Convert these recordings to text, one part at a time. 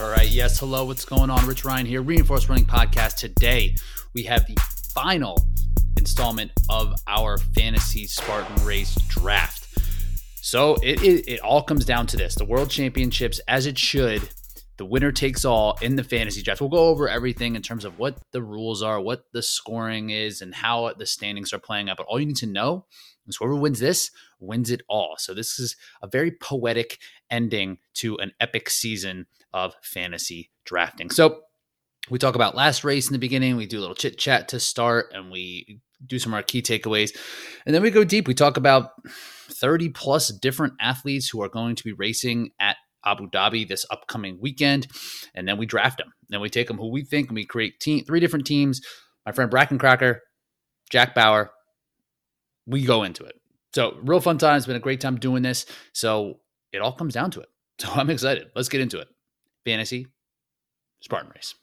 All right. Yes. Hello. What's going on? Rich Ryan here, Reinforced Running Podcast. Today, we have the final installment of our fantasy Spartan race draft. So it, it, it all comes down to this the world championships, as it should. The winner takes all in the fantasy draft. We'll go over everything in terms of what the rules are, what the scoring is, and how the standings are playing out. But all you need to know is whoever wins this wins it all. So this is a very poetic ending to an epic season of fantasy drafting. So we talk about last race in the beginning. We do a little chit chat to start, and we do some of our key takeaways, and then we go deep. We talk about thirty plus different athletes who are going to be racing at Abu Dhabi this upcoming weekend, and then we draft them. Then we take them who we think, and we create team three different teams. My friend Bracken Cracker, Jack Bauer. We go into it. So real fun time. It's been a great time doing this. So it all comes down to it. So I'm excited. Let's get into it. Fantasy Spartan race.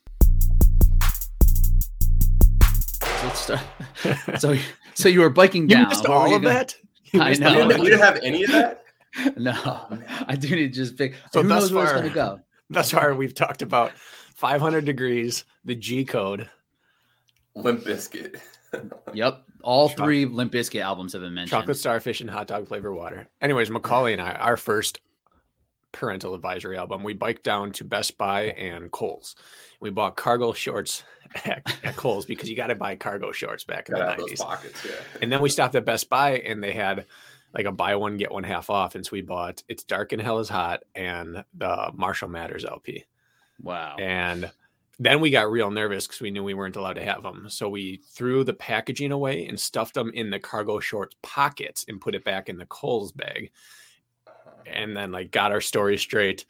So let's start. so so you were biking You down. missed Where were all you of going? that? You I missed know. all You of didn't, that? you didn't have any of that? No, I do need to just pick. So who thus knows where it's going to go? Thus far, we've talked about 500 degrees, the G code. Limp Bizkit. Yep, all Choc- three Limp Bizkit albums have been mentioned. chocolate starfish and hot dog flavor water. Anyways, Macaulay and I, our first parental advisory album, we biked down to Best Buy and Kohl's. We bought cargo shorts at, at Kohl's because you got to buy cargo shorts back in Gotta the 90s. pockets, yeah. And then we stopped at Best Buy and they had like a buy one get one half off, and so we bought "It's Dark and Hell Is Hot" and the Marshall Mathers LP. Wow. And then we got real nervous because we knew we weren't allowed to have them. So we threw the packaging away and stuffed them in the cargo shorts pockets and put it back in the Kohl's bag. Uh-huh. And then like got our story straight,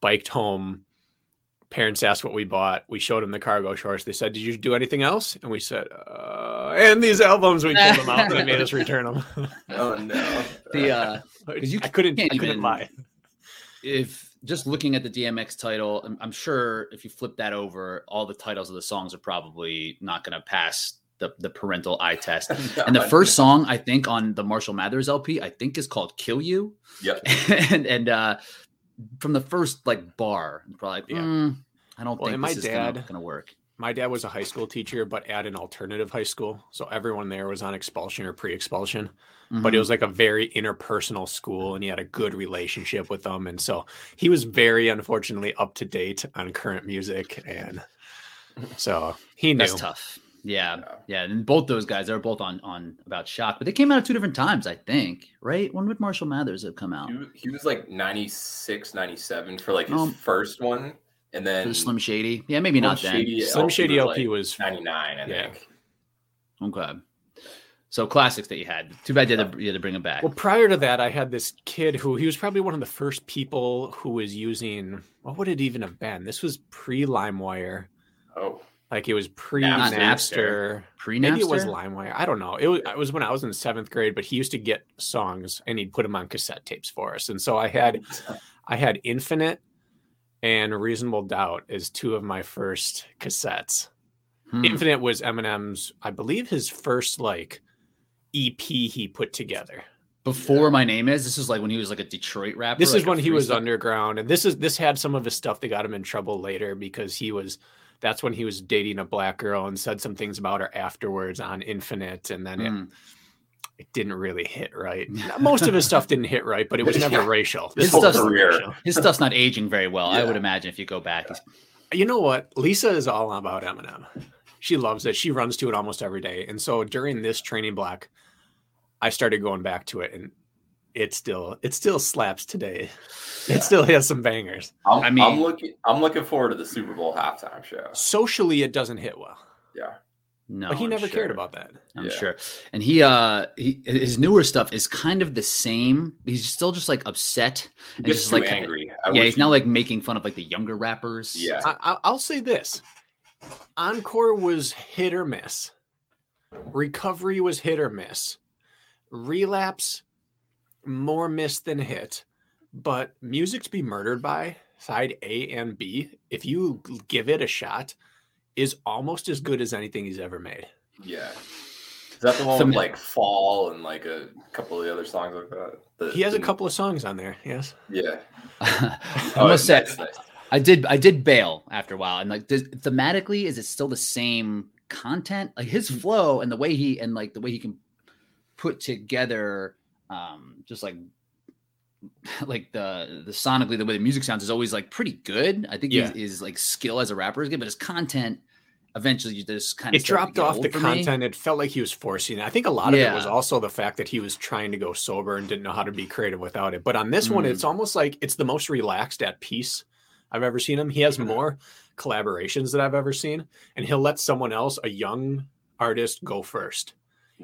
biked home. Parents asked what we bought. We showed them the cargo shorts. They said, "Did you do anything else?" And we said, uh, "And these albums." We pulled them out and they made us return them. Oh no. the uh, 'Cause you I couldn't. I couldn't even- lie. if just looking at the DMX title, I'm, I'm sure if you flip that over, all the titles of the songs are probably not going to pass the, the parental eye test. And the first song I think on the Marshall Mathers LP, I think is called "Kill You," Yep. and and uh, from the first like bar, probably Yeah. "Mm, I don't Well, think my this is gonna, dad- gonna work. My dad was a high school teacher, but at an alternative high school. So everyone there was on expulsion or pre-expulsion. but it Mhm. was like a very interpersonal school and he had a good relationship with them and so he was very unfortunately up to date on current music and so he knew that's tough. Yeah, Yeah. yeah, and both those guys they were both on on about shock, but they came out at two different times, I think. Right? When would Marshall Mathers have come out? He, was- he was like 96, 97 for like his Um, first one. And then the Slim Shady? Yeah, maybe not Shady then. slim shady was, lp like, was 99, I Yeah. think. Okay. So classics that you had. Too bad you had to, you had to bring them back. well prior to that i had this kid who he was probably one of the first people who was using what would it even have been this was pre limewire Oh, like it was pre napster Pre Maybe it was LimeWire. I don't know. It was, it was when I was in seventh grade, but he used to get songs and he'd put them on cassette tapes for us. And so I had I had Infinite and Reasonable Doubt as two of my first cassettes. Hmm. Infinite was Eminem's, I believe, his first like EP he put together. Before my name is, this is like when he was like a Detroit rapper. This like is when he was freestyle- underground, and this is this had some of his stuff that got him in trouble later because he was. That's when he was dating a black girl and said some things about her afterwards on Infinite, and then it Hmm. it didn't really hit right. Most of his stuff didn't hit right, but it was never Yeah. racial. His This whole stuff's- racial. His stuff's not aging very well, I would imagine, if you go back. He's- You know what? Lisa is all about Eminem. She loves it. She runs to it almost every day. And so during this training block, I started going back to it, and it still it still slaps today. Yeah. It still has some bangers. I'm, I I mean- am looking. I'm looking forward to the Super Bowl halftime show. Socially, it doesn't hit well, Yeah, No, but he I'm never sure. cared about that. I'm Yeah. sure. And he uh he his newer stuff is kind of the same. He's still just like upset. And just like angry. I yeah, wish he's now like making fun of like the younger rappers. Yeah. I, I- I'll say this: Encore was hit or miss. Recovery was hit or miss. Relapse, more miss than hit. But music to be murdered by side A and B, if you give it a shot, is almost as good as anything he's ever made. Yeah. Is that the one Some- with like Fall and like a couple of the other songs like that? The- He has a couple of songs on there. Yes. Yeah. I Oh, must say, nice. I did I did bail after a while, and like does, thematically, is it still the same content? Like his mm. flow and the way he and like the way he can put together, um, just like like the the sonically the way the music sounds is always like pretty good. I think Yeah. his, his like skill as a rapper is good, but his content eventually just kind of it dropped off the content. It felt like he was forcing it. I think a lot of it was also the fact that he was trying to go sober and didn't know how to be creative without it. But on this one, Mm. it's almost like it's the most relaxed at peace I've ever seen him. He has more collaborations that I've ever seen, and he'll let someone else, a young artist, go first.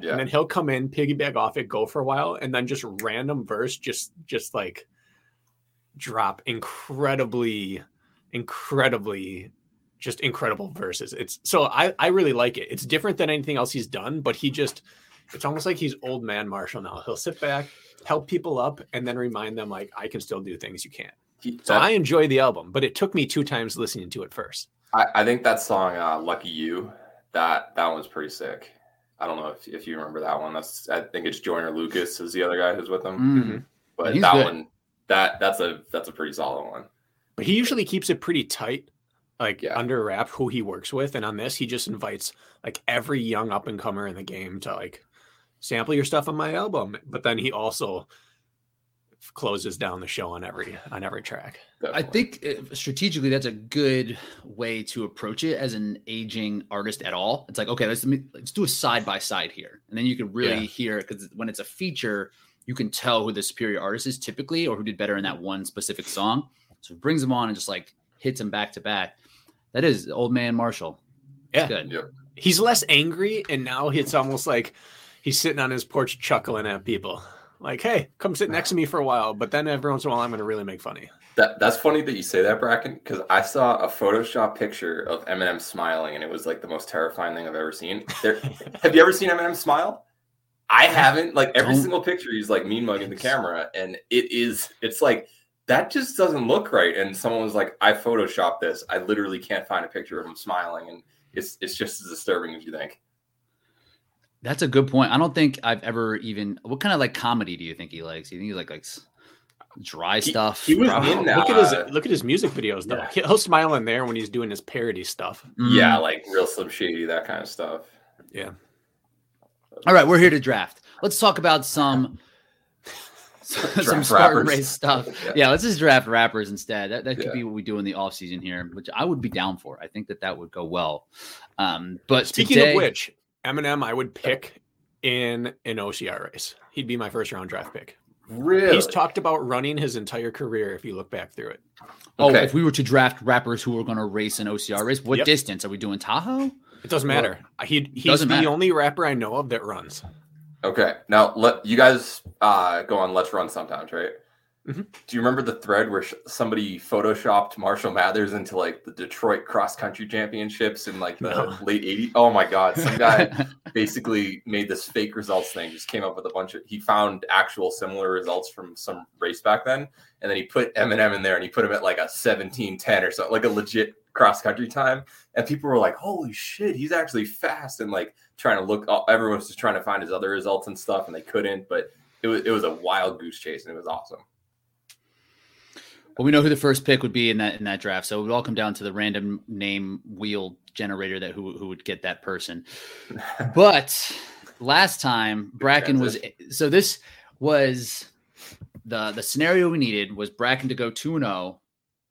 Yeah. And then he'll come in, piggyback off it, go for a while, and then just random verse, just just like drop incredibly, incredibly, just incredible verses. It's so I I really like it. It's different than anything else he's done, but he just it's almost like he's old man Marshall now. He'll sit back, help people up, and then remind them like I can still do things you can't. He- So I enjoy the album, but it took me two times listening to it first. I, I think that song uh, "Lucky You" that that one's pretty sick. I don't know if, if you remember that one. That's I think it's Joyner Lucas is the other guy who's with him. Mm. But He's that good. one that that's a that's a pretty solid one. But he usually keeps it pretty tight, like Yeah. under wrap who he works with. And on this, he just invites like every young up and comer in the game to like sample your stuff on my album. But then he also closes down the show on every on every track. I think uh, strategically that's a good way to approach it as an aging artist at all. It's like, okay, let's let's do a side by side here, and then you can really Yeah. hear because when it's a feature, you can tell who the superior artist is typically, or who did better in that one specific song. So it brings them on and just like hits them back to back. That is Old Man Marshall. It's Yeah. good. Yep. He's less angry, and now it's almost like he's sitting on his porch chuckling at people. Like, hey, come sit next to me for a while, but then every once in a while I'm gonna really make fun of you. That that's funny that you say that, Bracken, because I saw a Photoshop picture of Eminem smiling, and it was like the most terrifying thing I've ever seen. There, have you ever seen Eminem smile? I haven't. Like every Don't- single picture, he's like mean mugging the camera, and it is. It's like that just doesn't look right. And someone was like, "I photoshopped this. I literally can't find a picture of him smiling, and it's it's just as disturbing as you think." That's a good point. I don't think I've ever even. What kind of like comedy do you think he likes? Do you think he like likes dry stuff? he was Probably. in look at uh, his look at his music videos though. yeah. He'll smile in there when he's doing his parody stuff. Yeah, Mm. like real Slim Shady, that kind of stuff. Yeah. All right, we're here to draft. Let's talk about some some Draft Spartan race stuff. Yeah. Yeah, let's just draft rappers instead. That, that could Yeah. be what we do in the off season here, which I would be down for. I think that that would go well. Um, but Speaking today, of which, Eminem, I would pick in an OCR race. He'd be my first round draft pick. Really? He's talked about running his entire career. If you look back through it, oh, Okay. if we were to draft rappers who were going to race an OCR race, what Yep. distance are we doing? Tahoe? it doesn't matter. He he's doesn't the matter. only rapper I know of that runs. Okay. Now let you guys uh, go on. Let's run sometimes, right? Mhm. Do you remember the thread where sh- somebody photoshopped Marshall Mathers into like the Detroit cross country championships in like the No. late '80s? Oh my God! Some guy basically made this fake results thing. Just came up with a bunch of. He found actual similar results from some race back then, and then he put Eminem in there, and he put him at like a 17:10 or something, like a legit cross country time. And people were like, "Holy shit, he's actually fast!" And like trying to look. Everyone was just trying to find his other results and stuff, and they couldn't. But it was it was a wild goose chase, and it was awesome. Well, we know who the first pick would be in that in that draft, so it would all come down to the random name wheel generator that who who would get that person. But last time Bracken was so this was the the scenario we needed was Bracken to go 2 0,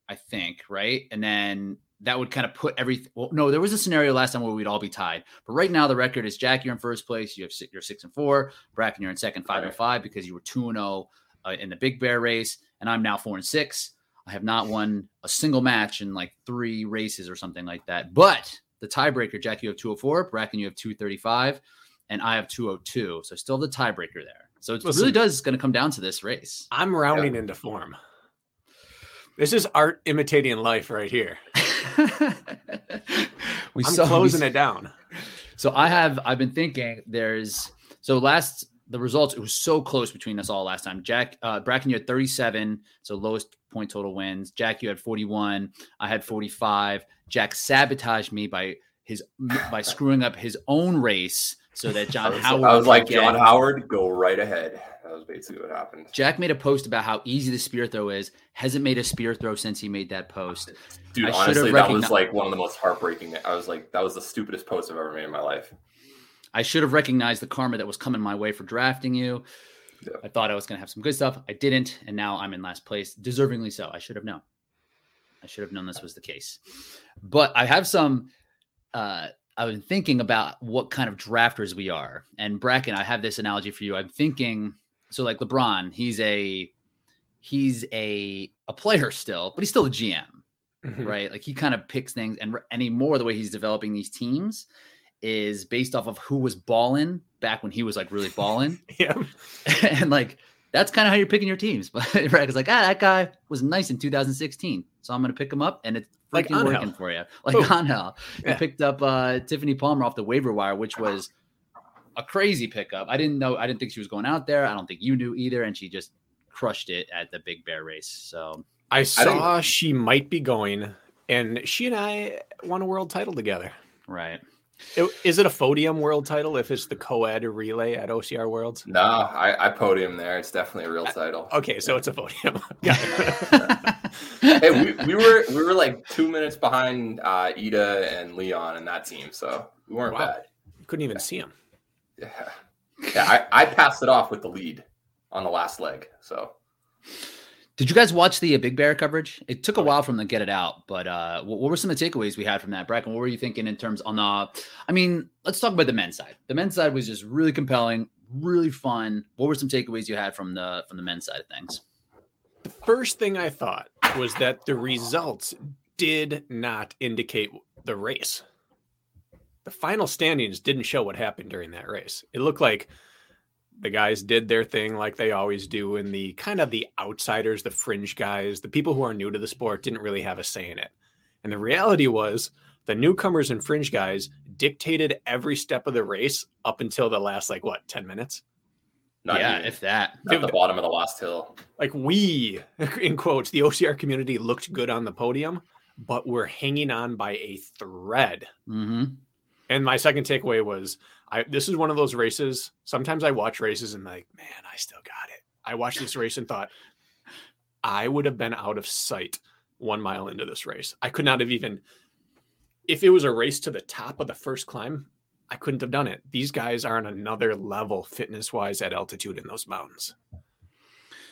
I think, right? And then that would kind of put everything well, no, there was a scenario last time where we'd all be tied. But right now the record is Jack, you're in first place, you have six, you're six and four, Bracken, you're in second, five and five because you were 2 and 0 uh, in the Big Bear race, and I'm now four and six. I have not won a single match in like three races or something like that. But the tiebreaker, Jack, you have 204, Bracken, you have 235, and I have 202. So still the tiebreaker there. So it Listen. really does going to come down to this race. I'm rounding into form. This is art imitating life right here. we I'm saw- we closing s- it down. So I have I've been thinking there's so last the results it was so close between us all last time. Jack uh Bracken you had 37, so lowest point total wins. Jack you had 41, I had 45. Jack sabotaged me by his by screwing up his own race. so that John I was, Howard. I was like, could get- John Howard, go right ahead. That was basically what happened. Jack made a post about how easy the spear throw is. Hasn't made a spear throw since he made that post. Dude, I honestly, that was like one of the most heartbreaking. I was like, that was the stupidest post I've ever made in my life. I should have recognized the karma that was coming my way for drafting you. Yeah. I thought I was going to have some good stuff. I didn't, and now I'm in last place, deservingly so. I should have known. I should have known this was the case. But I have some. Uh, I've been thinking about what kind of drafters we are, and Bracken. I have this analogy for you. I'm thinking so, like LeBron, he's a he's a a player still, but he's still a GM Mhm. right? Like he kind of picks things, and anymore the way he's developing these teams is based off of who was balling back when he was like really balling, Yeah. and like that's kind of how you're picking your teams, but right? It's like ah, that guy was nice in 2016, so I'm gonna pick him up, and it's freaking Angel. working for you, like Boom. Angel. You picked up uh, Tiffany Palmer off the waiver wire, which was a crazy pickup. I didn't know, I didn't think she was going out there. I don't think you knew either, and she just crushed it at the Big Bear race. So I don't- saw she might be going, and she and I won a world title together. right. Is it a podium world title if it's the co-ed relay at OCR Worlds? No, I, I podium there. It's definitely a real title. Okay, so it's a podium. It. hey, we, we were we were like two minutes behind uh, Ida and Leon and that team, so we weren't Wow. bad. Couldn't even see him. Yeah, yeah. I, I passed it off with the lead on the last leg. So Did you guys watch the uh, Big Bear coverage? It took a while from them to get it out, but uh, what, what were some of the takeaways we had from that, Bracken? What were you thinking in terms on the? I mean, let's talk about the men's side. The men's side was just really compelling, really fun. What were some takeaways you had from the from the men's side of things? The first thing I thought was that the results did not indicate the race. The final standings didn't show what happened during that race. It looked like the guys did their thing like they always do, and the kind of the outsiders, the fringe guys, the people who are new to the sport didn't really have a say in it. And the reality was the newcomers and fringe guys dictated every step of the race up until the last, like, what, 10 minutes? not yeah, even if that. at the bottom of the last hill. like we in quotes the ocr community looked good on the podium but we're hanging on by a thread hmm and my second takeaway was i this is one of those races sometimes i watch races and like man i still got it i watched this race and thought i would have been out of sight one mile into this race i could not have even if it was a race to the top of the first climb i couldn't have done it these guys are on another level fitness wise at altitude in those mountains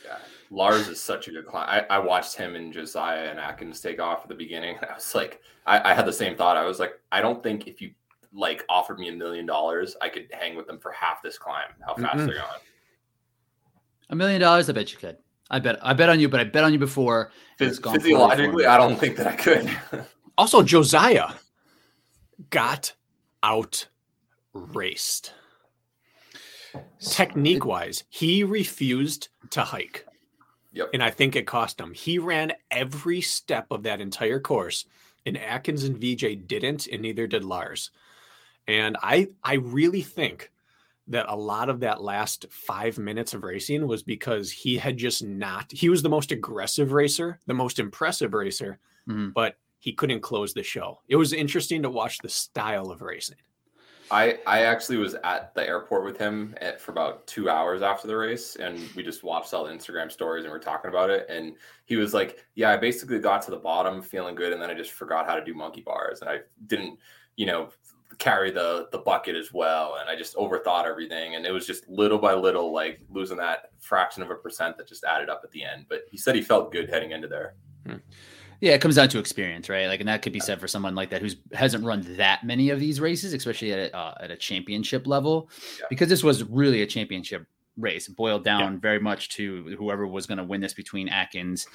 Yeah. Lars is such a good client. I, I watched him and Josiah and Atkins take off at the beginning. I was like, I, I had the same thought. I was like, I don't think if you like offered me a million dollars, I could hang with them for half this climb. How fast Mm-mm. they're going. A million dollars, I bet you could. I bet. I bet on you, but I bet on you before. Phys- gone physiologically. I don't think that I could. Also, Josiah got out raced. Technique wise, he refused to hike. Yep. And I think it cost him. He ran every step of that entire course, and Atkins and VJ didn't, and neither did Lars. And I I really think that a lot of that last five minutes of racing was because he had just not he was the most aggressive racer, the most impressive racer, Mhm. but he couldn't close the show. It was interesting to watch the style of racing. I I actually was at the airport with him at, for about two hours after the race, and we just watched all the Instagram stories and we are talking about it. And he was like, "Yeah, I basically got to the bottom feeling good, and then I just forgot how to do monkey bars, and I didn't, you know, carry the the bucket as well, and I just overthought everything, and it was just little by little, like losing that fraction of a percent that just added up at the end. But he said he felt good heading into there. Yeah, it comes down to experience, right? Like, and that could be said for someone like that who's hasn't run that many of these races, especially at uh, at a championship level, Yeah. because this was really a championship race. It boiled down very much to whoever was going to win this between Atkins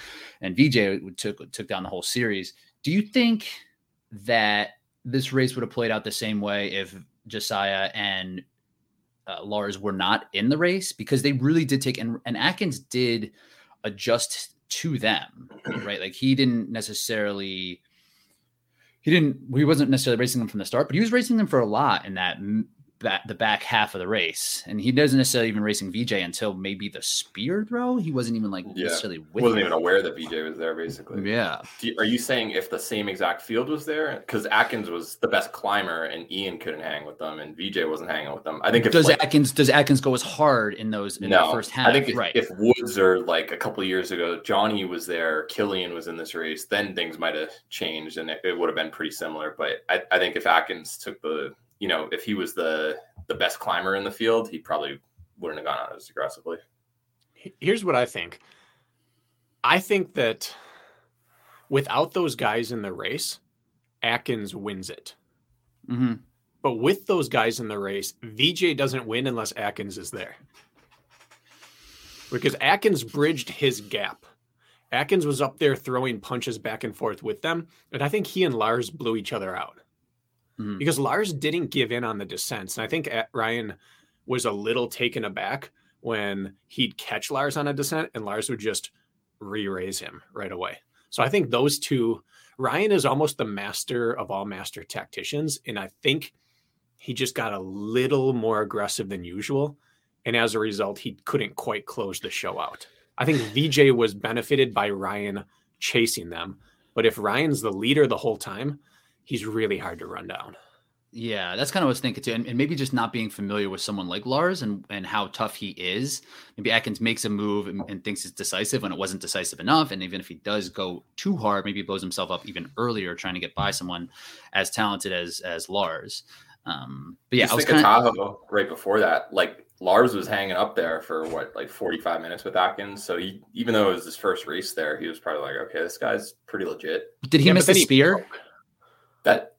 and VJ took took down the whole series. Do you think that this race would have played out the same way if Josiah and uh, Lars were not in the race? Because they really did take and, and Atkins did adjust to them, right? Like he didn't necessarily he didn't he wasn't necessarily racing them from the start, but he was racing them for a lot in that back the back half of the race, and he doesn't necessarily even racing VJ until maybe the spear throw. He wasn't even like Yeah. necessarily with. wasn't him. even aware that VJ was there. Basically, Yeah, Do you- Are you saying if the same exact field was there? Because Atkins was the best climber and Ian couldn't hang with them and VJ wasn't hanging with them. I think if does like, Atkins does Atkins go as hard in those in no, the first half? I think if, right. if Woods or like a couple of years ago, Johnny was there, Killian was in this race, then things might have changed and it, it would have been pretty similar. But I, I think if Atkins took the, you know, if he was the the best climber in the field, he probably wouldn't have gone out as aggressively. Here's what I think. I think that without those guys in the race, Atkins wins it. hmm But with those guys in the race, VJ doesn't win unless Atkins is there. Because Atkins bridged his gap. Atkins was up there throwing punches back and forth with them. And I think he and Lars blew each other out Mhm. because Lars didn't give in on the descents. And I think Ryan was a little taken aback when he'd catch Lars on a descent and Lars would just re raise him right away. So I think those two, Ryan is almost the master of all master tacticians. And I think he just got a little more aggressive than usual. And as a result, he couldn't quite close the show out. I think VJ was benefited by Ryan chasing them. But if Ryan's the leader the whole time, he's really hard to run down. Yeah, that's kind of what I was thinking too. And, and maybe just not being familiar with someone like Lars and, and how tough he is. Maybe Atkins makes a move and, and thinks it's decisive when it wasn't decisive enough. And even if he does go too hard, maybe he blows himself up even earlier trying to get by someone as talented as as Lars. Um, but yeah, Just I was think kind of of Tahoe right before that. Like Lars was hanging up there for what, like 45 minutes with Atkins. So he, even though it was his first race there, he was probably like, okay, this guy's pretty legit. did he Yeah, miss but the then he spear? broke. That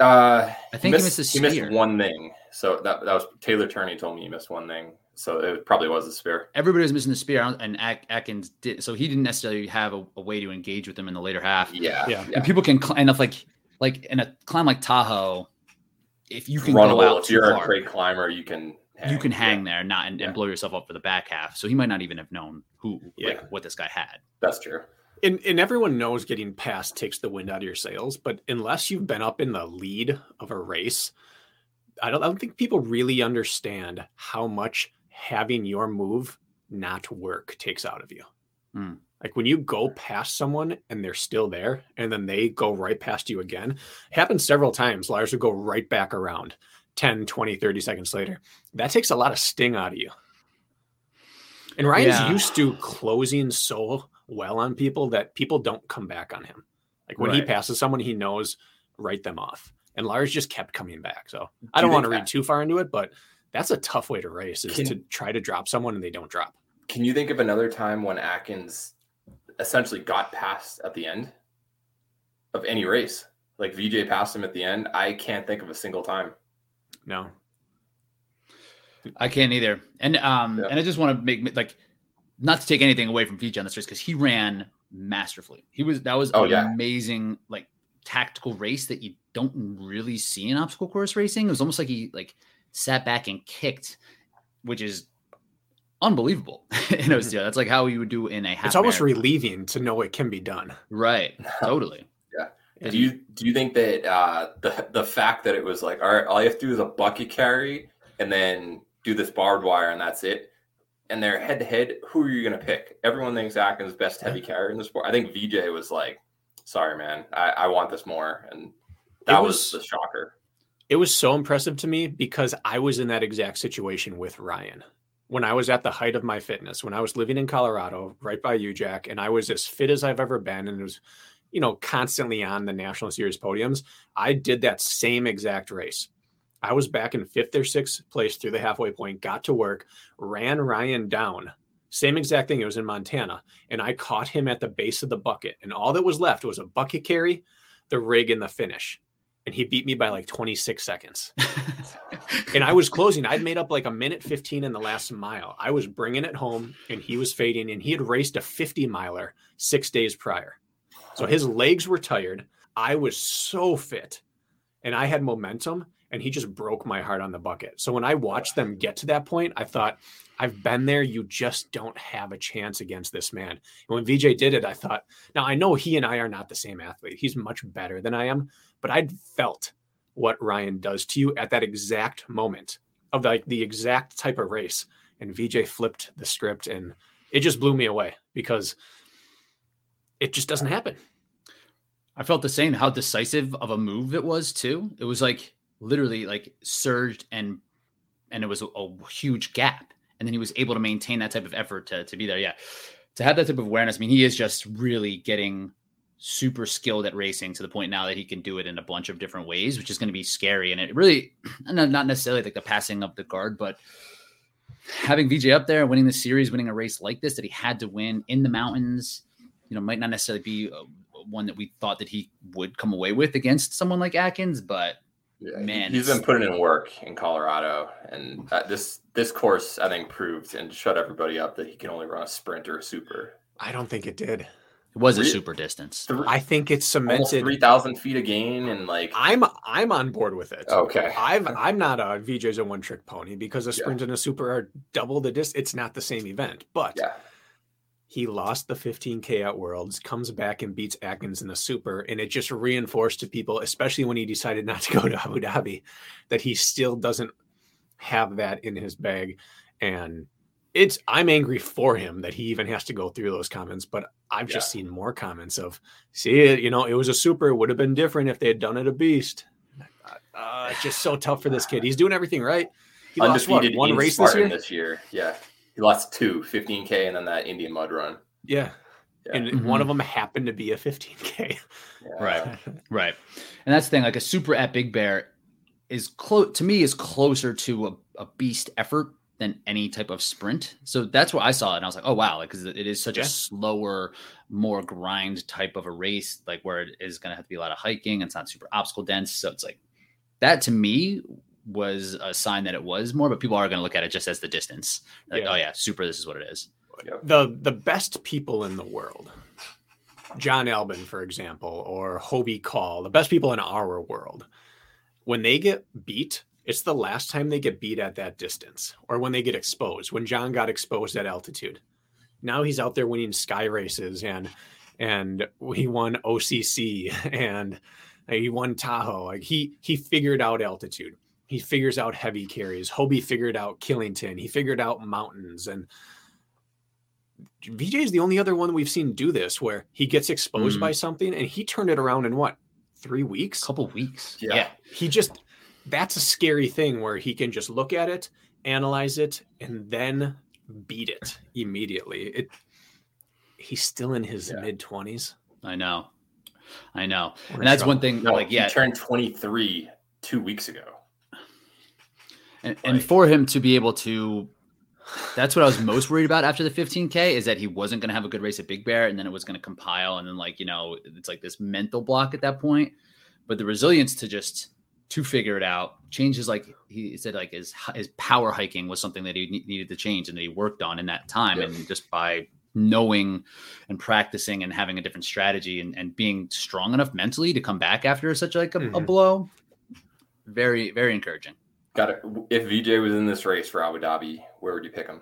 uh, I think he missed the he missed spear. one thing. So that that was Taylor Turney told me he missed one thing. So it probably was a spear. Everybody was missing the spear, and Atkins did. So he didn't necessarily have a, a way to engage with him in the later half. Yeah, Yeah. And people can climb enough like like in a climb like Tahoe. If you can Runnable. go out if too you're hard, a great climber, you can. Hang. you can hang Yeah, there not and, Yeah. and blow yourself up for the back half. So he might not even have known who Yeah. like what this guy had. that's true. And, and everyone knows getting past takes the wind out of your sails, but unless you've been up in the lead of a race, I don't, I don't think people really understand how much having your move not work takes out of you. Hmm. Like when you go past someone and they're still there and then they go right past you again, happens several times. Lars would go right back around 10, 20, 30 seconds later. That takes a lot of sting out of you. And Ryan's Yeah. used to closing so well on people that people don't come back on him. Like when he passes someone, he knows write them off. And Lars just kept coming back. So Do I don't want to think read too far into it, but that's a tough way to race is Can- to try to drop someone and they don't drop. Can you think of another time when Atkins essentially got past at the end of any race? Like VJ passed him at the end. I can't think of a single time. No. I can't either. And um Yeah. and I just want to make like not to take anything away from VJ on this race because he ran masterfully. He was that was Oh, an yeah. amazing like tactical race that you don't really see in obstacle course racing. It was almost like he like sat back and kicked, which is unbelievable. you know, yeah, that's like how you would do in a half. it's almost marathon. relieving to know it can be done. right. Totally. And Do you do you think that uh, the the fact that it was like all right, all you have to do is a bucket carry and then do this barbed wire and that's it, and they're head to head. Who are you going to pick? Everyone thinks Atkins best heavy carrier in the sport. I think VJ was like, "Sorry, man, I, I want this more," and that was, was- the shocker. it was so impressive to me because I was in that exact situation with Ryan. When I was at the height of my fitness, when I was living in Colorado, right by you, Jack, and I was as fit as I've ever been and it was, you know, constantly on the national series podiums, I did that same exact race. I was back in fifth or sixth place through the halfway point, got to work, ran Ryan down. Same exact thing. It was in Montana. And I caught him at the base of the bucket. And all that was left was a bucket carry, the rig, and the finish. And he beat me by like 26 seconds. and I was closing. I'd made up like a minute 15 in the last mile. I was bringing it home and he was fading and he had raced a 50 miler six days prior. So his legs were tired. I was so fit and I had momentum and he just broke my heart on the bucket. So when I watched them get to that point, I thought, I've been there. You just don't have a chance against this man. And when VJ did it, I thought, now I know he and I are not the same athlete. He's much better than I am, but I'd felt what Ryan does to you at that exact moment. of like the exact type of race, and VJ flipped the script, and it just blew me away because it just doesn't happen. I felt the same. How decisive of a move it was too. It was like literally like surged and and it was a, a huge gap, and then he was able to maintain that type of effort to to be there. Yeah, to have that type of awareness. I mean, he is just really getting super skilled at racing to the point now that he can do it in a bunch of different ways, which is going to be scary. And it really, not necessarily like the passing of the guard, but having VJ up there, winning the series, winning a race like this that he had to win in the mountains, you know, might not necessarily be uh, one that we thought that he would come away with against someone like Atkins, but yeah, man, he's been putting in work in Colorado, and uh, this this course I think proved and shut everybody up that he can only run a sprint or a super. I don't think it did. It was a super distance. I think it's cemented three thousand feet of gain, and like I'm I'm on board with it. Okay, I've I'm not a VJ's a one trick pony because a sprint yeah. and a super are double the distance. It's not the same event, but yeah. He lost the 15k at Worlds, comes back and beats Atkins in the super, and it just reinforced to people, especially when he decided not to go to Abu Dhabi, that he still doesn't have that in his bag, and it's I'm angry for him that he even has to go through those comments, but I've just seen more comments of see it, you know, it was a super, it would have been different if they had done it a beast. Uh, it's just so tough for this kid. He's doing everything right. He Undefeated lost, what, one race this year? this year. Yeah. He lost two, 15K and then that Indian mud run. Yeah. yeah. And mm-hmm. one of them happened to be a 15K. Yeah. Right. right. And that's the thing, like a super at Big Bear is close to me is closer to a, a beast effort than any type of sprint. So that's what I saw it. And I was like, oh, wow. Like, cause it is such yeah. a slower, more grind type of a race, like where it is going to have to be a lot of hiking. It's not super obstacle dense. So it's like that to me was a sign that it was more, but people are going to look at it just as the distance. Like, yeah. oh, yeah, super. This is what it is. The, the best people in the world, John Albon, for example, or Hobie Call, the best people in our world, when they get beat it's the last time they get beat at that distance or when they get exposed, when John got exposed at altitude. Now he's out there winning sky races and and he won OCC and he won Tahoe. Like he he figured out altitude. He figures out heavy carries. Hobie figured out Killington. He figured out mountains and VJ is the only other one we've seen do this where he gets exposed mm. by something and he turned it around in what three weeks? A couple weeks. Yeah. yeah. He just that's a scary thing where he can just look at it, analyze it, and then beat it immediately. It he's still in his yeah. mid twenties. I know. I know. We're and that's trouble. one thing no, like yeah. He turned 23 two weeks ago. And, and for him to be able to that's what I was most worried about after the 15K is that he wasn't going to have a good race at Big Bear and then it was going to compile. And then, like, you know, it's like this mental block at that point. But the resilience to just to figure it out. Changes like he said, like his his power hiking was something that he needed to change and that he worked on in that time. Yes. And just by knowing and practicing and having a different strategy and, and being strong enough mentally to come back after such like a, mm-hmm. a blow, very very encouraging. Got it. If VJ was in this race for Abu Dhabi, where would you pick him?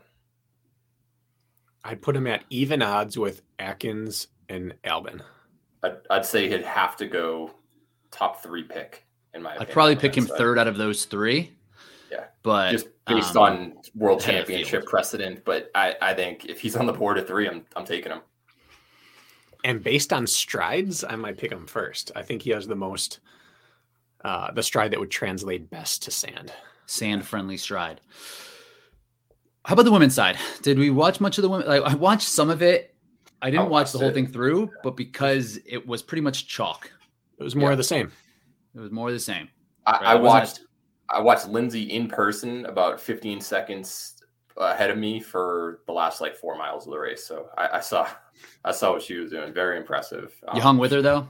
I'd put him at even odds with Atkins and Albon. I'd, I'd say he'd have to go top three pick in my I'd probably pick him third out of those three. Yeah. But just based um, on world championship precedent. But I, I think if he's on the board at three, I'm I'm taking him. And based on strides, I might pick him first. I think he has the most uh, the stride that would translate best to sand. Sand friendly stride. How about the women's side? Did we watch much of the women? Like I watched some of it. I didn't watch the whole it. thing through, but because it was pretty much chalk. It was more yeah. of the same. It was more of the same. I, right? I watched I watched Lindsay in person about 15 seconds ahead of me for the last like four miles of the race. So I, I saw I saw what she was doing. Very impressive. You um, hung with her though.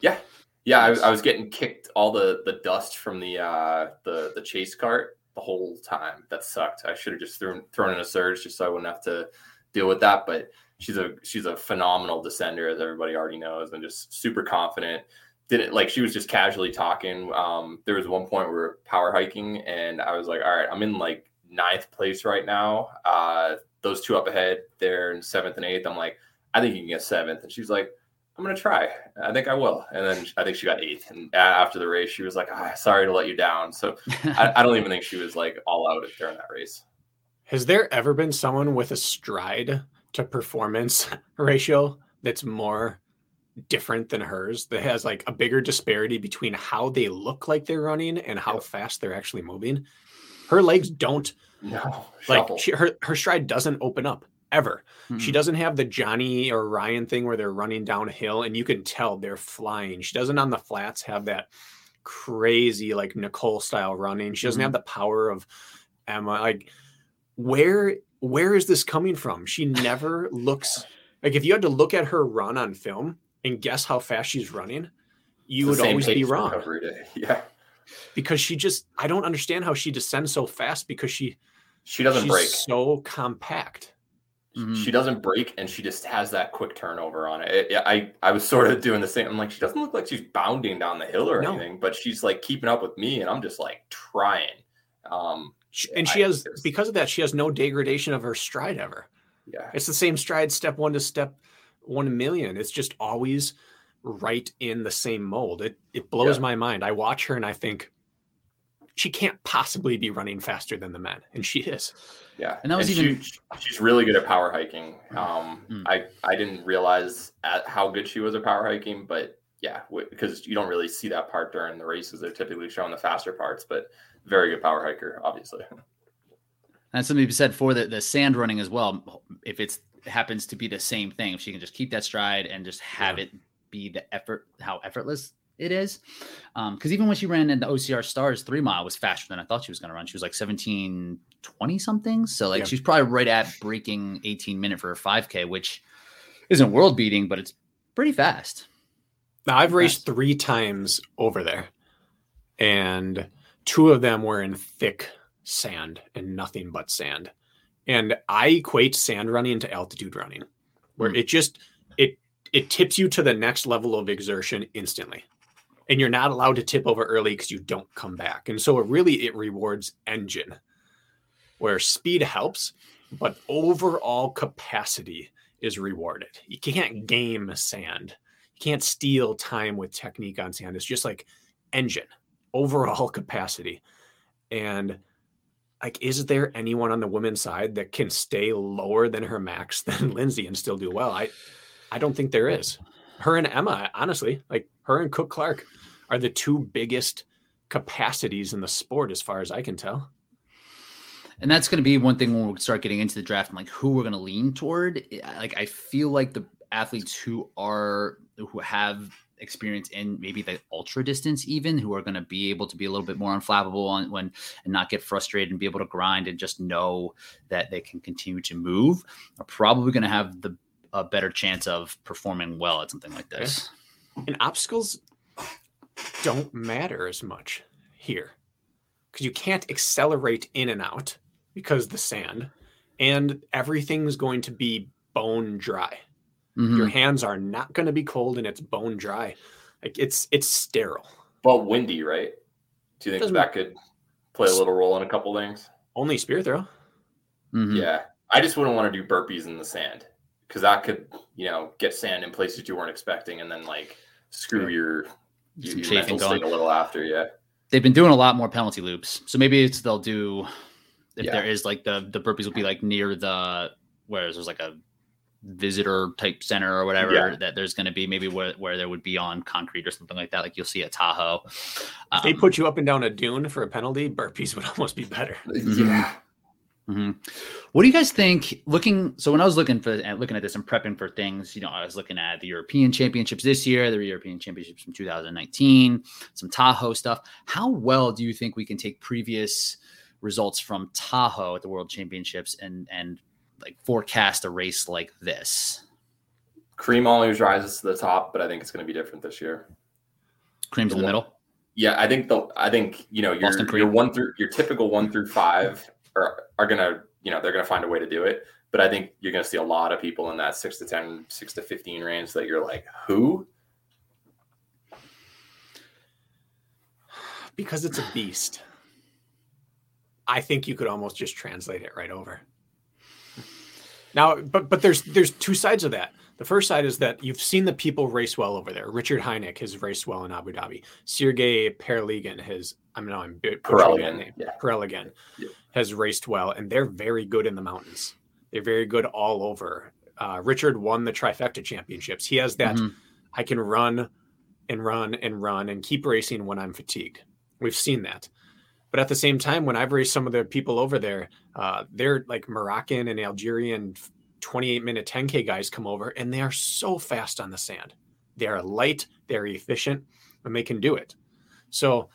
Yeah, yeah. I, I, was getting kicked all the the dust from the uh, the the chase cart the whole time. That sucked. I should have just thrown thrown in a surge just so I wouldn't have to deal with that. But she's a she's a phenomenal descender, as everybody already knows, and just super confident didn't like she was just casually talking. Um, there was one point we were power hiking, and I was like, "All right, I'm in like ninth place right now. Uh, those two up ahead, they're in seventh and eighth. I'm like, I think you can get seventh. And she's like, I'm gonna try. I think I will. And then I think she got eighth. And after the race, she was like, ah, "Sorry to let you down." So I, I, don't even think she was like all out during that race. Has there ever been someone with a stride to performance ratio that's more different than hers? That has like a bigger disparity between how they look like they're running and how fast they're actually moving. Her legs don't. No, like she, her her stride doesn't open up ever. Mm-hmm. She doesn't have the Johnny or Ryan thing where they're running downhill and you can tell they're flying. She doesn't on the flats have that crazy like Nicole style running. She doesn't mm-hmm. have the power of Emma. Like where where is this coming from? She never looks like if you had to look at her run on film and guess how fast she's running, you would always be wrong. Every day. Yeah. Because she just I don't understand how she descends so fast because she she doesn't break so compact. Mm-hmm. She doesn't break, and she just has that quick turnover on it. it. I I was sort of doing the same. I'm like, she doesn't look like she's bounding down the hill or no. anything, but she's like keeping up with me, and I'm just like trying. Um, and she I, has because of that, she has no degradation of her stride ever. Yeah, it's the same stride, step one to step one million. It's just always right in the same mold. It it blows yeah. my mind. I watch her and I think she can't possibly be running faster than the men, and she is. Yeah, and that was and even she, she's really good at power hiking. Um, mm. I I didn't realize at how good she was at power hiking, but yeah, w- because you don't really see that part during the races. They're typically showing the faster parts, but very good power hiker, obviously. And something to be said for the, the sand running as well. If it's happens to be the same thing, if she can just keep that stride and just have yeah. it be the effort, how effortless it is. Because um, even when she ran in the OCR Stars three mile was faster than I thought she was going to run. She was like 17 20 something. So like yeah. she's probably right at breaking 18 minute for her 5K, which isn't world beating, but it's pretty fast. Now I've raced three times over there, and two of them were in thick sand and nothing but sand. And I equate sand running to altitude running, where mm. it just it it tips you to the next level of exertion instantly and you're not allowed to tip over early because you don't come back. And so it really it rewards engine, where speed helps, but overall capacity is rewarded. You can't game sand. You can't steal time with technique on sand. It's just like engine, overall capacity. And like, is there anyone on the women's side that can stay lower than her max than Lindsay and still do well? I I don't think there is. Her and Emma, honestly, like her and Cook Clark are the two biggest capacities in the sport, as far as I can tell. And that's going to be one thing when we start getting into the draft and like who we're going to lean toward. Like, I feel like the athletes who are who have experience in maybe the ultra distance even who are going to be able to be a little bit more unflappable on when and not get frustrated and be able to grind and just know that they can continue to move are probably going to have the a better chance of performing well at something like this. And obstacles don't matter as much here because you can't accelerate in and out because the sand and everything's going to be bone dry. Mm-hmm. Your hands are not going to be cold and it's bone dry. Like it's it's sterile. But windy, right? Do you think that could play a little role in a couple things? Only spear throw. Mm-hmm. Yeah, I just wouldn't want to do burpees in the sand because that could, you know, get sand in places you weren't expecting, and then like screw your some you, chafing going a little after, yeah. They've been doing a lot more penalty loops, so maybe it's they'll do if yeah. there is like the the burpees will be like near the where there's like a visitor type center or whatever yeah. that there's going to be maybe where, where there would be on concrete or something like that like you'll see at tahoe um, if they um, put you up and down a dune for a penalty burpees would almost be better yeah Mm-hmm. What do you guys think? Looking, so when I was looking for looking at this and prepping for things, you know, I was looking at the European Championships this year, the European Championships from 2019, some Tahoe stuff. How well do you think we can take previous results from Tahoe at the World Championships and and like forecast a race like this? Cream always rises to the top, but I think it's going to be different this year. Cream's the in the middle. Yeah, I think the I think you know your your one through your typical one through five are, are going to, you know, they're going to find a way to do it. But I think you're going to see a lot of people in that six to 10, six to 15 range that you're like, who? Because it's a beast. I think you could almost just translate it right over. Now, but but there's there's two sides of that. The first side is that you've seen the people race well over there. Richard Hynek has raced well in Abu Dhabi. Sergey Pereligan has, I mean, I'm Pereligan, name. Yeah. Pereligan yeah. has raced well, and they're very good in the mountains. They're very good all over. Uh, Richard won the trifecta championships. He has that. Mm-hmm. I can run and run and run and keep racing when I'm fatigued. We've seen that. But at the same time, when I've raced some of the people over there, uh, they're like Moroccan and Algerian 28 minute 10K guys come over and they are so fast on the sand. They are light, they're efficient, and they can do it. So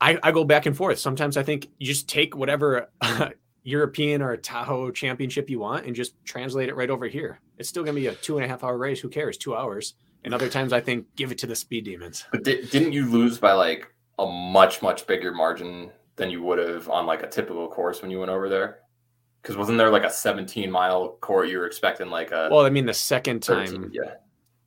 I, I go back and forth. Sometimes I think you just take whatever European or Tahoe championship you want and just translate it right over here. It's still going to be a two and a half hour race. Who cares? Two hours. And other times I think give it to the speed demons. But di- didn't you lose by like a much, much bigger margin than you would have on like a typical course when you went over there? Because wasn't there like a 17 mile court you were expecting like a well, I mean the second time 13, yeah.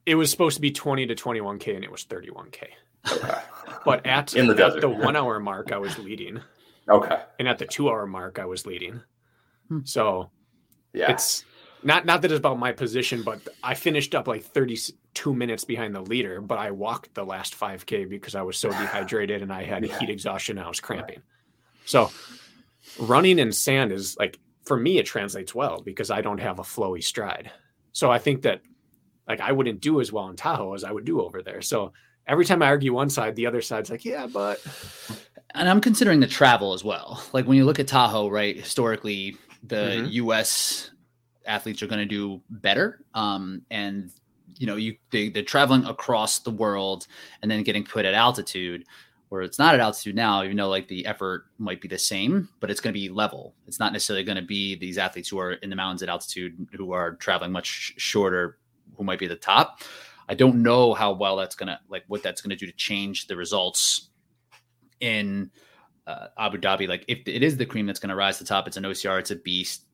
It was supposed to be 20 to 21k and it was 31k. Okay. But at, in the, at the one hour mark I was leading. Okay. And at the two hour mark I was leading. Hmm. So yeah. It's not not that it's about my position, but I finished up like 32 minutes behind the leader, but I walked the last 5k because I was so dehydrated and I had yeah. heat exhaustion and I was cramping. Right. So running in sand is like for me it translates well because I don't have a flowy stride. So I think that like I wouldn't do as well in Tahoe as I would do over there. So every time I argue one side, the other side's like, yeah, but and I'm considering the travel as well. Like when you look at Tahoe, right? Historically, the mm-hmm. US athletes are going to do better. Um, and you know, you they, they're traveling across the world and then getting put at altitude where it's not at altitude now, even though like the effort might be the same, but it's going to be level. It's not necessarily going to be these athletes who are in the mountains at altitude who are traveling much shorter, who might be at the top. I don't know how well that's going to like what that's going to do to change the results in uh, Abu Dhabi. Like if it is the cream that's going to rise to the top, it's an OCR, it's a beast.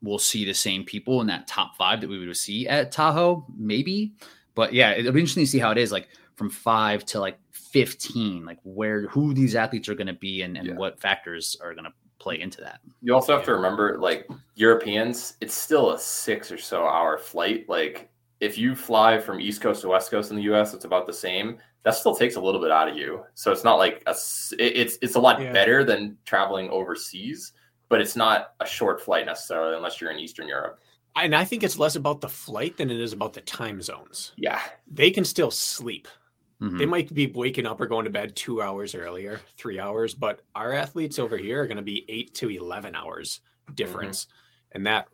We'll see the same people in that top five that we would see at Tahoe, maybe. But yeah, it'll be interesting to see how it is. Like from five to like 15 like where who these athletes are going to be and, and yeah. what factors are going to play into that. You also have to remember like europeans it's still a six or so hour flight. Like if you fly from east coast to west coast in the us it's about the same. That still takes a little bit out of you. So it's not like a it's it's a lot yeah. better than traveling overseas but it's not a short flight necessarily unless you're in eastern europe. And i think it's less about the flight than it is about the time zones. Yeah. They can still sleep Mm-hmm. They might be waking up or going to bed two hours earlier, three hours, but our athletes over here are going to be eight to 11 hours difference. Mm-hmm. And that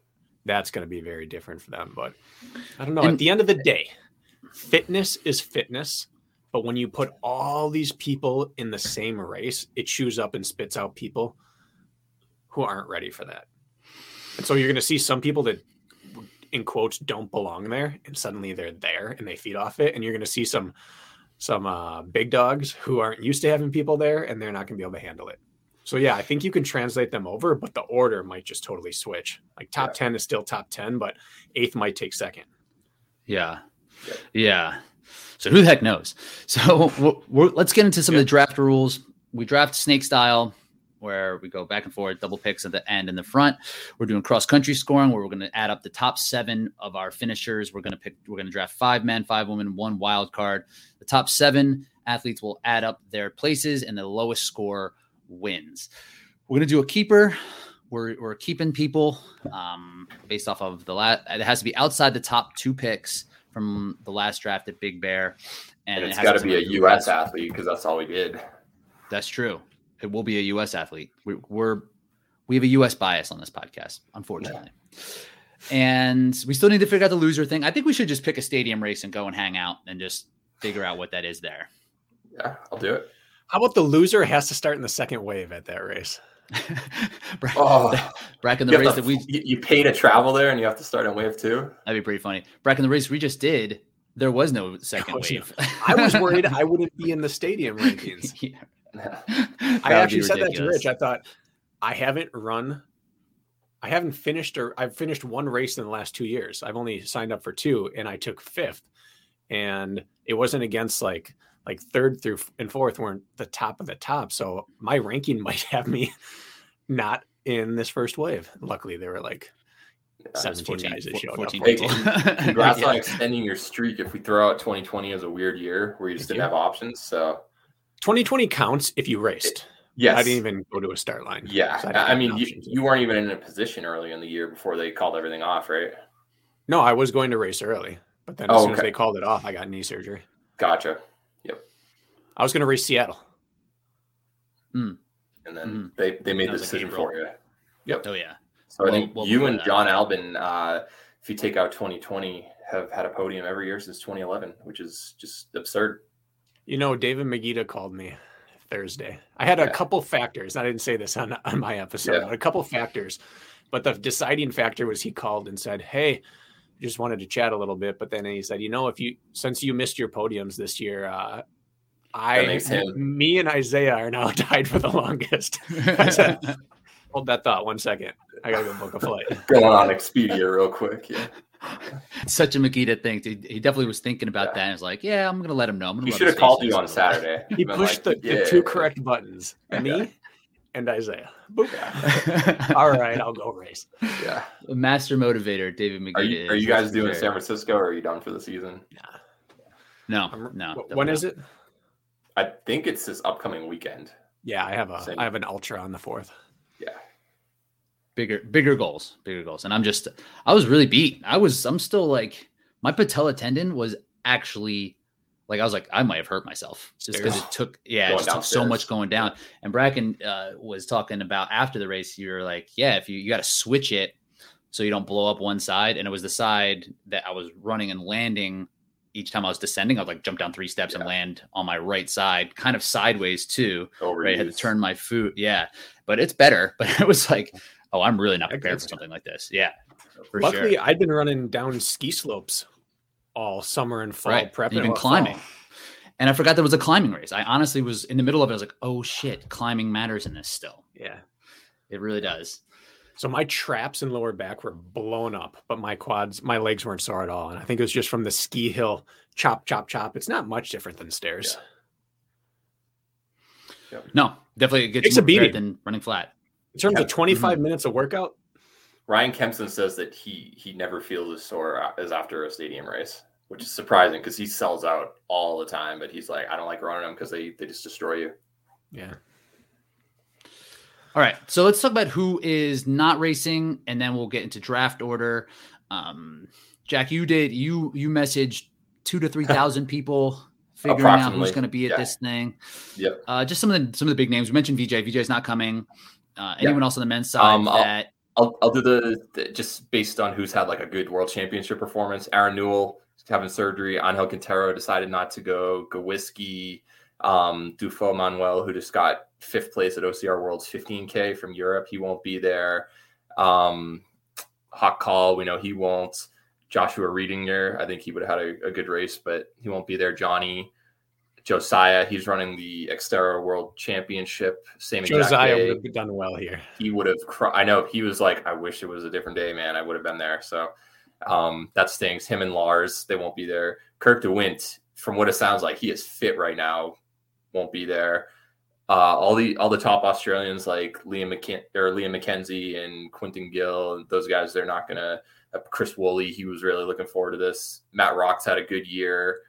that's going to be very different for them. But I don't know. And, At the end of the day, fitness is fitness. But when you put all these people in the same race, it chews up and spits out people who aren't ready for that. And so you're going to see some people that, in quotes, don't belong there, and suddenly they're there and they feed off it. And you're going to see some some uh, big dogs who aren't used to having people there and they're not going to be able to handle it. So yeah, I think you can translate them over, but the order might just totally switch. Like top yeah. 10 is still top 10, but eighth might take second. Yeah. Yeah. So who the heck knows? So we're, we're, let's get into some of the draft rules. We draft snake style where we go back and forth, double picks at the end and the front. We're doing cross country scoring where we're going to add up the top seven of our finishers. We're going to pick, we're going to draft five men, five women, one wild card. The top seven athletes will add up their places and the lowest score wins. We're going to do a keeper. We're, we're keeping people um, based off of the last, it has to be outside the top two picks from the last draft at Big Bear. And, and it's it got to be a U.S. athlete because that's all we did. That's true it will be a U.S. athlete. We, we're we have a U.S. bias on this podcast, unfortunately. Yeah. And we still need to figure out the loser thing. I think we should just pick a stadium race and go and hang out and just figure out what that is there. Yeah, I'll do it. How about the loser has to start in the second wave at that race? oh, Brack in the race to, that we you pay to travel there and you have to start in wave two. That'd be pretty funny. Brack in the race we just did, there was no second wave. I was worried I wouldn't be in the stadium rankings. yeah. I actually said that to Rich. I thought I haven't run, I haven't finished or I've finished one race in the last two years. I've only signed up for two, and I took fifth, and it wasn't against like like third through and fourth weren't the top of the top. So my ranking might have me not in this first wave. Luckily, they were like 17 14, guys that showed up. 14 Congrats Yeah. on extending your streak. If we throw out 2020 as a weird year where you just Thank didn't you. have options, so 2020 counts if you raced. yes, I didn't even go to a start line. Yeah, So I I, didn't I have mean, you, you weren't even in a position early in the year before they called everything off, right? No, I was going to race early, but then as Oh, soon as they called it off, I got knee surgery. Gotcha. Yep. I was going to race Seattle. And then Mhm. they, they made the was like decision April. for you. Yep. Oh yeah. So I think well you and that. John Albon, uh, if you take out 2020, have had a podium every year since 2011, which is just absurd. You know, David Magida called me Thursday. I had a Yeah. couple factors. I didn't say this on, on my episode, Yeah. but a couple factors. But the deciding factor was he called and said, Hey, just wanted to chat a little bit. But then he said, You know, if you, since you missed your podiums this year, uh, I, me and Isaiah are now tied for the longest. I said, Hold that thought one second. I gotta go book a flight. Going on Expedia real quick. Yeah. Such a Magida thing. He, he definitely was thinking about Yeah. that. And was like, yeah, I'm gonna let him know. I'm gonna He should have called you on this a little Saturday. He pushed like, the, the yeah. two correct buttons. Me and Isaiah. Boop. All right, I'll go race. Yeah. Master motivator, David McGee. Are you, are you guys doing San Francisco or are you done for the season? No, I'm- no. When is it? I think it's this upcoming weekend. Yeah, I have a Same. I have an ultra on the fourth. Yeah. Bigger, bigger goals, bigger goals. And I'm just, I was really beat. I was, I'm still like, my patella tendon was actually, like, I was like, I might have hurt myself just because it took, yeah, it just took so much going down. And Brakken uh, was talking about after the race, you were like, yeah, if you, you got to switch it so you don't blow up one side. And it was the side that I was running and landing each time I was descending. I'd like jump down three steps and land on my right side, kind of sideways too. right? I had to turn my foot. Yeah, but it's better. But it was like, oh, I'm really not prepared for something like this. Yeah, for Luckily, sure. I'd been running down ski slopes all summer and fall Right, prepping. you've been climbing. fall. And I forgot there was a climbing race. I honestly was in the middle of it. I was like, oh shit, climbing matters in this still. Yeah. It really does. So my traps and lower back were blown up, but my quads, my legs weren't sore at all. And I think it was just from the ski hill chop, chop, chop. It's not much different than stairs. No, definitely it gets Takes you a more beating. than running flat. In terms Yeah. of 25 Mm-hmm. minutes of workout, Ryan Kempson says that he he never feels as sore as after a stadium race, which is surprising because he sells out all the time. But he's like, I don't like running them because they they just destroy you. yeah. All right, so let's talk about who is not racing, and then we'll get into draft order. Um, Jack, you did you you messaged two to three thousand people figuring out who's going to be at yeah. this thing. Yep. Uh, just some of the some of the big names. We mentioned VJ. VJ's not coming. Uh, Yeah. anyone else on the men's side Um, I'll- I'll I'll do the, the just based on who's had like a good world championship performance. Aaron Newell having surgery. Angel Quintero decided not to go. Gawiski, um, Dufo Manuel, who just got fifth place at OCR Worlds 15K from Europe, he won't be there. Um, Hawk Call, we know he won't. Joshua Reedinger, I think he would have had a, a good race, but he won't be there. Johnny, Josiah, he's running the Xterra World Championship. Same exact Josiah would have done well here. he would have cr- I know he was like, I wish it was a different day, man. I would have been there. So um, that stings. Him and Lars, they won't be there. Kirk DeWitt, from what it sounds like, he is fit right now, won't be there. Uh, all the all the top Australians like Liam McKin- or Liam McKenzie and Quentin Gill, those guys, they're not gonna. Uh, Chris Woolley, he was really looking forward to this. Matt Rocks had a good year.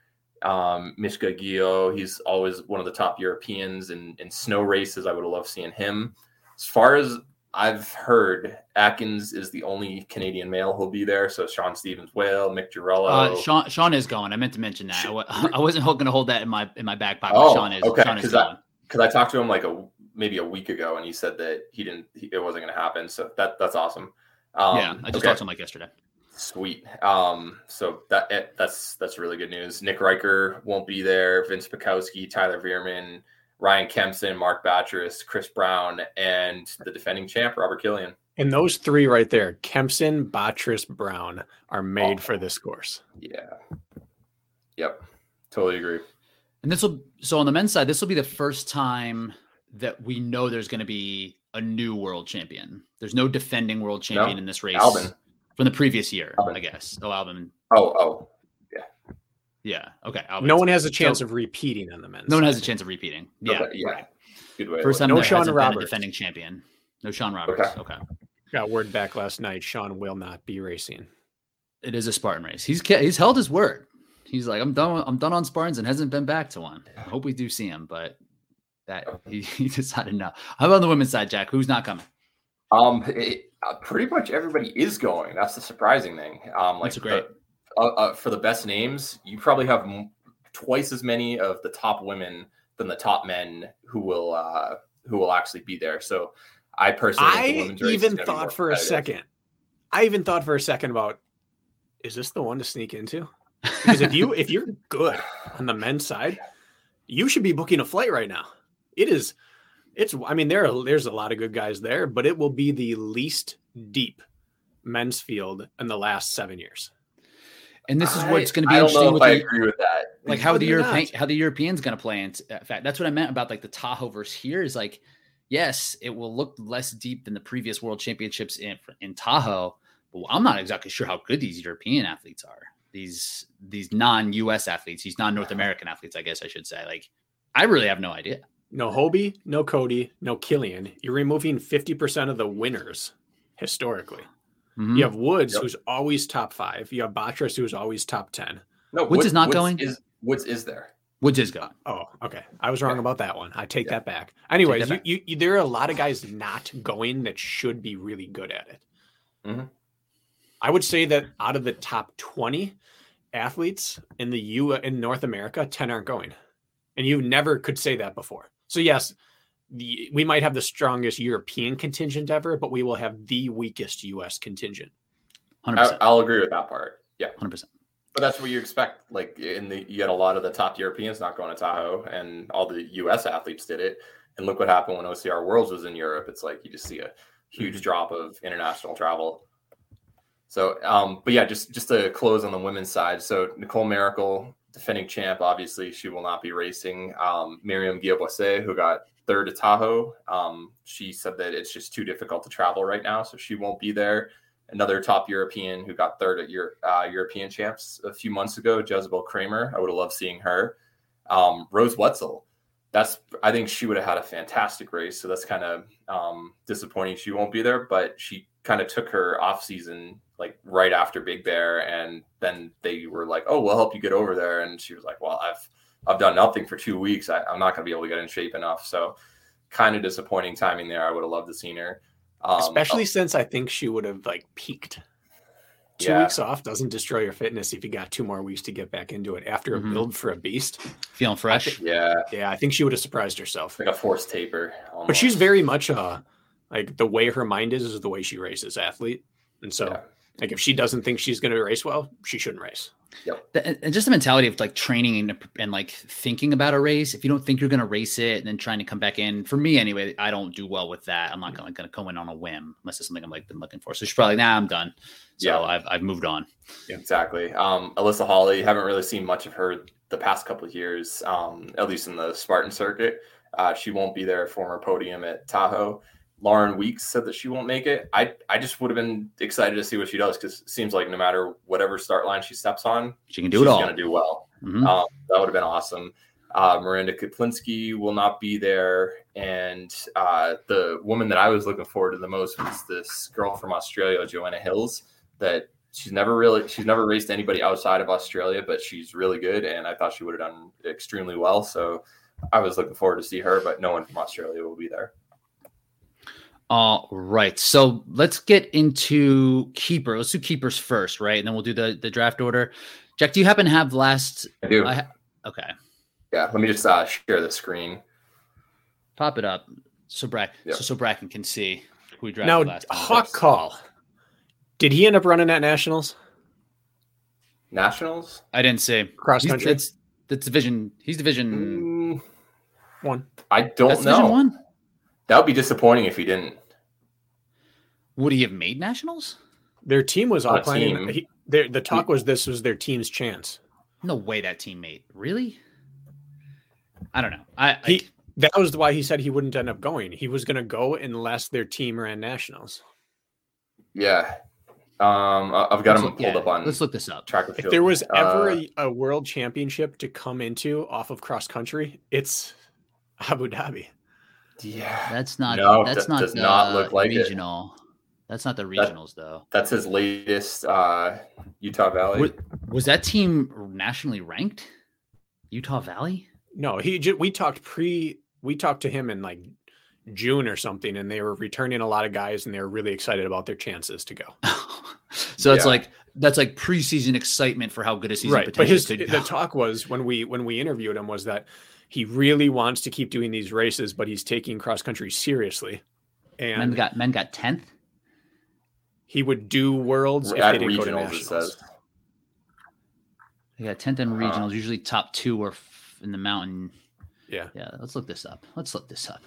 Um, Mishka Gio, he's always one of the top Europeans in, in snow races. I would have loved seeing him. As far as I've heard, Atkins is the only Canadian male who'll be there. So Sean Stevens Whale, Mick Girello. uh, Sean Sean is going. I meant to mention that. I, I wasn't going to hold that in my in my back pocket. Oh, Sean is okay, Sean is I- going. because I talked to him like a maybe a week ago, and he said that he didn't, he, it wasn't going to happen. So that that's awesome. Um, yeah, I just okay. talked to him like yesterday. Sweet. Um, so that eh, that's that's really good news. Nick Riker won't be there. Vince Pikowski, Tyler Veerman, Ryan Kempson, Mark Batcheris, Chris Brown, and the defending champ Robert Killian. And those three right there, Kempson, Batres, Brown, are made Oh. for this course. Yeah. Yep. Totally agree. And this will so on the men's side, this will be the first time that we know there's going to be a new world champion. There's no defending world champion No, in this race Albon. From the previous year, Albon. I guess. Oh, Albon. Oh, oh, Yeah. Yeah. Okay. Albon's- No one has a chance So- of repeating on the men's. No one has a chance of repeating. Yeah. Okay, yeah. right. good way. First time No there Sean hasn't been a Roberts. defending champion. No Sean Roberts. Okay. Got word back last night. Sean will not be racing. It is a Spartan race. He's he's held his word. He's like, I'm done. I'm done on Spartans and hasn't been back to one. I hope we do see him, but that he, he decided no. How about on the women's side, Jack? Who's not coming? Um, it, uh, pretty much everybody is going. That's the surprising thing. Um, like That's great. the- uh, uh, for the best names, you probably have m- twice as many of the top women than the top men who will uh, who will actually be there. So, I personally, I even gonna be more thought for a second. I even thought for a second about is this the one to sneak into? Because if you if you're good on the men's side, you should be booking a flight right now. It is it's I mean there are there's a lot of good guys there, but it will be the least deep men's field in the last 7 years. And this is what's going to be I don't interesting know if with I the, agree with that. like how How the European how the Europeans going to play. In uh, in fact, that's what I meant about like the Tahoe versus here is like, yes, it will look less deep than the previous World Championships in in Tahoe, but I'm not exactly sure how good these European athletes are. These these non U.S. athletes, these non North American athletes, I guess I should say. Like, I really have no idea. No Hobie, no Cody, no Killian. You're removing 50% of the winners historically. Mhm. You have Woods, Yep. who's always top five. You have Batres, who's always top 10. No, Woods is not going? Is Woods is there? Woods is gone. Oh, okay. I was wrong Yeah. about that one. I take Yeah. that back. Anyways, that back. You, you, there are a lot of guys not going that should be really good at it. Mhm. I would say that out of the top 20 athletes in the U in North America, 10 aren't going. And you never could say that before. So yes, the, we might have the strongest European contingent ever, but we will have the weakest US contingent. Hundred I, percent. I'll agree with that part. Yeah, Hundred percent. but that's what you expect. Like in the, you had a lot of the top Europeans not going to Tahoe, and all the U.S. athletes did it. And look what happened when OCR Worlds was in Europe. It's like you just see a huge drop of international travel. So, um, but yeah, just just to close on the women's side. So Nicole Mericle, defending champ, obviously she will not be racing. Um, Myriam Guillot-Boisset, who got third at Tahoe, um, she said that it's just too difficult to travel right now, so she won't be there. Another top European who got third at uh, European champs a few months ago, Jezebel Kramer. I would have loved seeing her. Um, Rose Wetzel, that's I think she would have had a fantastic race. So that's kind of um, disappointing she won't be there. But she kind of took her off season like right after Big Bear, and then they were like, "Oh, we'll help you get over there." And she was like, "Well, I've I've done nothing for two weeks. I, I'm not going to be able to get in shape enough." So kind of disappointing timing there. I would have loved to seen her. Um, Especially since I think she would have like peaked. Two Yeah. weeks off doesn't destroy your fitness if you got two more weeks to get back into it after Mhm. a build for a beast. Feeling fresh. yeah, Yeah, I think she would have surprised herself. like a forced taper. But she's very much uh like the way her mind is is the way she races athlete. And so Yeah. Like if she doesn't think she's going to race well, she shouldn't race. The- and- and just the mentality of like training and, and like thinking about a race. If you don't think you're going to race it and then trying to come back in, for me anyway, I don't do well with that. I'm not going to come in on a whim unless it's something I'm like been looking for. So she's probably nah, I'm done. So Yeah. I've I've moved on. Exactly. Um, Alyssa Hawley, haven't really seen much of her the past couple of years, um, at least in the Spartan circuit. Uh, she won't be there, former podium at Tahoe. Lauren Weeks said that she won't make it. I, I just would have been excited to see what she does because it seems like no matter whatever start line she steps on, She can do she's it all. going to do well. Mhm. Um, that would have been awesome. Uh, Miranda Kuplinski will not be there. And uh, the woman that I was looking forward to the most was this girl from Australia, Joanna Hills, that she's never really, she's never raced anybody outside of Australia, but she's really good. And I thought she would have done extremely well. So I was looking forward to see her, but no one from Australia will be there. All right. So let's get into keeper. Let's do keepers first, right? And then we'll do the the draft order. Jack, do you happen to have last? I do. I ha- okay. yeah. Let me just uh, share the screen. Pop it up so Brack Yep. so, so Brakken can see who we drafted Now, last time. Hawk Call. Did he end up running at nationals Nationals? I didn't see cross country? It's that's division. He's division. Mm, One. I don't that's division know. one. That would be disappointing if he didn't. Would he have made nationals? Their team was all On a planning. He, their, the talk was this was their team's chance. No way that team made. Really? I don't know. I, He- I That was why he said he wouldn't end up going. He was going to go unless their team ran nationals. Yeah. Um, I- I've got let's him look- pulled yeah, up on Let's look this up. track If there was ever Uh, a, a world championship to come into off of cross country, it's Abu Dhabi. Yeah, That's not. No, that's that not. does not uh, look like it. regional. That's not the regionals though. That's his latest uh, Utah Valley. Was, was that team nationally ranked? Utah Valley? No, he ju- we talked pre we talked to him in like June or something, and they were returning a lot of guys, and they were really excited about their chances to go. so it's like that's like preseason excitement for how good a season right, but his could the talk was when we when we interviewed him was that he really wants to keep doing these races, but he's taking cross country seriously, And men got men got tenth. he would do worlds if At they didn't go to regionals, it nationals. says. They got tenth in Uh-huh. regionals. Usually top two are f- in the mountain. Yeah, Yeah, let's look this up. Let's look this up.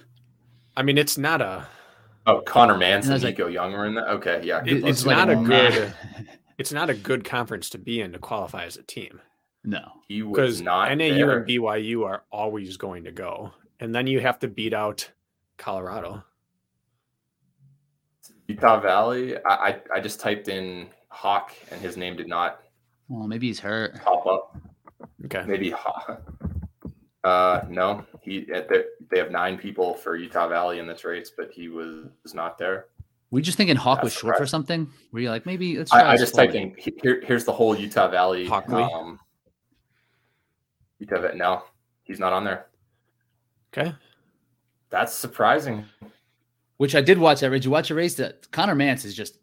I mean it's not a Oh, Connor Manson, And I was like- Nico Young were in that. Okay, yeah. It- it's luck. not a good- it's not a good conference to be in to qualify as a team. No. He was because not NAU there. and BYU are always going to go, and then you have to beat out Colorado. Utah Valley. I, I I just typed in Hawk and his name did not Well, maybe he's hurt. pop up. Okay, Maybe Hawk. Uh, no, he they have nine people for Utah Valley in this race, but he was, was not there. We just thinking Hawk That's was short for something. Were you like maybe let's try I, I just forward. typed in here. Here's the whole Utah Valley. Hockley? Um, Utah Valley. No, he's not on there. okay. That's surprising. Which I did watch that race. Did you watch a race that Conner Mantz is just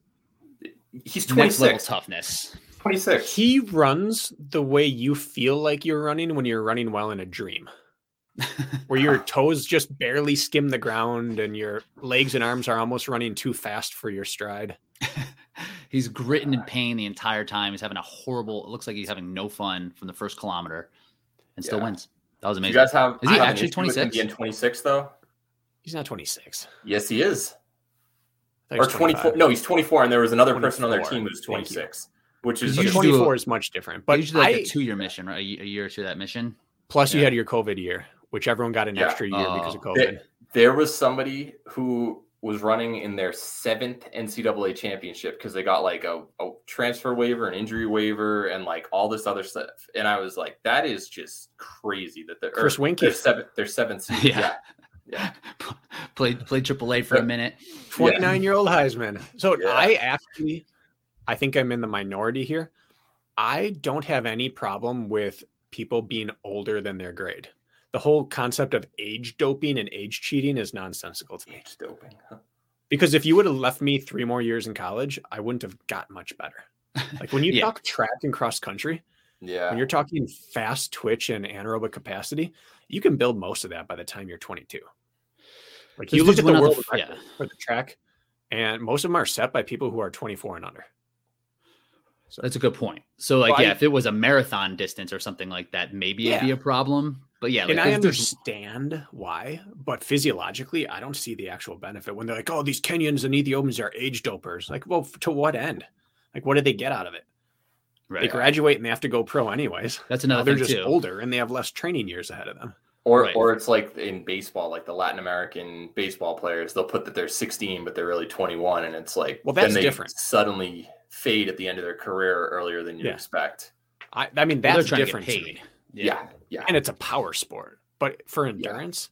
He's next level 26. toughness. 26. He runs the way you feel like you're running when you're running well in a dream, where your toes just barely skim the ground and your legs and arms are almost running too fast for your stride. he's gritting in pain the entire time. He's having a horrible. It looks like he's having no fun from the first kilometer, and still Yeah. wins. That was amazing. you guys have? Is he have actually issue with him 26? Being 26 though. He's not 26. Yes, he is. Or thought he was 24. No, he's 24, and there was another person on their team who's Thank 26, which is Because So usually do a- 24 is much different. but But usually like I, a two-year mission, right? A, ye- a year to that mission. plus you had your COVID year, which everyone got an Yeah. extra year because of Oh. COVID. there was somebody who was running in their seventh NCAA championship because they got like a, a transfer waiver, an injury waiver, and like all this other stuff. And I was like, that is just crazy that they're Chris or Winkie. They're seventh. They're seventh. seed. Yeah. yeah. Yeah. played played played AAA for a minute. 29 year old Heisman. So Yeah. I actually, I think I'm in the minority here. I don't have any problem with people being older than their grade. The whole concept of age doping and age cheating is nonsensical to me. Age doping. huh? Because if you would have left me three more years in college, I wouldn't have got much better. Like when you Yeah. talk track and cross country, Yeah. when you're talking fast twitch and anaerobic capacity, you can build most of that by the time you're 22. Like you look at the world the f- record for the track, and most of them are set by people who are 24 and under. So That's a good point. So like, Well, yeah, I- if it was a marathon distance or something like that, maybe it'd be a problem. But yeah, like, and I there's- there's- understand why, but physiologically, I don't see the actual benefit when they're like, "Oh, these Kenyans and Ethiopians are age dopers." Like, well, to what end? Like, what did they get out of it? They graduate and they have to go pro anyways. That's another. Now they're thing just too. older and they have less training years ahead of them. Or, Right. or it's like in baseball, like the Latin American baseball players, they'll put that they're 16, but they're really 21, and it's like, Well, then that's they different. Suddenly fade at the end of their career earlier than you Yeah. expect. I, I mean, Well, they're that's trying to get different to, paid. me. Yeah, yeah. and it's a power sport. But for endurance,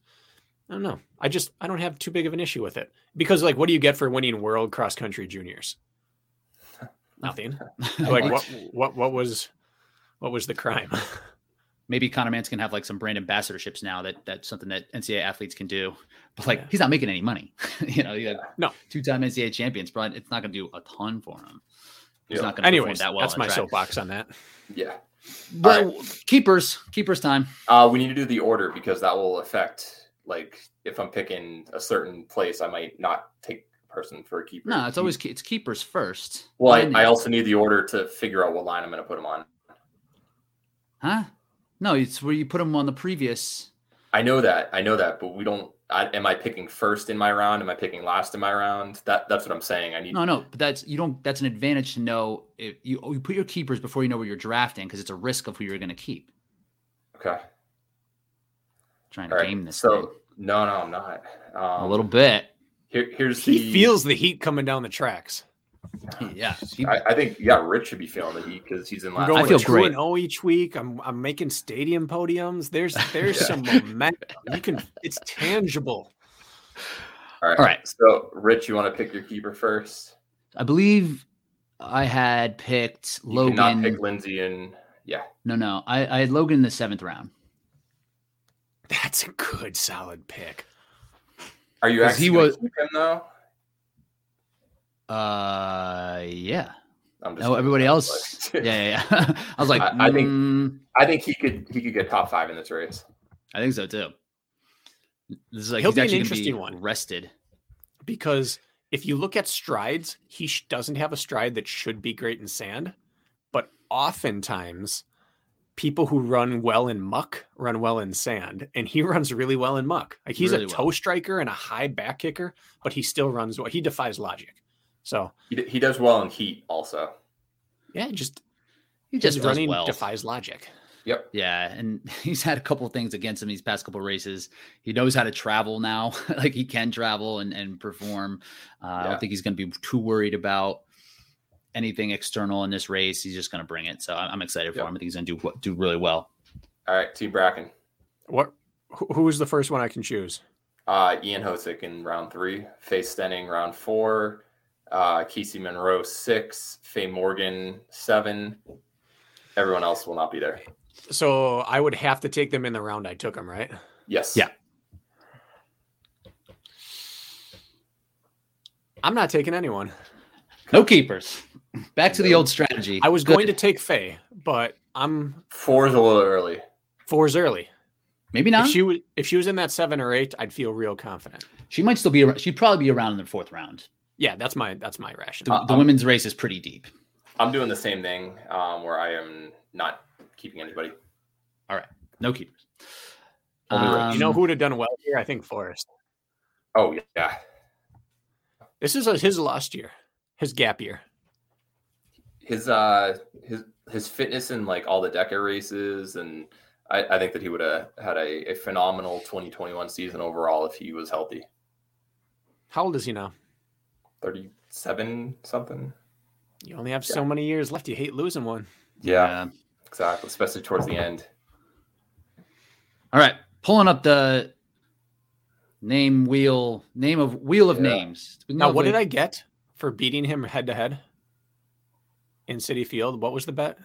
I don't know. I just I don't have too big of an issue with it because, like, what do you get for winning world cross country juniors? Nothing. like what what what was what was the crime? maybe Conner Mantz can have like some brand ambassadorships now that that's something that NCAA athletes can do. But like Yeah. he's not making any money. you know, yeah, No. two time NCAA champions, but it's not gonna do a ton for him. He's Yeah. not gonna Anyways, that well. that's my track. soapbox on that. Yeah. But keepers, keepers time. Uh, we need to do the order because that will affect, like, if I'm picking a certain place, I might not take a person for a keeper. No, it's always it's keepers first. Well, I, I also need the order to figure out what line I'm going to put them on. huh? No, it's where you put them on the previous. I know that. I know that, but we don't. I, am I picking first in my round? Am I picking last in my round? That that's what I'm saying. I need. No, no, but that's you don't. That's an advantage to know if you you put your keepers before you know where you're drafting because it's a risk of who you're going to keep. Okay. Trying All to right. game this so thing. no, no, I'm not. Um, a little bit. Here, here's He the. feels the heat coming down the tracks. Yeah, I, I think yeah, Rich should be feeling the heat because he's in I'm last. going feel two great. and zero each week. I'm I'm making stadium podiums. There's there's Yeah. some momentum. You can. It's tangible. All right. All right. So, Rich, you want to pick your keeper first? I believe I had picked You Logan. cannot pick Lindsay and yeah. no, no, I, I had Logan in the seventh round. That's a good solid pick. Are you actually he was- keep him though? Uh, yeah. I'm No, everybody else. yeah, yeah, yeah. I was like, I- I think- mm, I think he could he could get top five in this race. I think so too. This is like He'll he's be an interesting be one. rested. because if you look at strides, he sh- doesn't have a stride that should be great in sand, but oftentimes people who run well in muck run well in sand, and he runs really well in muck. Like he's Really a well. toe striker and a high back kicker, but he still runs well. He defies logic. So He, d- he does well in heat also. yeah, just He just does running well. defies logic. Yep. Yeah, and he's had a couple things against him these past couple races. He knows how to travel now. like he can travel and, and perform. Uh, I don't think he's going to be too worried about anything external in this race. He's just going to bring it. So I'm I'm excited for him. I think he's going to do do really well. All right, Team Brakken. What? who- Who's the first one I can choose? Uh, Ian Hosek in round three, Faye Stenning round four, uh, Casey Monroe six, Faye Morgan seven. Everyone else will not be there. So I would have to take them in the round I took them, right? Yes. Yeah. I'm not taking anyone. No keepers. Back to the old strategy. I was Good. going to take Faye, but I'm Four is a little early. four's early. maybe not. If She, she was if she was in that seven or eight, I'd feel real confident. She might still be. ar- She'd probably be around in the fourth round. Yeah, that's my that's my The, rationale. Uh, the um, women's race is pretty deep. I'm doing the same thing um, where I am not keeping anybody. All right, no keepers. Only Rich. you know Um, who would have done well here? I think Forrest. Oh yeah, This is a, his last year, his gap year. his uh his his fitness in like all the DEKA races, and I, I think that he would have had a, a phenomenal 2021 season overall if he was healthy. How old is he now? 37 something. You only have so many years left. You hate losing one. Yeah, exactly. Especially towards the end. All right, pulling up the name wheel, name of wheel of Yeah. names. Now, go what with- did I get for beating him head to head in City Field? What was the bet?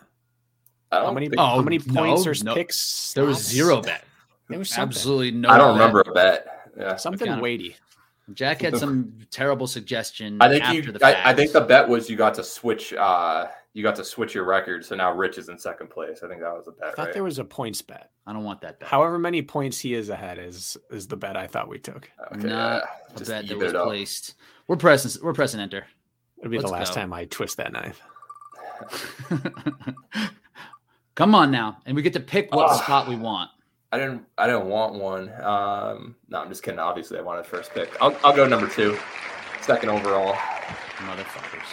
How many think- Oh, how many no, points or no. picks? There was zero bet. There was something. Absolutely no. I don't bet. remember a bet. Yeah. something Account- weighty. Jack had some terrible suggestion. I think after you. the I, fact. I think the bet was you got to switch. uh You got to switch your record, so now Rich is in second place. I think that was the bet. I thought right? there was a points bet. I don't want that bet. However many points he is ahead is is the bet I thought we took. Okay, Not yeah. a bet that was placed. We're pressing. We're pressing enter. It'll be Let's the last go. time I twist that knife. Come on now, and we get to pick what Ugh. spot we want. I didn't. I didn't want one. Um, no, I'm just kidding. Obviously, I wanted first pick. I'll, I'll go number two, second overall. Motherfuckers.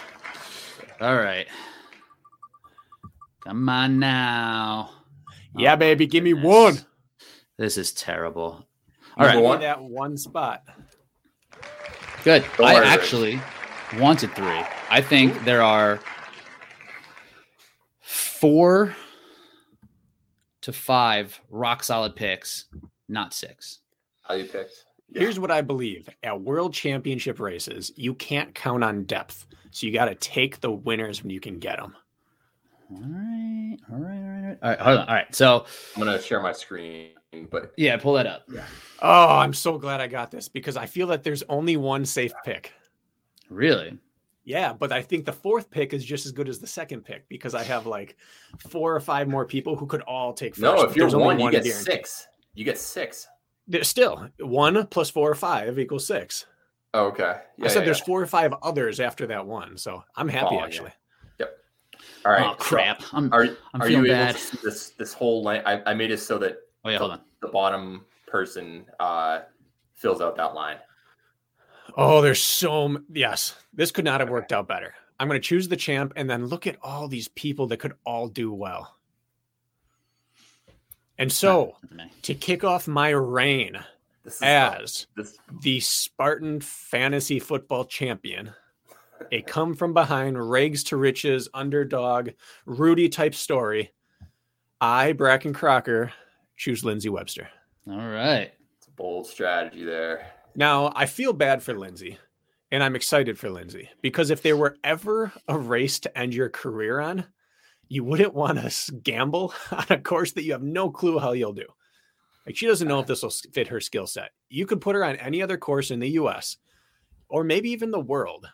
All right. Come on now. Yeah, Oh, baby, give me one. This is terrible. All Number right. Give me one? that one spot. Good. Don't I worry, Rich. actually wanted three. I think there are four to five rock solid picks, not six. How you picked? Here's what I believe: at World Championship races, you can't count on depth, so you got to take the winners when you can get them. All right. All right. All right. All right. All right. Hold on. All right. So, I'm gonna share my screen, but yeah, pull that up. Yeah. Oh, I'm so glad I got this because I feel that there's only one safe pick. Really? Yeah, but I think the fourth pick is just as good as the second pick because I have like four or five more people who could all take first. no. If you're there's only one, you get guaranteed. six. You get six. There's still one plus four or five equals six. Oh, okay. Yeah, I said yeah, there's yeah. four or five others after that one, so I'm happy Oh, yeah. actually. All right. oh so crap! I'm. are I'm are you feeling able bad. to see this this whole line? I, I made it so that Oh yeah, hold on. the bottom person uh fills out that line. Oh, there's so m- yes. This could not have worked out better. I'm going to choose the champ and then look at all these people that could all do well. And so, to kick off my reign This is as this the Spartan fantasy football champion, a come from behind, rags to riches, underdog, Rudy type story, I, Brakken Kraker, choose Lindsay Webster. All right. it's a bold strategy there. Now, I feel bad for Lindsay. And I'm excited for Lindsay because if there were ever a race to end your career on, you wouldn't want to gamble on a course that you have no clue how you'll do. Like she doesn't know if uh-huh. this will fit her skill set. You could put her on any other course in the US or maybe even the world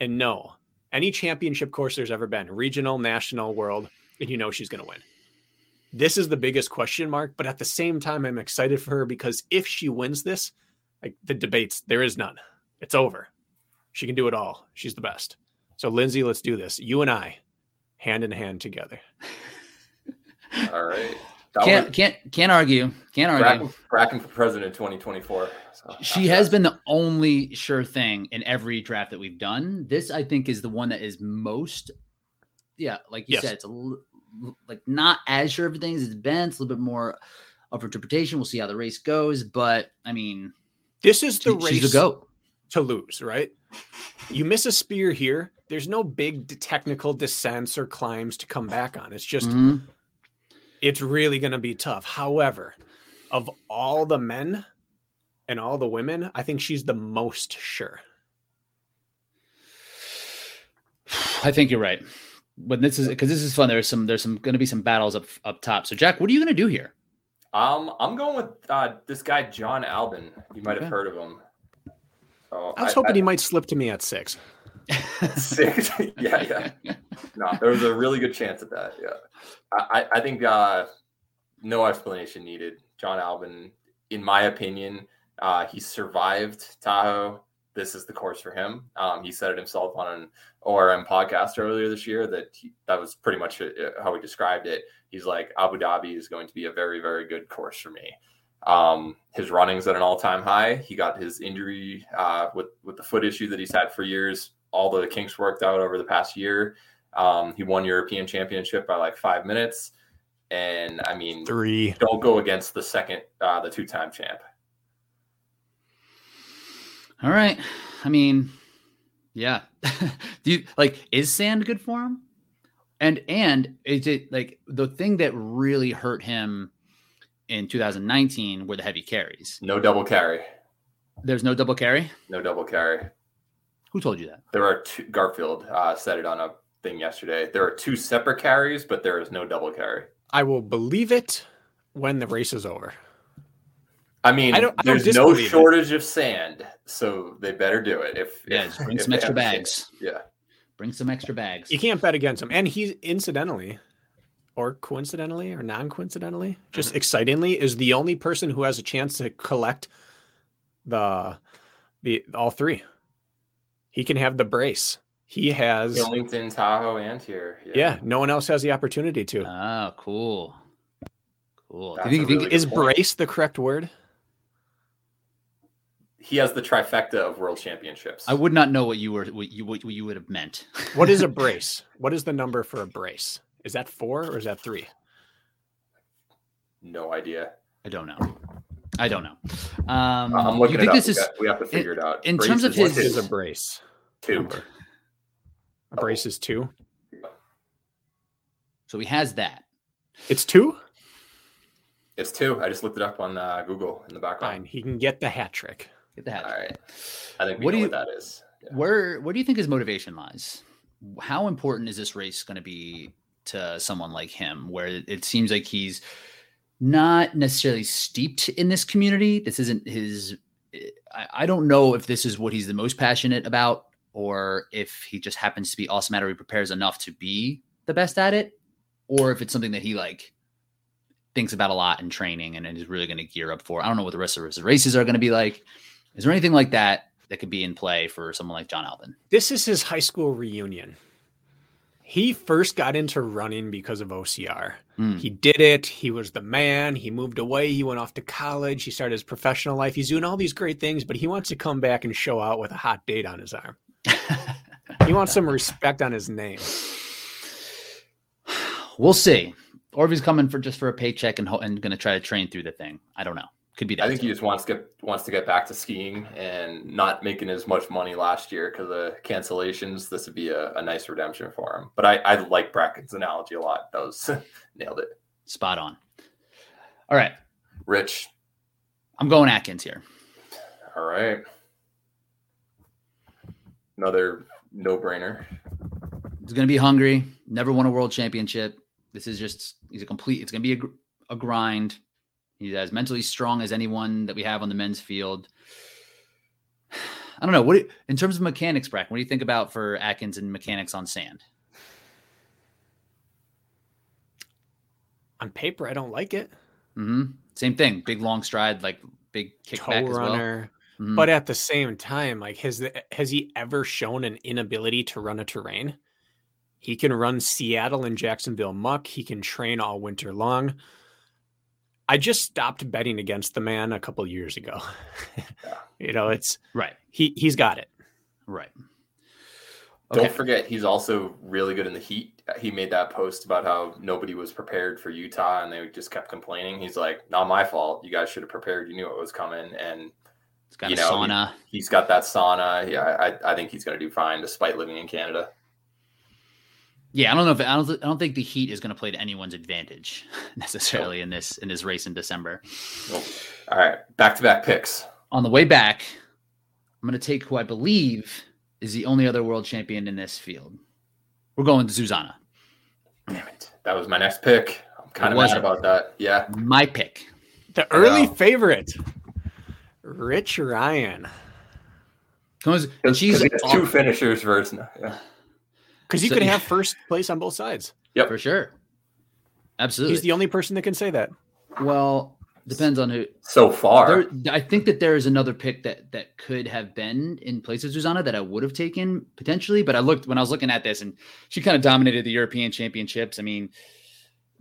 and know any championship course there's ever been, regional, national, world, and you know she's going to win. This is the biggest question mark, but at the same time, I'm excited for her because if she wins this, like the debates, there is none. It's over. She can do it all. She's the best. So, Lindsay, let's do this. You and I, hand in hand together. All right. That can't can't can't argue. Can't argue. Brakken, for president 2024. So she has been the only sure thing in every draft that we've done. This, I think, is the one that is most, yeah, like you yes. said, it's a like not as sure of things. It's been it's a little bit more of interpretation. We'll see how the race goes, but I mean, this is the she, race to go to lose, right? You miss a spear here. There's no big technical descents or climbs to come back on. It's just, mm-hmm. it's really going to be tough. However, of all the men and all the women, I think she's the most sure. I think you're right when this is because this is fun. There's some there's some going to be some battles up up top. So Jack, what are you going to do here? Um, I'm going with uh, this guy John Albon. You might okay. have heard of him. So I was I, hoping I, he might slip to me at six. six, yeah, yeah. No, there was a really good chance at that. Yeah, I I think uh, no explanation needed. John Albon, in my opinion, uh, he survived Tahoe this is the course for him. Um, he said it himself on an ORM podcast earlier this year that he, that was pretty much uh, how he described it. He's like Abu Dhabi is going to be a very very good course for me. Um, his running's at an all time high. He got his injury uh, with with the foot issue that he's had for years. All the kinks worked out over the past year. Um, he won European Championship by like five minutes, and I mean, three. Don't go against the second, uh, the two time champ. All right. I mean, yeah. Do you like is sand good for him? And and is it like the thing that really hurt him in 2019 were the heavy carries? No double carry. There's no double carry. No double carry. Who told you that? There are two. Garfield uh, said it on a thing yesterday. There are two separate carries, but there is no double carry. I will believe it when the race is over. I mean, I don't, I don't there's no shortage it. of sand, so they better do it. If yeah, if, bring some extra bags. Yeah, bring some extra bags. You can't bet against him, and he's incidentally, or coincidentally, or non-coincidentally, just mm-hmm. excitingly, is the only person who has a chance to collect the the all three. He can have the brace. He has Killington, Tahoe, and here. Yeah. yeah. no one else has the opportunity to. Oh, cool. Cool. Do you Think, really is brace the correct word? He has the trifecta of world championships. I would not know what you were what you what you would have meant. what is a brace? What is the number for a brace? Is that four or is that three? No idea. I don't know. I don't know. Um, I'm looking you think this is, got, we have to figure in, it out. In brace terms of his, is a brace? Two. A brace is two. So he has that. It's two. It's two. I just looked it up on uh, Google in the background. Fine. He can get the hat trick. Get the hat. All right. I think what do you, what that is. Yeah. Where where do you think his motivation lies? How important is this race going to be to someone like him? Where it seems like he's not necessarily steeped in this community. This isn't his. I, I don't know if this is what he's the most passionate about, or if he just happens to be awesome at it. Or he prepares enough to be the best at it, or if it's something that he like thinks about a lot in training and is really going to gear up for. I don't know what the rest of his races are going to be like. Is there anything like that that could be in play for someone like John Albon? This is his high school reunion. He first got into running because of OCR. Mm. He did it. He was the man. He moved away. He went off to college. He started his professional life. He's doing all these great things, but he wants to come back and show out with a hot date on his arm. he wants some respect on his name. We'll see. Or if he's coming for just for a paycheck and, and going to try to train through the thing. I don't know. Could be that. I think he just wants to get wants to get back to skiing and not making as much money last year because of cancellations. This would be a, a, nice redemption for him. But I, I like Brakken's analogy a lot. That was nailed it. Spot on. All right. Rich. I'm going Atkins here. All right. Another no brainer. He's going to be hungry. Never won a world championship. This is just he's a complete. It's going to be a, a grind. He's as mentally strong as anyone that we have on the men's field. I don't know what in terms of mechanics, Brack. What do you think about for Atkins and mechanics on sand? On paper, I don't like it. Mm-hmm. Same thing. Big long stride, like big kickback Toe as well. runner. Mhm. But at the same time, like has the, has he ever shown an inability to run a terrain? He can run Seattle and Jacksonville muck. He can train all winter long. I just stopped betting against the man a couple years ago. you know, it's right, he he's got it. right. Don't forget, he's also really good in the heat. He made that post about how nobody was prepared for Utah and they just kept complaining. He's like, not my fault. You guys should have prepared. You knew it was coming. And It's got you a know, sauna. he's got that sauna. Yeah, I, I think he's going to do fine despite living in Canada. Yeah, I don't know if I don't, I don't think the heat is going to play to anyone's advantage necessarily in this in this race in December. All right, back to back picks. On the way back, I'm going to take who I believe is the only other world champion in this field. We're going to Zuzana. Damn it. That was my next pick. I'm kind of was mad about that. Yeah. My pick. The early know. favorite, Rich Ryan, Comes, Because she's he has two finishers versus. Yeah. Because you So- could have first place on both sides. Yep. for sure. Absolutely. He's the only person that can say that. well, depends on who. So far. There, I think that there is another pick that that could have been in place of Zuzana that I would have taken potentially, but I looked when I was looking at this, and she kind of dominated the European Championships. I mean,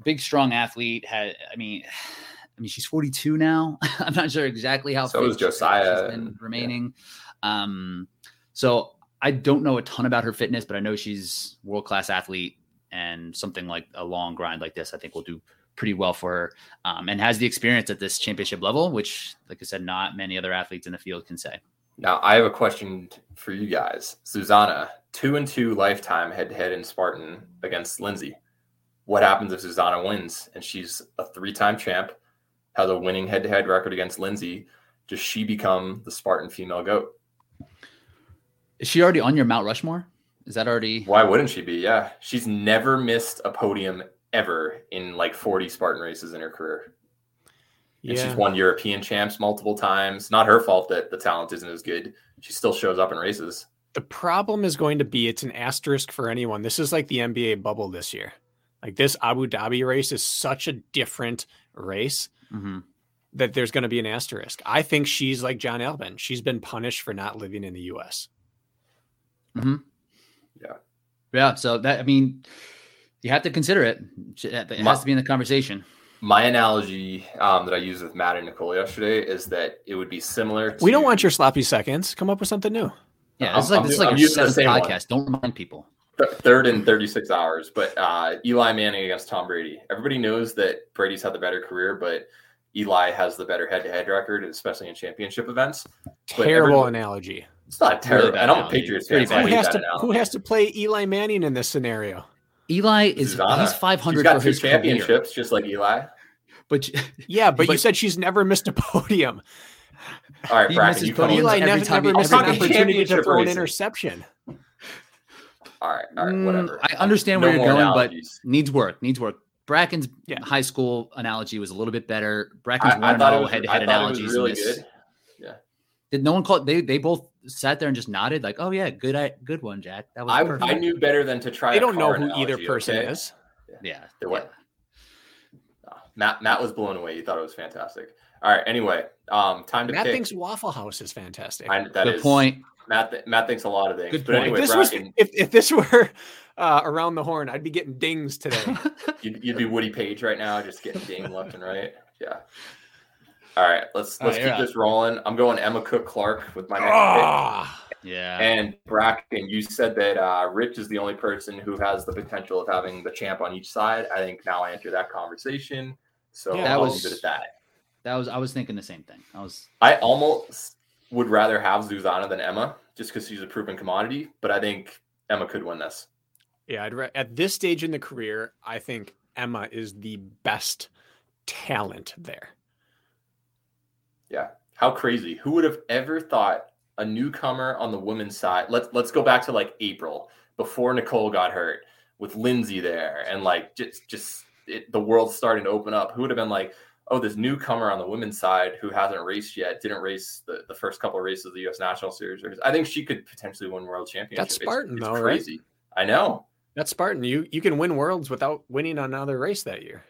big, strong athlete. Had I mean, I mean, she's 42 now. I'm not sure exactly how. So fit is Josiah she's been and- remaining. Um, so I don't know a ton about her fitness, but I know she's world class athlete, and something like a long grind like this, I think will do pretty well for her um, and has the experience at this championship level, which, like I said, not many other athletes in the field can say. Now I have a question for you guys. Zuzana, two and two lifetime head to head in Spartan against Lindsay. What happens if Zuzana wins and she's a three time champ, has a winning head to head record against Lindsay? Does she become the Spartan female goat? Is she already on your Mount Rushmore? Is that already? Why wouldn't she be? Yeah. She's never missed a podium ever in like 40 Spartan races in her career. And she's won European champs multiple times. Not her fault that the talent isn't as good. She still shows up in races. The problem is going to be it's an asterisk for anyone. This is like the NBA bubble this year. Like this Abu Dhabi race is such a different race Mhm. that there's going to be an asterisk. I think she's like Jon Albon. She's been punished for not living in the US. Yeah. Yeah. So that I mean, you have to consider it. It has My- to be in the conversation. My analogy um, that I used with Matt and Nicole yesterday is that it would be similar. To, We don't want your sloppy seconds. Come up with something new. Yeah, I'm- this is like I'm this is like I'm your using the seventh same one. podcast. Don't remind people. third and 36 hours. But uh, Eli Manning against Tom Brady. Everybody knows that Brady's had the better career, but Eli has the better head-to-head record, especially in championship events. But Terrible everyone- analogy. It's not terrible. bad and I don't analogy. Patriots Pretty fan. so I bad. Who has to who has to play Eli Manning in this scenario? Eli is Zuzana. he's She's 500 got for two his career, championships, just like Eli. but Yeah, but, you said she's never missed a podium. All right, He Brakken, misses you podiums. Eli every never, time never he- missed an opportunity to throw an interception. All right, all right, Mm, whatever. I understand No where you're more going, but needs work. Needs work. Brakken's Yeah. high school analogy was a little bit better. Brakken's I, I one thought it was, head to head thought it was analogies. in really good. Did no one call? They they both sat there and just nodded, like, "Oh yeah, good, I, good one, Jack. That was I, perfect." I knew better than to try. They a don't know car who either person okay? is. yeah, They're what? Uh, Matt Matt was blown away. He thought it was fantastic. All right. Anyway, um, time to Matt pick. thinks Waffle House is fantastic. I, that good is- point. Matt th- Matt thinks a lot of things. Good but point. anyway, if this was Brakken, if, if this were uh, around the horn, I'd be getting dings today. you'd, you'd be Woody Paige right now, just getting dinged left and right. Yeah. All right. Let's let's right, keep you're up. this rolling. I'm going Emma Cook Clark with my next pick. Ah, Yeah, And Brakken, you said that uh, Rich is the only person who has the potential of having the champ on each side. I think now I enter that conversation. So Yeah, that I'll was- leave it at that. that was. I was thinking the same thing. I was. I almost would rather have Zuzana than Emma just because she's a proven commodity, but I think Emma could win this. yeah, I'd re- at this stage in the career, I think Emma is the best talent there. Yeah. How crazy. Who would have ever thought a newcomer on the women's side. Let's let's go back to like April before Nicole got hurt with Lindsay there, and like just just it, the world's starting to open up. Who would have been like, oh, this newcomer on the women's side who hasn't raced yet, didn't race the, the first couple of races of the U.S. National Series. I think she could potentially win world championship. That's Spartan, it's, it's though, crazy. Right? I know. That's Spartan. You you can win worlds without winning another race that year.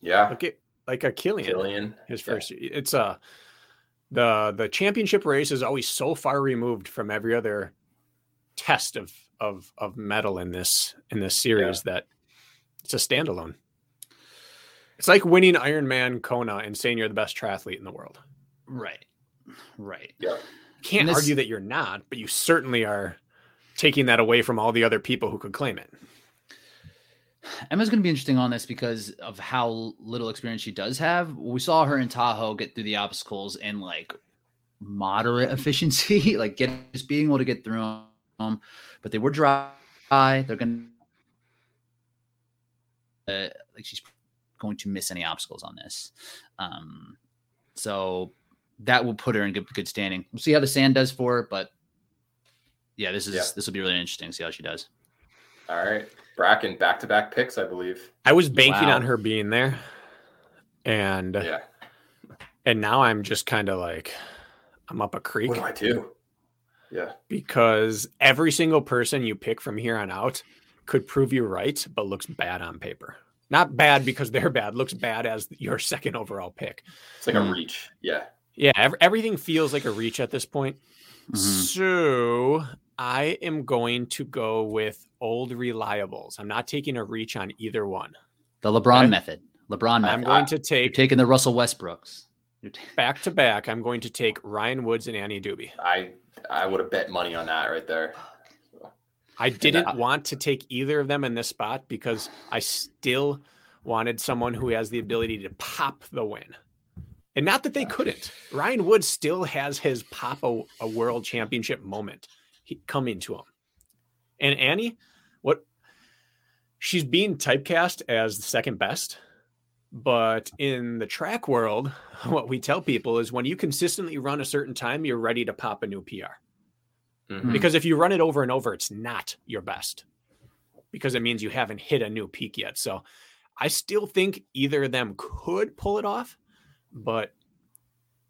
Yeah. Look at like a Kilian. Kilian. His first yeah. it's a the the championship race is always so far removed from every other test of of of medal in this in this series yeah. that it's a standalone. It's like winning Ironman Kona and saying you're the best triathlete in the world. Right. Right. Yeah. Can't this, argue that you're not, but you certainly are taking that away from all the other people who could claim it. Emma's going to be interesting on this because of how little experience she does have. We saw her in Tahoe get through the obstacles in like moderate efficiency, like get just being able to get through them. But they were dry. They're going to uh, like she's going to miss any obstacles on this. Um, so that will put her in good, good standing. We'll see how the sand does for her, but yeah, this is yeah. this will be really interesting to see how she does. All right. Brakken, back to back picks, I believe. I was banking wow. on her being there. And yeah. And now I'm just kind of like I'm up a creek. What do I do? Yeah. Because every single person you pick from here on out could prove you right, but looks bad on paper. Not bad because they're bad, looks bad as your second overall pick. It's like mm. a reach. Yeah. Yeah. Ev- everything feels like a reach at this point. Mm-hmm. So I am going to go with old reliables. I'm not taking a reach on either one. The LeBron okay. method. LeBron method. I'm going to take You're taking the Russell Westbrooks. back to back. I'm going to take Ryan Woods and Annie Doobie. I I would have bet money on that right there. I didn't uh, want to take either of them in this spot because I still wanted someone who has the ability to pop the win. And not that they couldn't. Ryan Woods still has his pop a, a world championship moment coming to him. And Annie, what she's being typecast as the second best. But in the track world, what we tell people is when you consistently run a certain time, you're ready to pop a new PR. Mm-hmm. Because if you run it over and over, it's not your best because it means you haven't hit a new peak yet. So I still think either of them could pull it off, but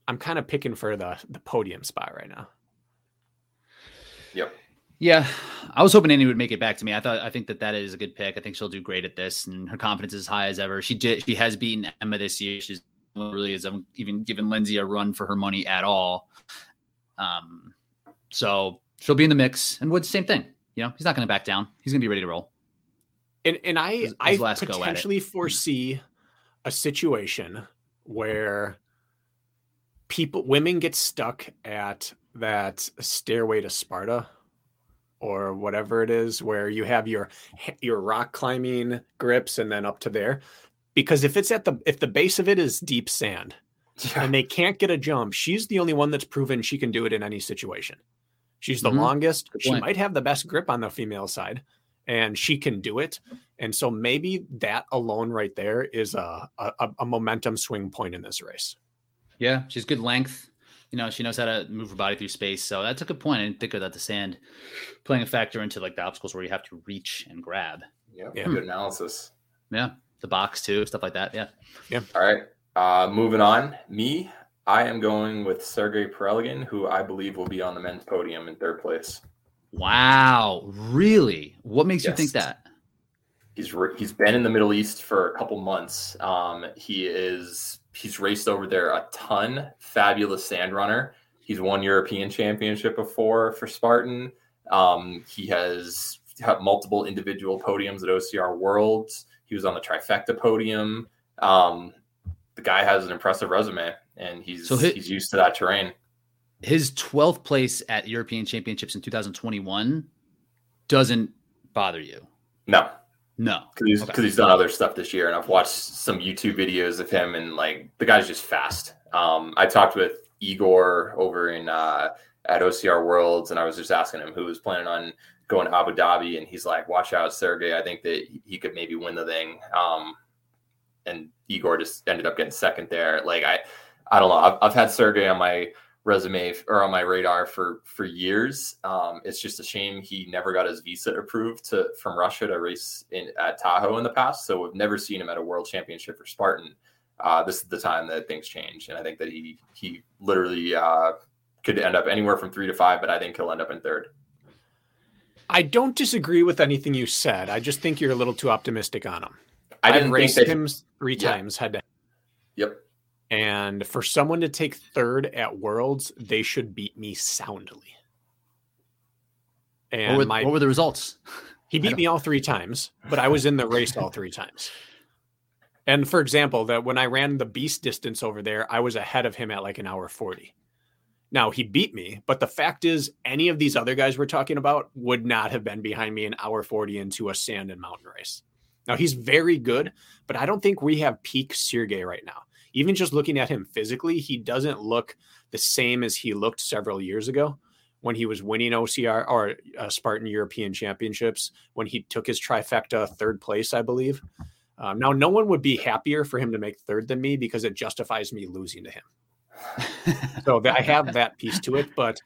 I'm kind of picking for the the podium spot right now. Yep. Yeah, I was hoping Annie would make it back to me. I thought I think that that is a good pick. I think she'll do great at this, and her confidence is as high as ever. She did. She has beaten Emma this year. She's really has even given Lindsay a run for her money at all. Um, so she'll be in the mix, and Woods same thing. You know, he's not going to back down. He's going to be ready to roll. And and I his, his I potentially foresee a situation where people women get stuck at that stairway to Sparta or whatever it is where you have your your rock climbing grips and then up to there. Because if it's at the if the base of it is deep sand yeah. and they can't get a jump she's the only one that's proven she can do it in any situation. She's the mm-hmm. longest. She might have the best grip on the female side and she can do it. And so maybe that alone right there is a, a, a momentum swing point in this race. Yeah she's good length you know, she knows how to move her body through space. So that's a good point. I didn't think of that the sand playing a factor into like the obstacles where you have to reach and grab. Yep. Yeah. Good analysis. Yeah. The box too, stuff like that. Yeah. Yeah. All right. Uh, moving on. Me, I am going with Sergey Parelgin, who I believe will be on the men's podium in third place. Wow. Really? What makes yes. you think that? He's re- he's been in the Middle East for a couple months. Um, he is he's raced over there a ton. Fabulous sand runner. He's won European championship before for Spartan. Um, he has had multiple individual podiums at OCR Worlds. He was on the trifecta podium. Um, the guy has an impressive resume, and he's so his, he's used to that terrain. His 12th place at European Championships in 2021 doesn't bother you. No, no, because he's, okay. he's done other stuff this year, and I've watched some YouTube videos of him, and like the guy's just fast. Um, I talked with Igor over in uh, at OCR Worlds, and I was just asking him who was planning on going to Abu Dhabi, and he's like, "Watch out, Sergey. I think that he could maybe win the thing." Um, and Igor just ended up getting second there. Like I, I don't know. I've, I've had Sergey on my resume or on my radar for for years. Um, it's just a shame he never got his visa approved to from Russia to race in at Tahoe in the past. So we've never seen him at a World Championship for Spartan. Uh, this is the time that things change, and I think that he he literally uh, could end up anywhere from three to five, but I think he'll end up in third. I don't disagree with anything you said. I just think you're a little too optimistic on him. I didn't I've raced that, him three Yeah. times head to Yep. And for someone to take third at Worlds, they should beat me soundly. What And were, my what were the results? he beat me all three times, but I was in the race all three times. And for example, that when I ran the beast distance over there, I was ahead of him at like an hour 40. Now he beat me, but the fact is, any of these other guys we're talking about would not have been behind me an hour 40 into a sand and mountain race. Now he's very good, but I don't think we have peak Sergey right now. Even just looking at him physically, he doesn't look the same as he looked several years ago when he was winning OCR or uh, Spartan European Championships, when he took his trifecta third place, I believe. Um, now, no one would be happier for him to make third than me because it justifies me losing to him. So I have that piece to it, but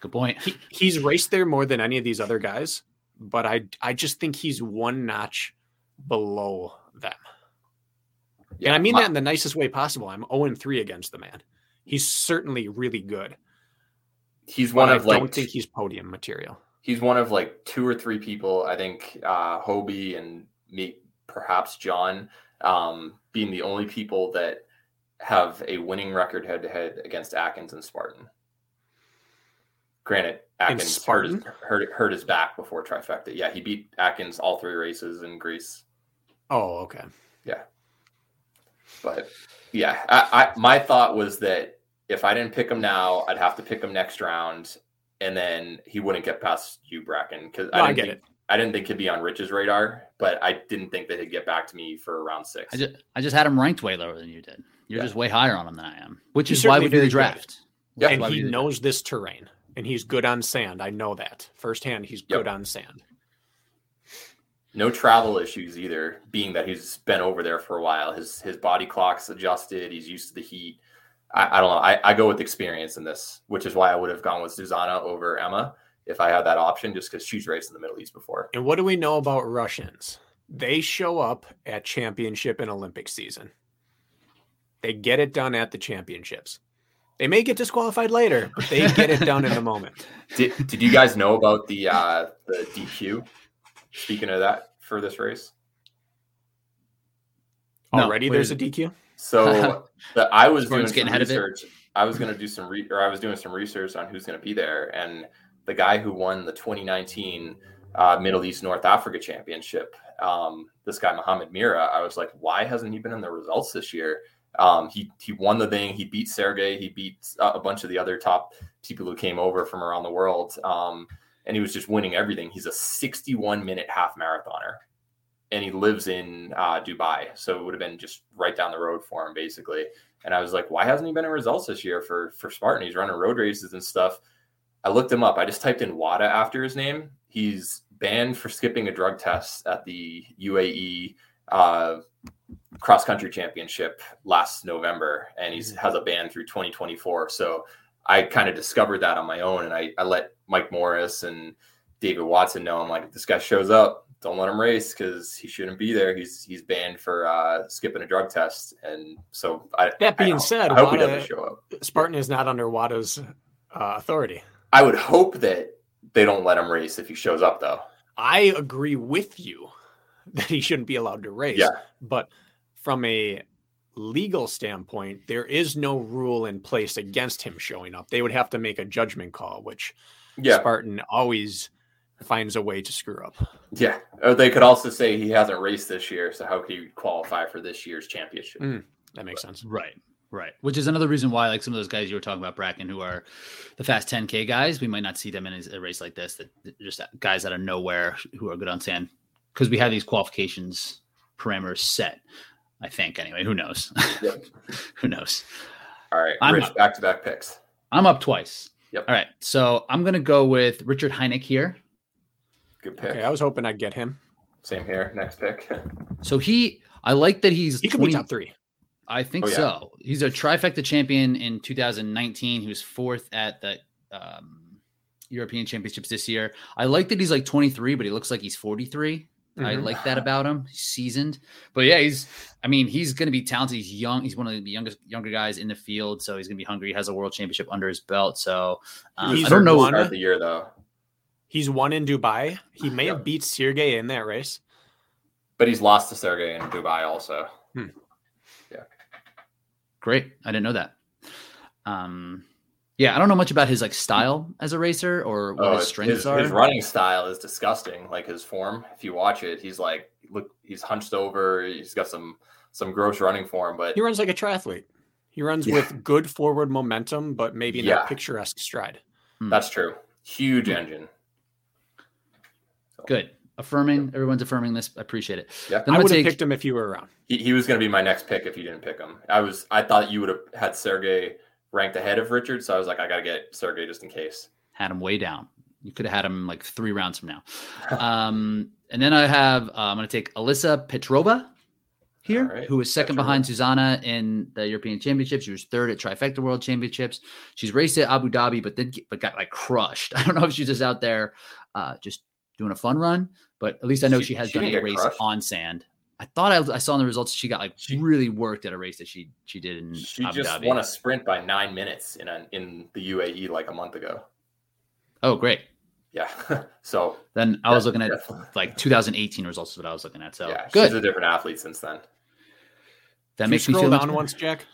Good point. he, he's raced there more than any of these other guys. But I, I just think he's one notch below them. And I mean my- that in the nicest way possible. I'm 0 3 against the man. He's certainly really good. he's one I of like don't think he's podium material. he's one of like two or three people. I think uh, Hobie and me, perhaps John, um, being the only people that have a winning record head to head against Atkins and Spartan. Granted, Atkins hurt his, hurt, hurt his back before trifecta. Yeah, he beat Atkins all three races in Greece. Oh, okay. But yeah, I, I my thought was that if I didn't pick him now, I'd have to pick him next round, and then he wouldn't get past you, Brakken, because No, I, didn't get think, it. I didn't think he'd be on Rich's radar, but I didn't think that he'd get back to me for round six. I just, I just had him ranked way lower than you did. You're Yeah. just way higher on him than I am, which He's is why we do the very good. draft. Yeah. And he knows this terrain and he's good on sand. I know that firsthand. He's Yep. good on sand. No travel issues either, being that he's been over there for a while. His his body clock's adjusted. He's used to the heat. I, I don't know. I, I go with experience in this, which is why I would have gone with Zuzana over Emma if I had that option, just because she's raced in the Middle East before. And what do we know about Russians? They show up at championship and Olympic season. They get it done at the championships. They may get disqualified later, but they get it done in the moment. Did Did you guys know about the uh, the DQ? Speaking of that, for this race, No, Already what there's a DQ? so the, I was doing Spartan's some getting ahead of it. research. I was going to do some re- or I was doing some research on who's going to be there, and the guy who won the 2019 uh, Middle East North Africa Championship, um, this guy Mohammed Mira. I was like, why hasn't he been in the results this year? Um, he he won the thing. He beat Sergey. He beat uh, a bunch of the other top people who came over from around the world. Um, and he was just winning everything. He's a 61 minute half marathoner, and he lives in uh, Dubai, so it would have been just right down the road for him, basically. And I was like, why hasn't he been in results this year for for Spartan? He's running road races and stuff. I looked him up. I just typed in WADA after his name. He's banned for skipping a drug test at the UAE uh, cross country championship last November, and he's has a ban through 2024. So I kind of discovered that on my own, and I, I let Mike Morris and David Watson know. I'm like, if this guy shows up, don't let him race because he shouldn't be there. He's he's banned for uh, skipping a drug test, and so I. That being I, said, I hope he doesn't show up. Spartan is not under WADA's uh, authority. I would hope that they don't let him race if he shows up, though. I agree with you that he shouldn't be allowed to race. Yeah. But from a legal standpoint, there is no rule in place against him showing up. They would have to make a judgment call, which Yeah, Spartan always finds a way to screw up. yeah. Or they could also say he hasn't raced this year, so how could he qualify for this year's championship? Mm. That makes sense. Right. Right. Which is another reason why, like some of those guys you were talking about, Brakken, who are the fast 10K guys, we might not see them in a race like this. That that just guys out of nowhere who are good on sand because we have these qualifications parameters set. I think anyway. Who knows? Yep. who knows? All right, I'm- Rich, back to back picks. I'm up twice. Yep. All right. So I'm gonna go with Richard Heineck here. Good pick. Okay, I was hoping I'd get him. Same here. Next pick. So he, I like that he's He could 20 be top three. I think Oh, yeah. so. He's a trifecta champion in 2019. He was fourth at the um, European Championships this year. I like that he's like 23, but he looks like he's 43. I Mhm. like that about him. He's seasoned, but yeah, he's. I mean, he's going to be talented. He's young. He's one of the youngest younger guys in the field, so he's going to be hungry. He has a world championship under his belt, so um, He's I don't know. one- Start the year though, He's won in Dubai. He may Yeah. have beat Sergey in that race. but he's lost to Sergey in Dubai also. Yeah. Great, I didn't know that. Um, yeah, I don't know much about his like style as a racer or what Oh, his his, strengths his, are. his running style is disgusting. Like his form, if you watch it, he's like look, he's hunched over. He's got some some gross running form, but He runs like a triathlete. He runs Yeah. with good forward momentum, but maybe Yeah. not picturesque stride. that's true. Huge Hmm. engine. Good. Affirming. Everyone's affirming this. I appreciate it. Yeah. Then I would have take. picked him if you were around. He, he was going to be my next pick if you didn't pick him. I was I thought you would have had Sergey ranked ahead of Richard, so I was like, I got to get Sergey just in case. had him way down. You could have had him like three rounds from now. Um, and then I have uh, I'm going to take Alyssa Petrova here, right, who was second Petrova. behind Zuzana in the European Championships. She was third at Trifecta World Championships. She's raced at Abu Dhabi, but then but got like crushed. I don't know if she's just out there uh, just doing a fun run, but at least I know she, She- has she done a race crushed. on sand. I thought I, I saw in the results she got like She- really worked at a race that she she did in She Abu just Dhabi. won a sprint by nine minutes in a, in the UAE like a month ago. oh, great. Yeah. so Then I was looking at definitely- like 2018 results is what I was looking at. So yeah, good. she's a different athlete since then. That Can makes you me scroll feel much down better. once, Jack.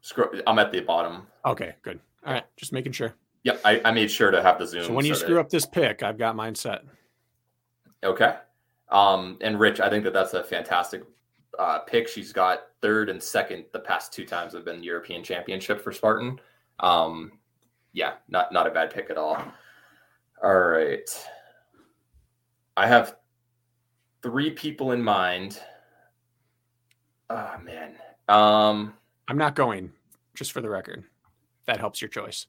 Scroll, I'm at the bottom. Okay, good. All right, just making sure. Yep, I, I made sure to have the zoom. So when you so screw that- up this pick, I've got mine set. Okay. Um, and Rich, I think that that's a fantastic uh, pick. She's got third and second the past two times have been European Championship for Spartan. Um, yeah, not not a bad pick at all. All right. I have three people in mind. Oh man. Um, I'm not going, just for the record. That helps your choice.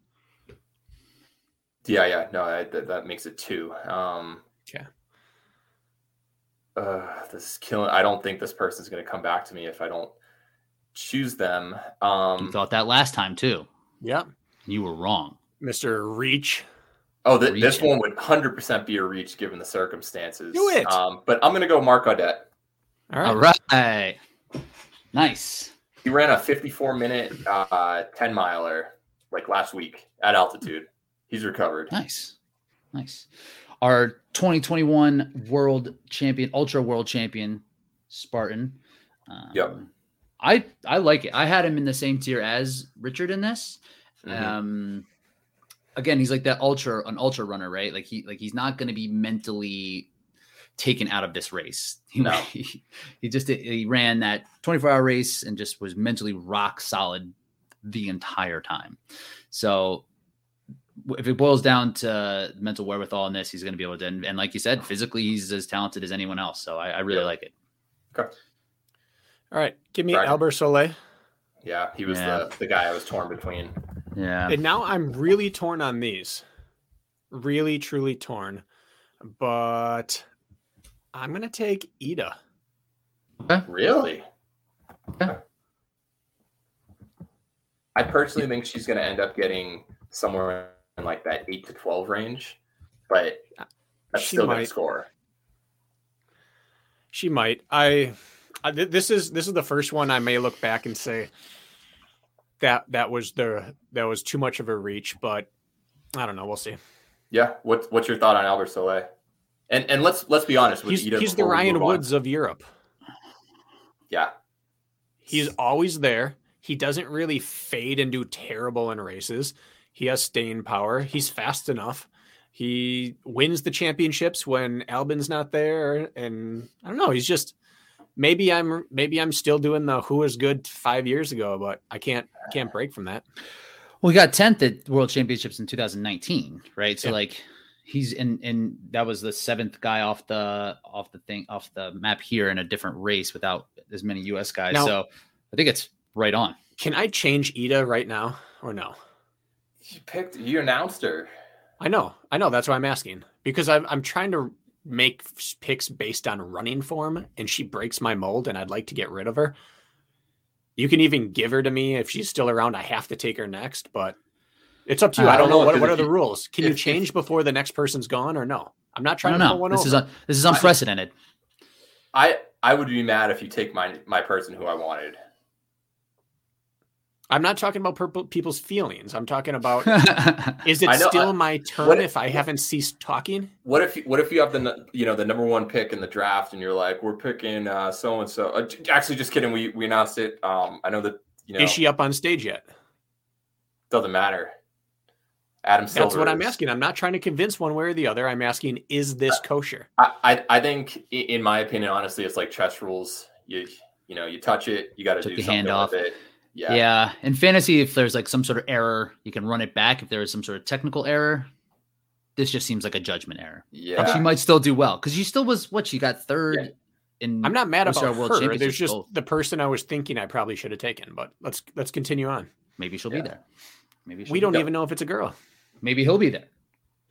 yeah, yeah, no, I, that, that makes it two. Um, Okay. Uh, this is killing. I don't think this person's going to come back to me if I don't choose them. Um, You thought that last time too. Yep. You were wrong. Mr. Reach. oh, th- this one would hundred percent be a reach given the circumstances. Do it. Um, but I'm going to go Mark Audette. All right. All right. Nice. He ran a 54 minute uh, 10 miler like last week at altitude. He's recovered. Nice. Nice. Our 2021 world champion, ultra world champion, Spartan. Um, Yep. I I like it. I had him in the same tier as Richard in this. Mhm. Um, again, he's like that ultra, an ultra runner, right? Like he, like he's not going to be mentally taken out of this race. He, No. he, he just he ran that 24 hour race and just was mentally rock solid the entire time. So if it boils down to mental wherewithal in this, he's going to be able to. And, and like you said, physically, he's as talented as anyone else. So I, I really Yep. like it. Okay. All right. Give me Right. Albert Soleil. Yeah, he was Yeah. the, the guy I was torn between. Yeah. And now I'm really torn on these. Really, truly torn. But I'm going to take Ida. Really? Yeah. I personally think she's going to end up getting somewhere in like that 8 to 12 range, but that's She still might. score. She might. I, I th- this is this is the first one I may look back and say that that was the that was too much of a reach, but I don't know. We'll see. Yeah. What, what's your thought on Albert Soleil? And and let's let's be honest with He's, Ida he's the Ryan move on. Woods of Europe. Yeah. He's always there. He doesn't really fade and do terrible in races. He has staying power. He's fast enough. He wins the championships when Albon's not there, and I don't know. He's just maybe I'm maybe I'm still doing the who was good five years ago, but I can't can't break from that. Well, he got 10th at World Championships in 2019, right? So Yeah. like he's in in that was the seventh guy off the off the thing off the map here in a different race without as many US guys. Now- so I think it's right on. Can I change Ida right now or no? You picked, you announced her. I know, I know. That's why I'm asking because I'm I'm trying to make picks based on running form, and she breaks my mold, and I'd like to get rid of her. You can even give her to me if she's still around. I have to take her next, but it's up to you. I I don't don't know know, what, 'cause what are the you- rules. Can you if- change before the next person's gone or no? I'm not trying to pull know. one This over. is un- this is unprecedented. I I would be mad if you take my my person who I wanted. I'm not talking about purple people's feelings. I'm talking about is it know, still I- my turn what- if I haven't ceased talking? What if you, what if you have the you know the number one pick in the draft and you're like we're picking uh, so and so. Actually, just kidding. We we announced it. Um, I know that you know Is she up on stage yet? doesn't matter. Adam Silver. That's what I'm asking. I'm not trying to convince one way or the other. I'm asking, is this kosher? I, I I think in my opinion, honestly, it's like chess rules. You you know you touch it, you got to Took do your something hand off. with it. Yeah. yeah. In fantasy, if there's like some sort of error, you can run it back. If there is some sort of technical error, this just seems like a judgment error. Yeah. And she might still do well because she still was what she got third Yeah. in. I'm not mad about our world her. There's just both. the person I was thinking I probably should have taken. But let's let's continue on. Maybe she'll Yeah. be there. Maybe she'll We don't there. even know if it's a girl. Maybe he'll be there.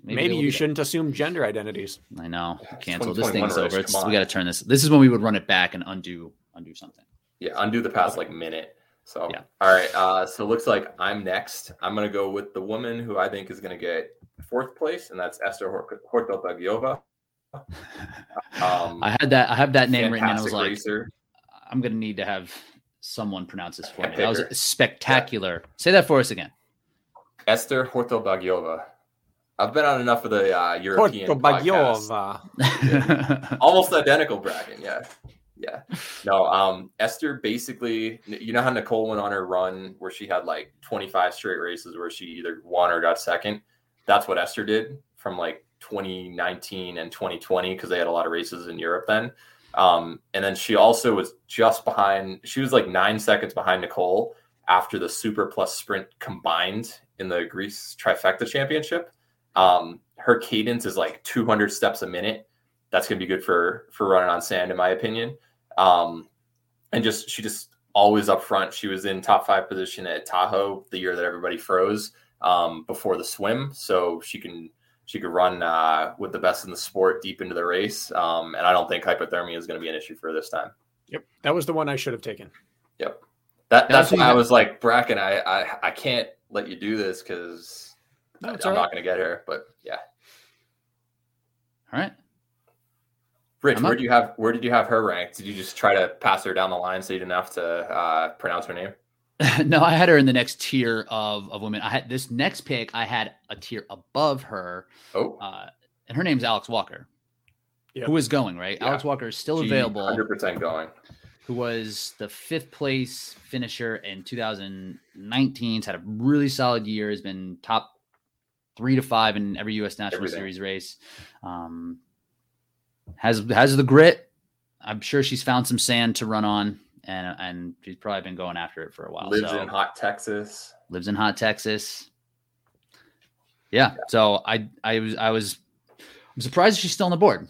Maybe, he'll you shouldn't assume gender identities. I know. It's Cancel. This 2021 thing's over. It's, we got to turn this. This is when we would run it back and undo undo something. Yeah, undo the past like minute. So Yeah. all right. Uh, so it looks like I'm next. I'm gonna go with the woman who I think is gonna get fourth place, and that's Esther Hor- Hortobagiova. Um, I had that. I have that name written, and I was like, racer. I'm gonna need to have someone pronounce this for me. That was figure. spectacular. Say that for us again. Esther Hortobagiova. I've been on enough of the uh, European podcasts. Baggiova. almost identical bracket yeah yeah. No um esther basically you know how nicole went on her run where she had like 25 straight races where she either won or got second? That's what esther did from like 2019 and 2020 because they had a lot of races in europe then. Um and then she also was just behind she was like nine seconds behind nicole after the super plus sprint combined in the greece trifecta championship. Um her cadence is like 200 steps a minute. That's going to be good for for running on sand in my opinion um and just she just always up front she was in top five position at tahoe the year that everybody froze um before the swim. So she can she could run uh with the best in the sport deep into the race. Um and i don't think hypothermia is going to be an issue for this time. Yep, that was the one I should have taken. yep. That that's so why i was like brakken i i, I can't let you do this because No, i'm it's all not going to get her but yeah. All right. Rich, I'm where do you have where did you have her ranked? Did you just try to pass her down the line so you didn't have to uh, pronounce her name? no, I had her in the next tier of, of women. I had this next pick. I had a tier above her, Oh, uh, and her name's Alex Walker, Yep. who is going right. Yeah. Alex Walker is still available. Hundred percent going. who was the fifth place finisher in 2019. He's had a really solid year. Has been top three to five in every U.S. National Everything. Series race. Um, has has the grit. I'm sure she's found some sand to run on, and and she's probably been going after it for a while. Lives so in hot Texas. lives in hot Texas. Yeah, so I I was I was I'm surprised she's still on the board,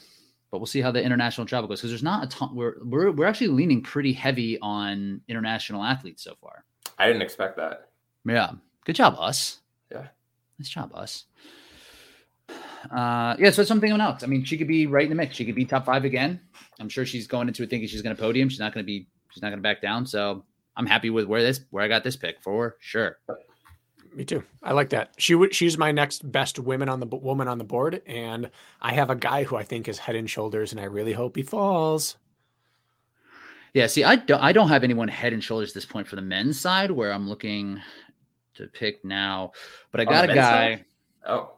but we'll see how the international travel goes because there's not a ton. We're we're we're actually leaning pretty heavy on international athletes so far. I didn't expect that. Yeah, good job us. Yeah. nice job us. Uh, yeah, so it's something on Alex. I mean, she could be right in the mix. She could be top five again. I'm sure she's going into it thinking she's going to podium. She's not going to be. She's not going to back down. So I'm happy with where this where I got this pick for sure. Me too. I like that. She would. She's my next best women on the woman on the board, and I have a guy who I think is head and shoulders, and I really hope he falls. Yeah, see, I don't, I don't have anyone head and shoulders at this point for the men's side where I'm looking to pick now, but I got the a guy. side? Oh,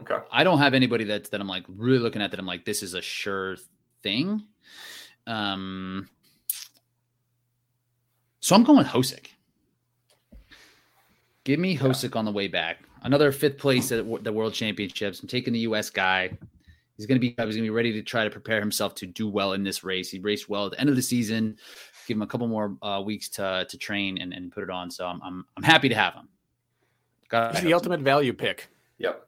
okay. I don't have anybody that that I'm like really looking at that I'm like this is a sure thing. Um, so I'm going with Hosek. Give me Hosek on the way back. Another fifth place at the World Championships. I'm taking the U.S. guy. He's going to be. I was going to be ready to try to prepare himself to do well in this race. He raced well at the end of the season. Give him a couple more uh, weeks to to train and, and put it on. So I'm I'm, I'm happy to have him. Got He's the ultimate value pick. Yep.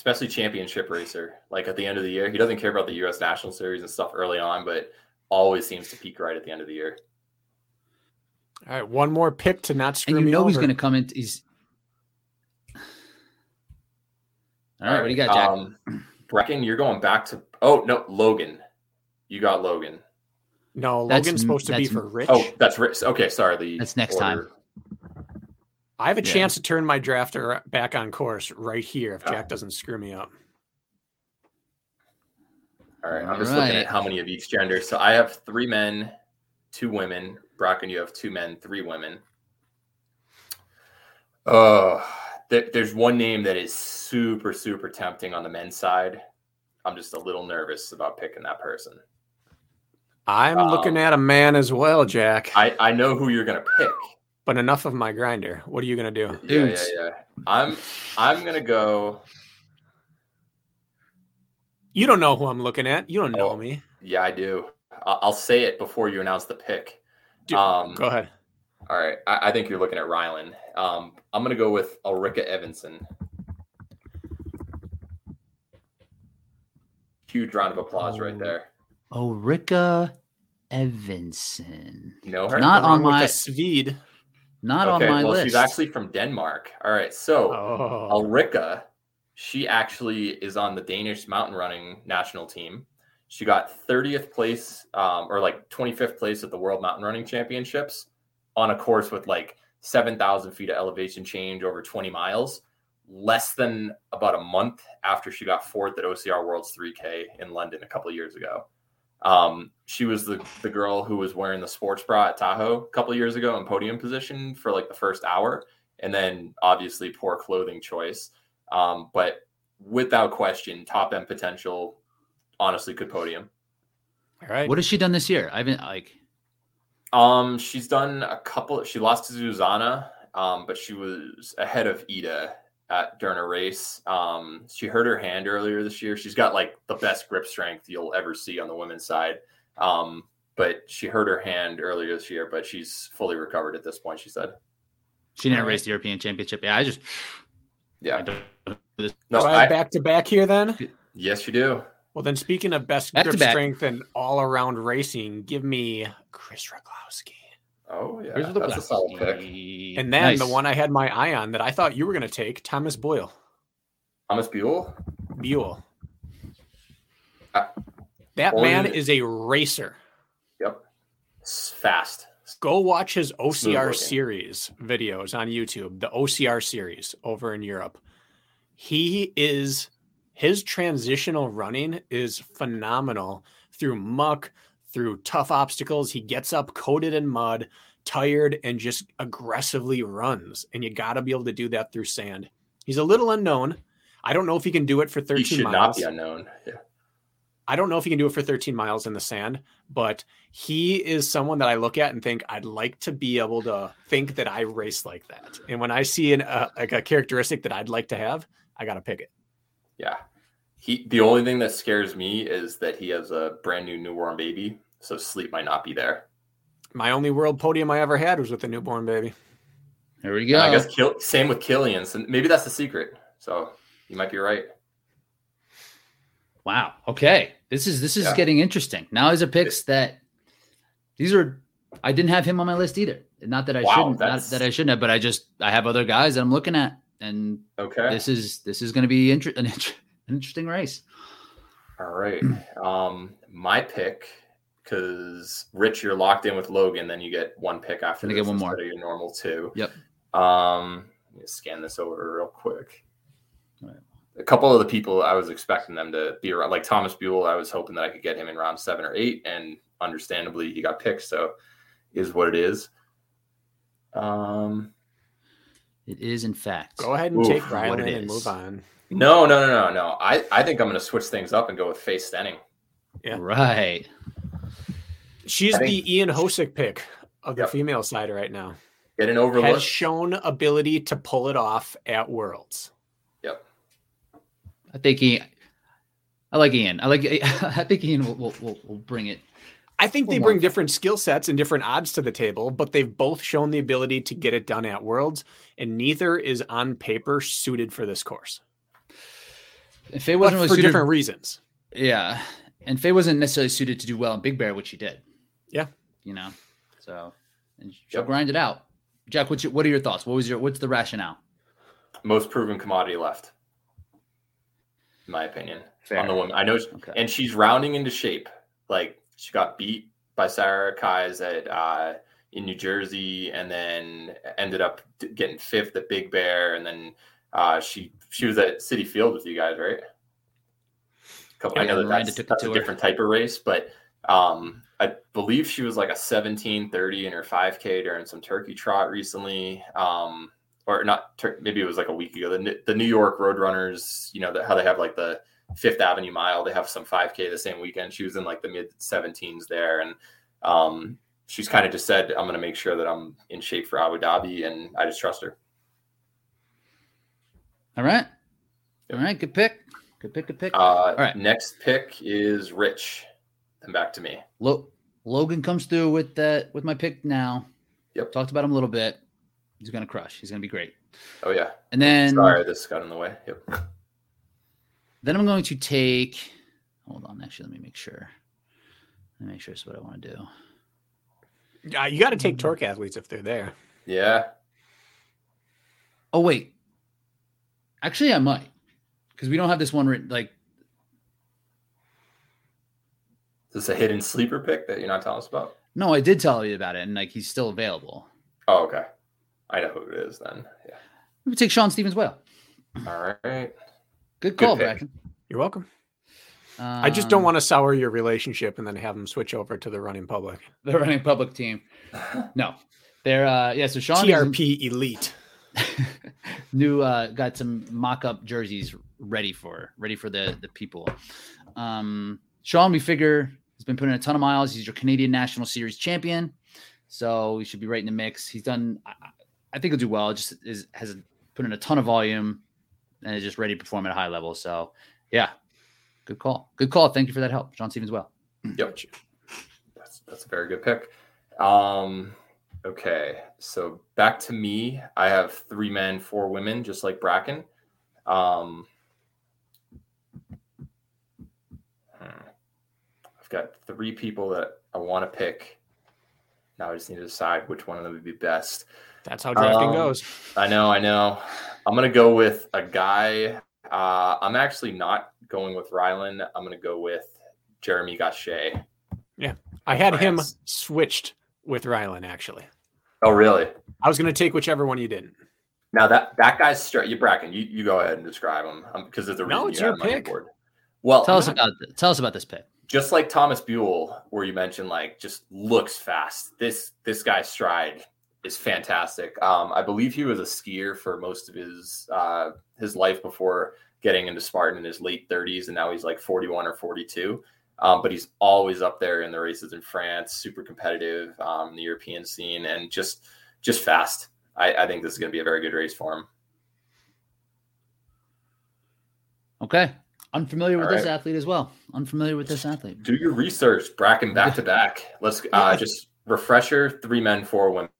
Especially championship racer. Like at the end of the year, he doesn't care about the U.S. National Series and stuff early on, but always seems to peak right at the end of the year. All right, one more pick to not screw and you me know he's going to come in. He's all right. What do you got, Jack? Um, Brakken, you're going back to. Oh no, Logan. You got Logan. No, That's- Logan's supposed to be for Rich. Oh, that's Rich. Okay, sorry. The That's next time. I have a yeah. chance to turn my drafter back on course right here if Oh. Jack doesn't screw me up. All right, I'm just looking at how many of each gender. So I have three men, two women. Brakken and you have two men, three women. Oh, there, there's one name that is super, super tempting on the men's side. I'm just a little nervous about picking that person. I'm Um, looking at a man as well, Jack. I, I know who you're gonna pick. But enough of my grinder. What are you gonna do? Yeah, yeah, yeah. I'm I'm gonna go. You don't know who I'm looking at. You don't know Oh. me. Yeah, I do. I- I'll say it before you announce the pick. Dude, Um, Go ahead. All right, I, I think you're looking at Rylan. Um, I'm gonna go with Ulrika Evanson. Huge round of applause right Oh. there. Oh, Rika Evanson. You know her? Not on my the Swede. Not okay, on my well, list. she's actually from Denmark. All right, so Oh, Ulrika, she actually is on the Danish mountain running national team. She got 30th place um, or like 25th place at the World Mountain Running Championships on a course with like 7,000 feet of elevation change over 20 miles, less than about a month after she got fourth at OCR Worlds 3K in London a couple of years ago. Um, she was the, the girl who was wearing the sports bra at Tahoe a couple of years ago in podium position for like the first hour. And then obviously poor clothing choice. Um, but without question, top end potential, honestly, could podium. all right. what has she done this year? I haven't like Um, she's done a couple. She lost to Zuzana, um, but she was ahead of Ida at during a race. Um, she hurt her hand earlier this year. She's got like the best grip strength you'll ever see on the women's side. Um, but she hurt her hand earlier this year, but she's fully recovered at this point. She said, she didn't race the European Championship. Yeah, I just I "Yeah, don't know this- no, Do I I, back to back here then? yes, you do." Well, then speaking of best Back grip strength and all around racing, give me Chris Raglowski. Oh yeah, Where's the that's a solid pick. And then the one I had my eye on that I thought you were going to take, Thomas Boyle. Thomas Buell. Buell. Uh, that only- man is a racer. Yep, It's fast. Go watch his OCR series videos on YouTube, the OCR series over in Europe. He is his transitional running is phenomenal through muck, through tough obstacles. He gets up coated in mud, tired, and just aggressively runs. And you got to be able to do that through sand. He's a little unknown. I don't know if he can do it for 13 He should miles. not be unknown. Yeah. I don't know if he can do it for 13 miles in the sand, but he is someone that I look at and think I'd like to be able to think that I race like that. And when I see an, uh, like a characteristic that I'd like to have, I got to pick it. Yeah. He the only thing that scares me is that he has a brand new newborn baby, so sleep might not be there. My only world podium I ever had was with a newborn baby. There we And go. I guess Kill, same with Kilian. So maybe that's the secret. So you might be right. Wow. Okay. This is this is Yeah. getting interesting. Now is a picks that these are I didn't have him on my list either. Not that I Wow, shouldn't not that I shouldn't have, but I just I have other guys that I'm looking at and Okay. this is this is going to be inter- an, inter- an interesting race. All right. Um, my pick, because Rich, you're locked in with Logan, then you get one pick after Gonna this get one more. instead of your normal two. Yep. Um, let me scan this over real quick. All right. A couple of the people I was expecting them to be around, like Thomas Buell. I was hoping that I could get him in round seven or eight, and understandably, he got picked. So, is what it is. Um, It is in fact. Go ahead and Oof, take what it and move on. No, no, no, no, no. I, I think I'm going to switch things up and go with Faye Stenning. Yeah. Right. She's think- the Ian Hosek pick of the Yep. female side right now. Get an Has shown ability to pull it off at Worlds. Yep. I think Ian I like Ian. I like I think Ian will will, will, will bring it. I think they bring more. different skill sets and different odds to the table, but they've both shown the ability to get it done at Worlds, and neither is on paper suited for this course. If Faye wasn't for suited, different reasons. yeah, and Faye wasn't necessarily suited to do well in Big Bear, which she did. Yeah. you know, so and she'll Yep. grind it out. Jack, what's your, what are your thoughts? What was your what's the rationale? most proven commodity left, in my opinion. On the woman, I know, she- Okay. and she's rounding into shape. Like she got beat by Sarah Kais at uh, in New Jersey, and then ended up getting fifth at Big Bear, and then uh, she she was at Citi Field with you guys, right? Couple, Yeah, I know that Miranda that's, took that's a different type of race, but um, I believe she was like a 1730 in her 5K during some turkey trot recently. Um, or not, tur- maybe it was like a week ago. The, the New York Roadrunners, you know, the, how they have like the Fifth Avenue mile, they have some 5K the same weekend. She was in like the mid 17s there. And um, she's kind of just said, I'm going to make sure that I'm in shape for Abu Dhabi. And I just trust her. All right. Yep. All right. Good pick. Good pick. Good pick. Uh, right. Next pick is Rich. Then back to me. Lo- Logan comes through with that with my pick now. Yep. Talked about him a little bit. He's gonna crush. He's gonna be great. Oh, yeah. And then Sorry, this got in the way. Yep. then I'm going to take. Hold on. Actually, let me make sure. Let me make sure it's what I want to do. Uh, you got to take torque athletes if they're there. Yeah. Oh wait. Actually, I might because we don't have this one written. Like Is this a hidden sleeper pick that you're not telling us about? no, I did tell you about it, and like he's still available. Oh, okay. I know who it is then. Yeah. We take Sean Stevens well. All right. Good call, pick. Brakken. You're welcome. I just don't Um, want to sour your relationship and then have them switch over to the running public. the running public team. No, they're uh yeah. So Sean is- TRP elite. new uh got some mock-up jerseys ready for ready for the the people. Um sean we figure has been putting in a ton of miles. He's your canadian national series champion. So he should be right in the mix. He's done i, I think he'll do well. Just is has put in a ton of volume and is just ready to perform at a high level. So yeah good call. Good call. Thank you for that help. John stevens well. Yep. That's that's a very good pick. Um okay. So back to me. I have three men, four women, just like Brakken. Um hmm. I've got three people that I want to pick. Now I just need to decide which one of them would be best. That's how drafting Um, goes. I know, I know. I'm gonna go with a guy. Uh, I'm actually not going with Rylan. I'm gonna go with Jeremy Gachet. Yeah, I had him switched with Rylan actually. Oh, really? I was going to take whichever one you didn't. Now that that guy's straight. You Brakken, you, you go ahead and describe him because there's a reason No, it's you your have him on your pick. board. Well, tell us not- about tell us about this pick just like Thomas Buell, where you mentioned like just looks fast. This this guy's stride is fantastic. Um, I believe he was a skier for most of his uh, his life before getting into Spartan in his late 30s, and now he's like 41 or 42. Um, but he's always up there in the races in France, super competitive um, in the European scene, and just just fast. I, I think this is going to be a very good race for him. okay unfamiliar with All this athlete as well unfamiliar with this athlete Do your research, Brakken, back to back. Let's uh, just refresher: three men, four women.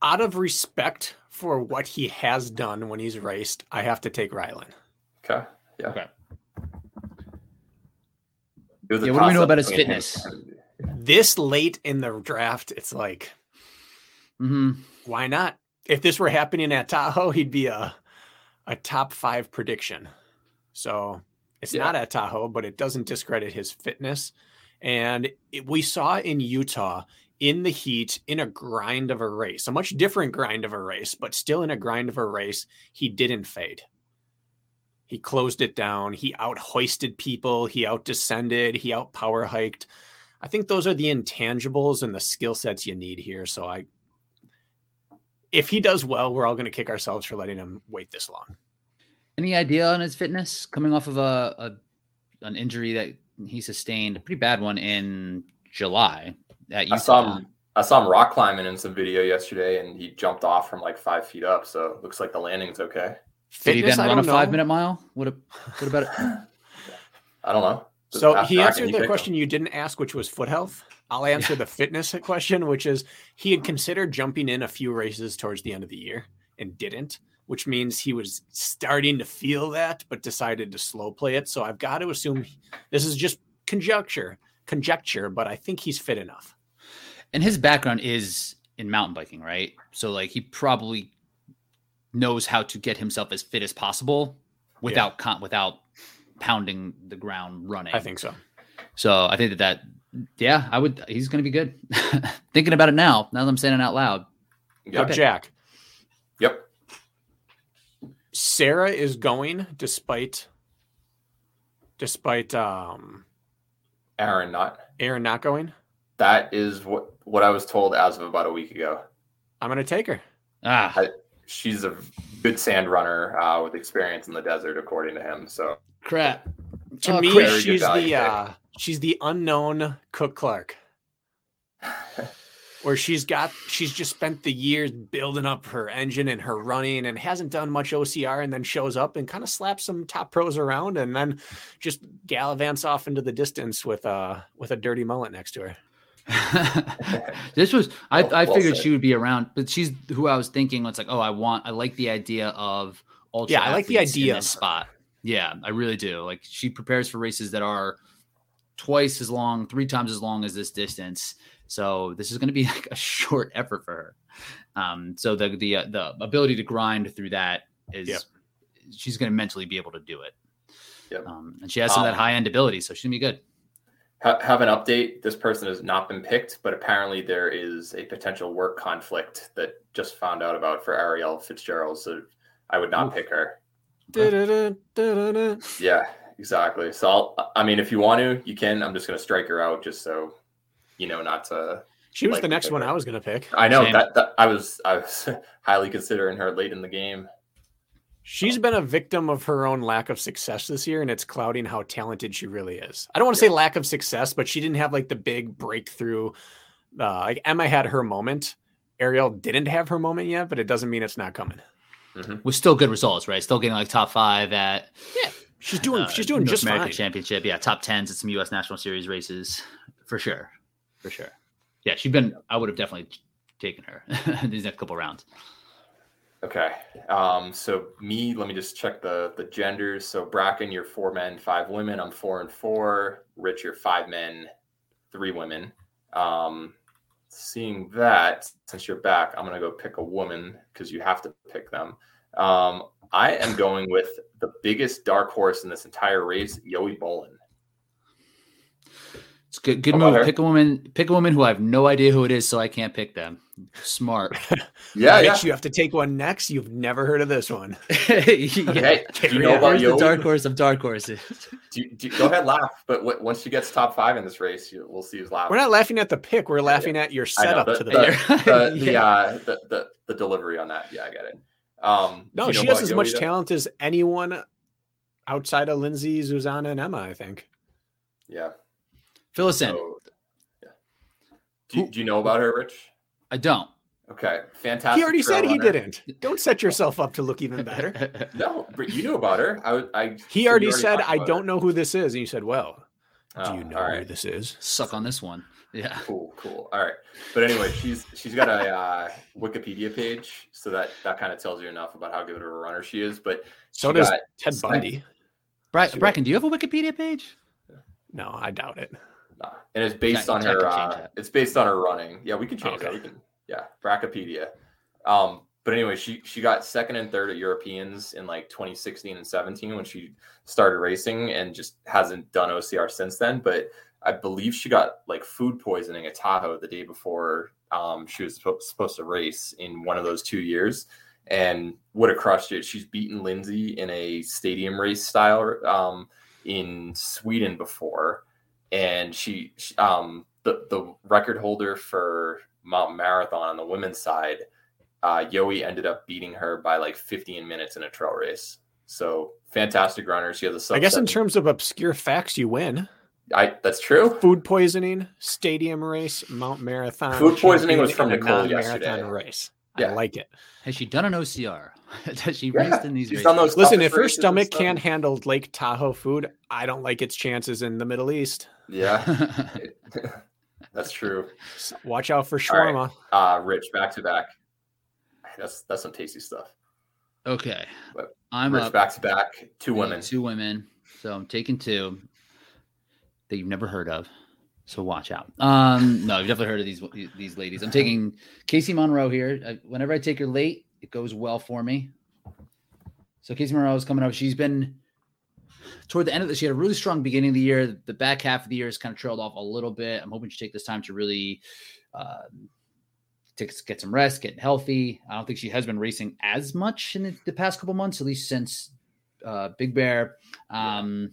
Out of respect for what he has done when he's raced, I have to take Rylan. Okay. Yeah. Okay. It was a Yeah, what do we know about his fitness? This late in the draft, it's like, hmm why not? If this were happening at Tahoe, he'd be a a top five prediction. So it's Yeah. not at Tahoe, but it doesn't discredit his fitness. And it, we saw in Utah in the heat, in a grind of a race, a much different grind of a race, but still in a grind of a race, he didn't fade. He closed it down. He out hoisted people. He out descended. He out power hiked. I think those are the intangibles and the skill sets you need here. So I, if he does well, we're all going to kick ourselves for letting him wait this long. Any idea on his fitness coming off of a, a an injury that he sustained, a pretty bad one in July at Utah? I saw him. I saw him rock climbing in some video yesterday, and he jumped off from like five feet up. So it looks like the landing's okay. Did he Fitness, then run a five know. minute mile? What, a, what about it? I don't know. Just So ask he answered the picked him. question you didn't ask, which was foot health. I'll answer the fitness question, which is he had considered jumping in a few races towards the end of the year and didn't, which means he was starting to feel that, but decided to slow play it. So I've got to assume this is just conjecture, conjecture, but I think he's fit enough. And his background is in mountain biking, right? So like he probably knows how to get himself as fit as possible without con- without pounding the ground running. I think so. so. I think that that Yeah, I would. He's going to be good. Thinking about it now, now that I'm saying it out loud. Now, Yep. Jack, Yep. Sarah is going despite despite um Aaron, not Aaron not going. that is what what I was told as of about a week ago. I'm gonna take her. Ah, She's a good sand runner uh, with experience in the desert, according to him. So crap. To Oh, me, crap. She's the uh she's the unknown Cook Clark. Where she's got she's just spent the years building up her engine and her running and hasn't done much OCR and then shows up and kind of slaps some top pros around and then just gallivants off into the distance with uh with a dirty mullet next to her. this was I, Well- I figured said. she would be around, but she's who I was thinking. It's like, oh, I want, I like the idea of ultra. Yeah, I like the idea of spot. Yeah, I really do. Like she prepares for races that are twice as long, three times as long as this distance. So this is going to be like a short effort for her. Um, so the the uh, the ability to grind through that is Yep. she's going to mentally be able to do it. Yep. Um, and she has some of that Um, high end ability, so she's gonna be good. Ha- have an update. This person has not been picked, but apparently there is a potential work conflict that just found out about for Ariel Fitzgerald. So I would not Oof. pick her. Yeah, exactly. So I'll, I mean, if you want to, you can. I'm just going to strike her out just so you know not to. She was Like the next one her. I was gonna pick. I know that, that I was I was highly considering her late in the game. She's been a victim of her own lack of success this year, and it's clouding how talented she really is. I don't want to say lack of success, but she didn't have like the big breakthrough. Uh, like Emma had her moment. Ariel didn't have her moment yet, but it doesn't mean it's not coming. With still good results, right? Still getting like top five at yeah. She's doing. uh, she's doing North just American fine. Championship. Yeah, top tens at some U.S. National Series races for sure, for sure. Yeah, she's been. I would have definitely taken her these next couple rounds. Okay. Um, so me, let me just check the the genders. So Brakken, you're four men, five women. I'm four and four. Rich, you're five men, three women. Um, seeing that, since you're back, I'm gonna go pick a woman because you have to pick them. Um, I am going with the biggest dark horse in this entire race, Yoey Bolin. It's good. Good How move. Pick a woman. Pick a woman who I have no idea who it is, so I can't pick them. Smart. Yeah, yeah. Rich, you have to take one next. You've never heard of this one. yeah. Hey, do you know Yeah, about Where's the dark horse of dark horses? Do you- do go ahead, laugh. But w- once she gets top five in this race, you, we'll see who's laughing. We're not laughing at the pick. We're laughing at your I know, setup the, to the, the, pick. the, the, Yeah. uh, the, the, the delivery on that. Yeah, I get it. Um, No, you know she has about as much Yoey, talent as anyone outside of Lindsay, Zuzana, and Emma. I think. Yeah. Fill us in. So, yeah. Do, do you know about her, Rich? I don't. Okay, fantastic. He already said trail he runner. didn't. Don't set yourself up to look even better. No, but you knew about her. I, I He already said, "I don't her. know who this is," and you said, "Well, Oh, do you know all who this is?" Suck on this one. Yeah. Cool, cool. All right, but anyway, she's she's got a uh, Wikipedia page, so that that kind of tells you enough about how good of a runner she is. But So does Ted Bundy. Bra- Brakken, do you have a Wikipedia page? No, I doubt it. Nah. and it's based on her. Uh, it's based on her running. Yeah, we can change that. We can. Yeah, Brackopedia. Um, but anyway, she she got second and third at Europeans in like 2016 and 17 when she started racing, and just hasn't done OCR since then. But I believe she got like food poisoning at Tahoe the day before um, she was supposed to race in one of those two years, and would have crushed it. She's beaten Lindsay in a stadium race style um, in Sweden before and she, she um the the record holder for Mountain Marathon on the women's side, uh, Yoey ended up beating her by like 15 minutes in a trail race. So fantastic runner. She has a sub I guess in terms of obscure facts, you win. I that's true. Food poisoning, stadium race, Mount Marathon. Food poisoning was from and a Nicole non-marathon yesterday. race. Yeah. I like it. Has she done an OCR? Has she Yeah, raced in these she's races? those- Listen, if her stomach can't handle Lake Tahoe food, I don't like its chances in the Middle East. Yeah, that's true. Watch out for All right. shawarma. Uh, Rich, back to back. That's that's some tasty stuff. okay. But I'm Rich, up. back to back. Two I need women. Two women. So I'm taking two that you've never heard of. So watch out. Um, no, you've definitely heard of these these ladies. I'm taking Casey Monroe here. I, whenever I take her late, it goes well for me. So Casey Monroe is coming up. She's been toward the end of this, she had a really strong beginning of the year. The back half of the year has kind of trailed off a little bit. I'm hoping she take this time to really uh, to get some rest, get healthy. I don't think she has been racing as much in the, the past couple months, at least since uh, Big Bear. Um,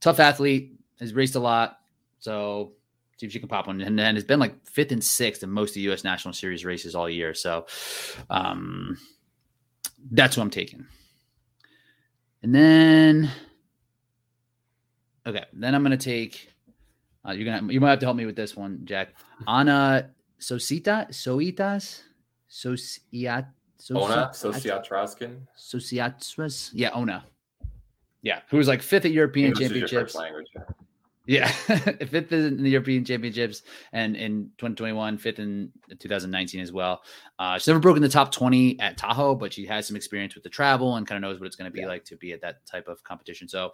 tough athlete, has raced a lot, so see if she can pop one. And then it's been like fifth and sixth in most of the U.S. National Series races all year. So um, that's what I'm taking. And then, okay, then I'm gonna take. Uh, you're gonna you might have to help me with this one, Jack. Ana Sosita Soitas Sociat Ona Sociatraskin. Sociatras. Yeah, Ona. Yeah, who was like fifth at European Championships. Yeah, fifth in the European Championships and in 2021, fifth in 2019 as well. Uh, she's never broken the top 20 at Tahoe, but she has some experience with the travel and kind of knows what it's going to be yeah. like to be at that type of competition. So,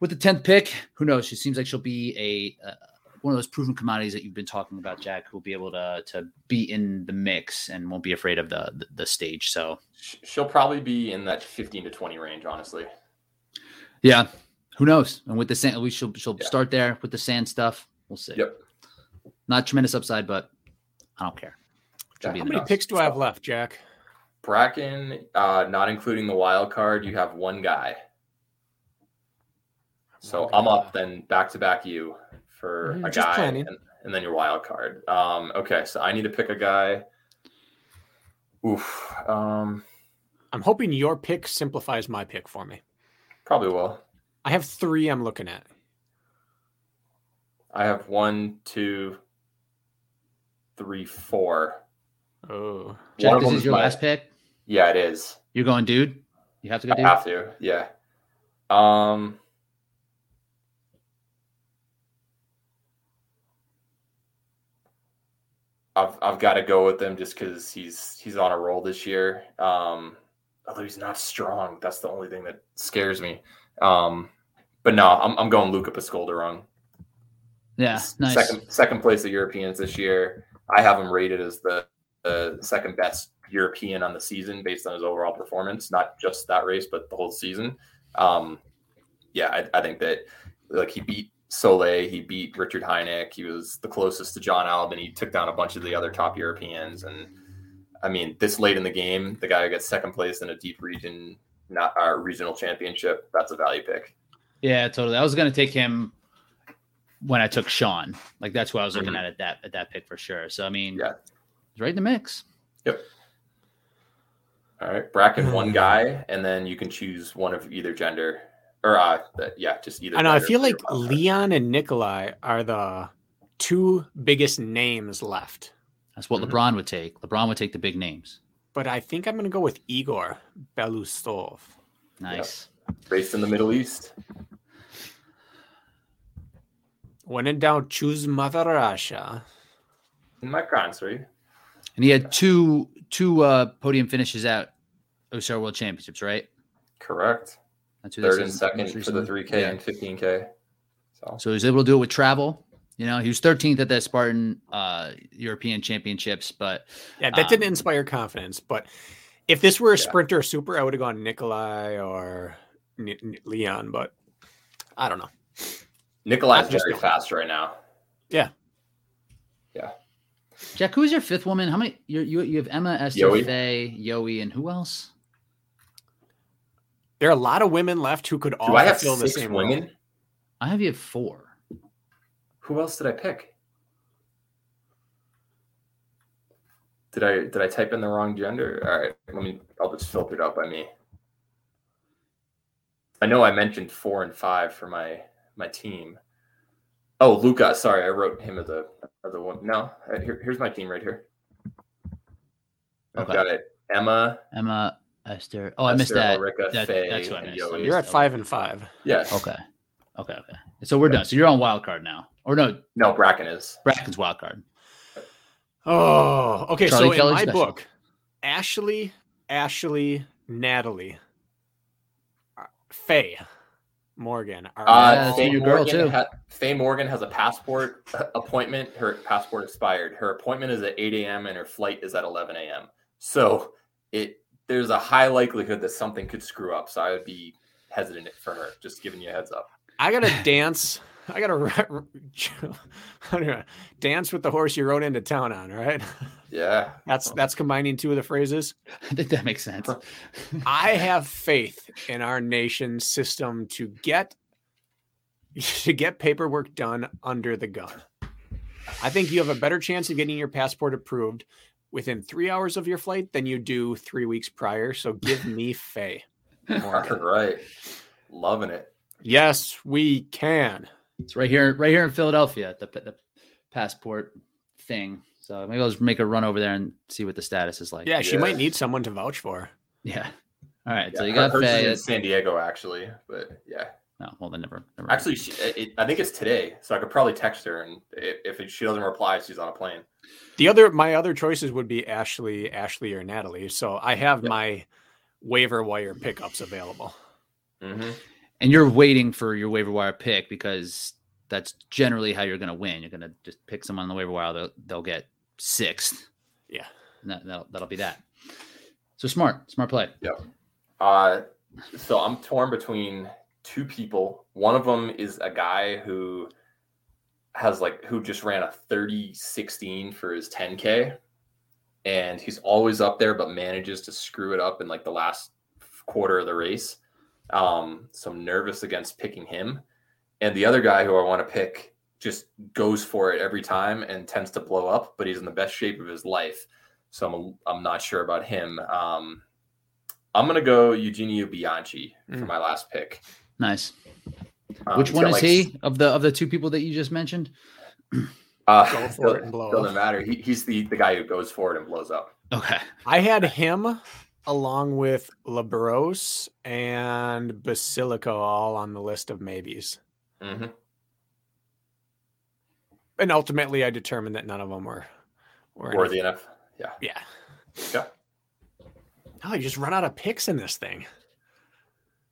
with the 10th pick, who knows? She seems like she'll be a, a one of those proven commodities that you've been talking about, Jack, who'll be able to to be in the mix and won't be afraid of the the, the stage. So she'll probably be in that 15 to 20 range, honestly. Yeah, who knows? And with the sand, we she'll she'll yeah. start there with the sand stuff. We'll see. Yep. Not tremendous upside, but I don't care. How many picks do I have left, Jack? Brakken, uh, not including the wild card, you have one guy. So I'm up then back to back you for mm, a guy and, and, then your wild card. Um, okay, so I need to pick a guy. Oof. Um, I'm hoping your pick simplifies my pick for me. Probably will. I have three I'm looking at. I have one, two, three, four. Oh, Jack, this is your my, last pick. Yeah, it is. You're going, dude. You have to go. I have to. Yeah. Um. I've I've got to go with him just because he's he's on a roll this year. Um, although he's not strong, that's the only thing that scares me. Um, but no, I'm, I'm going Luca Pascolderung. Yeah, nice. Second second place at Europeans this year. I have him rated as the, the second best European on the season based on his overall performance, not just that race, but the whole season. Um, yeah, I, I think that like he beat Soleil, he beat Richard Hynek. He was the closest to Jon Albon. He took down a bunch of the other top Europeans. And I mean, this late in the game, the guy who gets second place in a deep region not our regional championship. That's a value pick. Yeah, totally. I was going to take him when I took Sean. Like that's what I was looking mm-hmm. at at that at that pick for sure. So I mean, yeah, he's right in the mix. Yep. All right, bracket one guy, and then you can choose one of either gender, or uh, yeah, just either. I know. I feel like Leon and Nikolai are the two biggest names left. That's what mm-hmm. LeBron would take. LeBron would take the big names but I think I'm going to go with Igor Belousov. Nice. Yep. Based in the Middle East. When in doubt, choose Mother Russia. In my country. And he had two two uh, podium finishes at OCR World Championships, right? Correct. That's Third and second for the 3K yeah. and 15K. So. so he was able to do it with travel. You know, he was 13th at the Spartan uh, European Championships, but yeah, that um, didn't inspire confidence. But if this were a yeah. sprinter super, I would have gone Nikolai or N- N- Leon, but I don't know. Nikolai's very fast right now. Yeah, yeah. Jack, who's your fifth woman? How many? You you you have Emma, Esther, Yoey. Faye, Yoey, and who else? There are a lot of women left who could all fill the same women. Role. I have you have four. Who else did I pick? Did I did I type in the wrong gender? All right, let me. I'll just filter it out by me. I know I mentioned four and five for my my team. Oh, Luca. Sorry, I wrote him as a as a one. No, uh, here, here's my team right here. I've okay. got it. Emma. Emma. Esther. Oh, I missed that. Ulrika, that Faye, that's what I missed. You're at five and five. Yes. Okay. Okay. Okay. So we're done. So you're on wild card now. Or no, no, Brakken is. Brakken's wild card. Oh, okay. Charlie so Kelly in my special. book, Ashley, Ashley, Natalie, uh, Faye, Morgan. Are uh, Faye, Morgan ha- Faye Morgan has a passport appointment. Her passport expired. Her appointment is at 8 a.m. and her flight is at 11 a.m. So it there's a high likelihood that something could screw up. So I would be hesitant for her. Just giving you a heads up. I gotta dance. I gotta dance with the horse you rode into town on. Right? Yeah, that's that's combining two of the phrases. I think that makes sense. I have faith in our nation's system to get to get paperwork done under the gun. I think you have a better chance of getting your passport approved within three hours of your flight than you do three weeks prior. So give me Faye. All right. Loving it. Yes, we can. It's right here, right here in Philadelphia, the, the passport thing. So maybe I'll just make a run over there and see what the status is like. Yeah, she yeah. might need someone to vouch for. Yeah. All right. Yeah, so you got Faye. in San Diego, actually, but yeah. No, well then never. never Actually, she, it, I think it's today, so I could probably text her, and if, if she doesn't reply, she's on a plane. The other, my other choices would be Ashley, Ashley, or Natalie. So I have yep. my waiver wire pickups available. Mm-hmm. And you're waiting for your waiver wire pick because that's generally how you're going to win. You're going to just pick someone on the waiver wire; they'll, they'll get sixth. Yeah, that, that'll, that'll be that. So smart, smart play. Yeah. Uh, so I'm torn between two people. One of them is a guy who has like who just ran a 30 16 for his 10k and he's always up there but manages to screw it up in like the last quarter of the race. Um, so I'm nervous against picking him. And the other guy who I want to pick just goes for it every time and tends to blow up, but he's in the best shape of his life. So I'm I'm not sure about him. Um, I'm gonna go Eugenio Bianchi for mm. my last pick. Nice. Um, Which one is like, he of the of the two people that you just mentioned? Uh, Go for it and blow doesn't up. matter. He, he's the the guy who goes for it and blows up. Okay. I had him along with Labros and Basilico all on the list of maybes. Mm-hmm. And ultimately, I determined that none of them were, were worthy enough. enough. Yeah. Yeah. Yeah. Oh, you just run out of picks in this thing.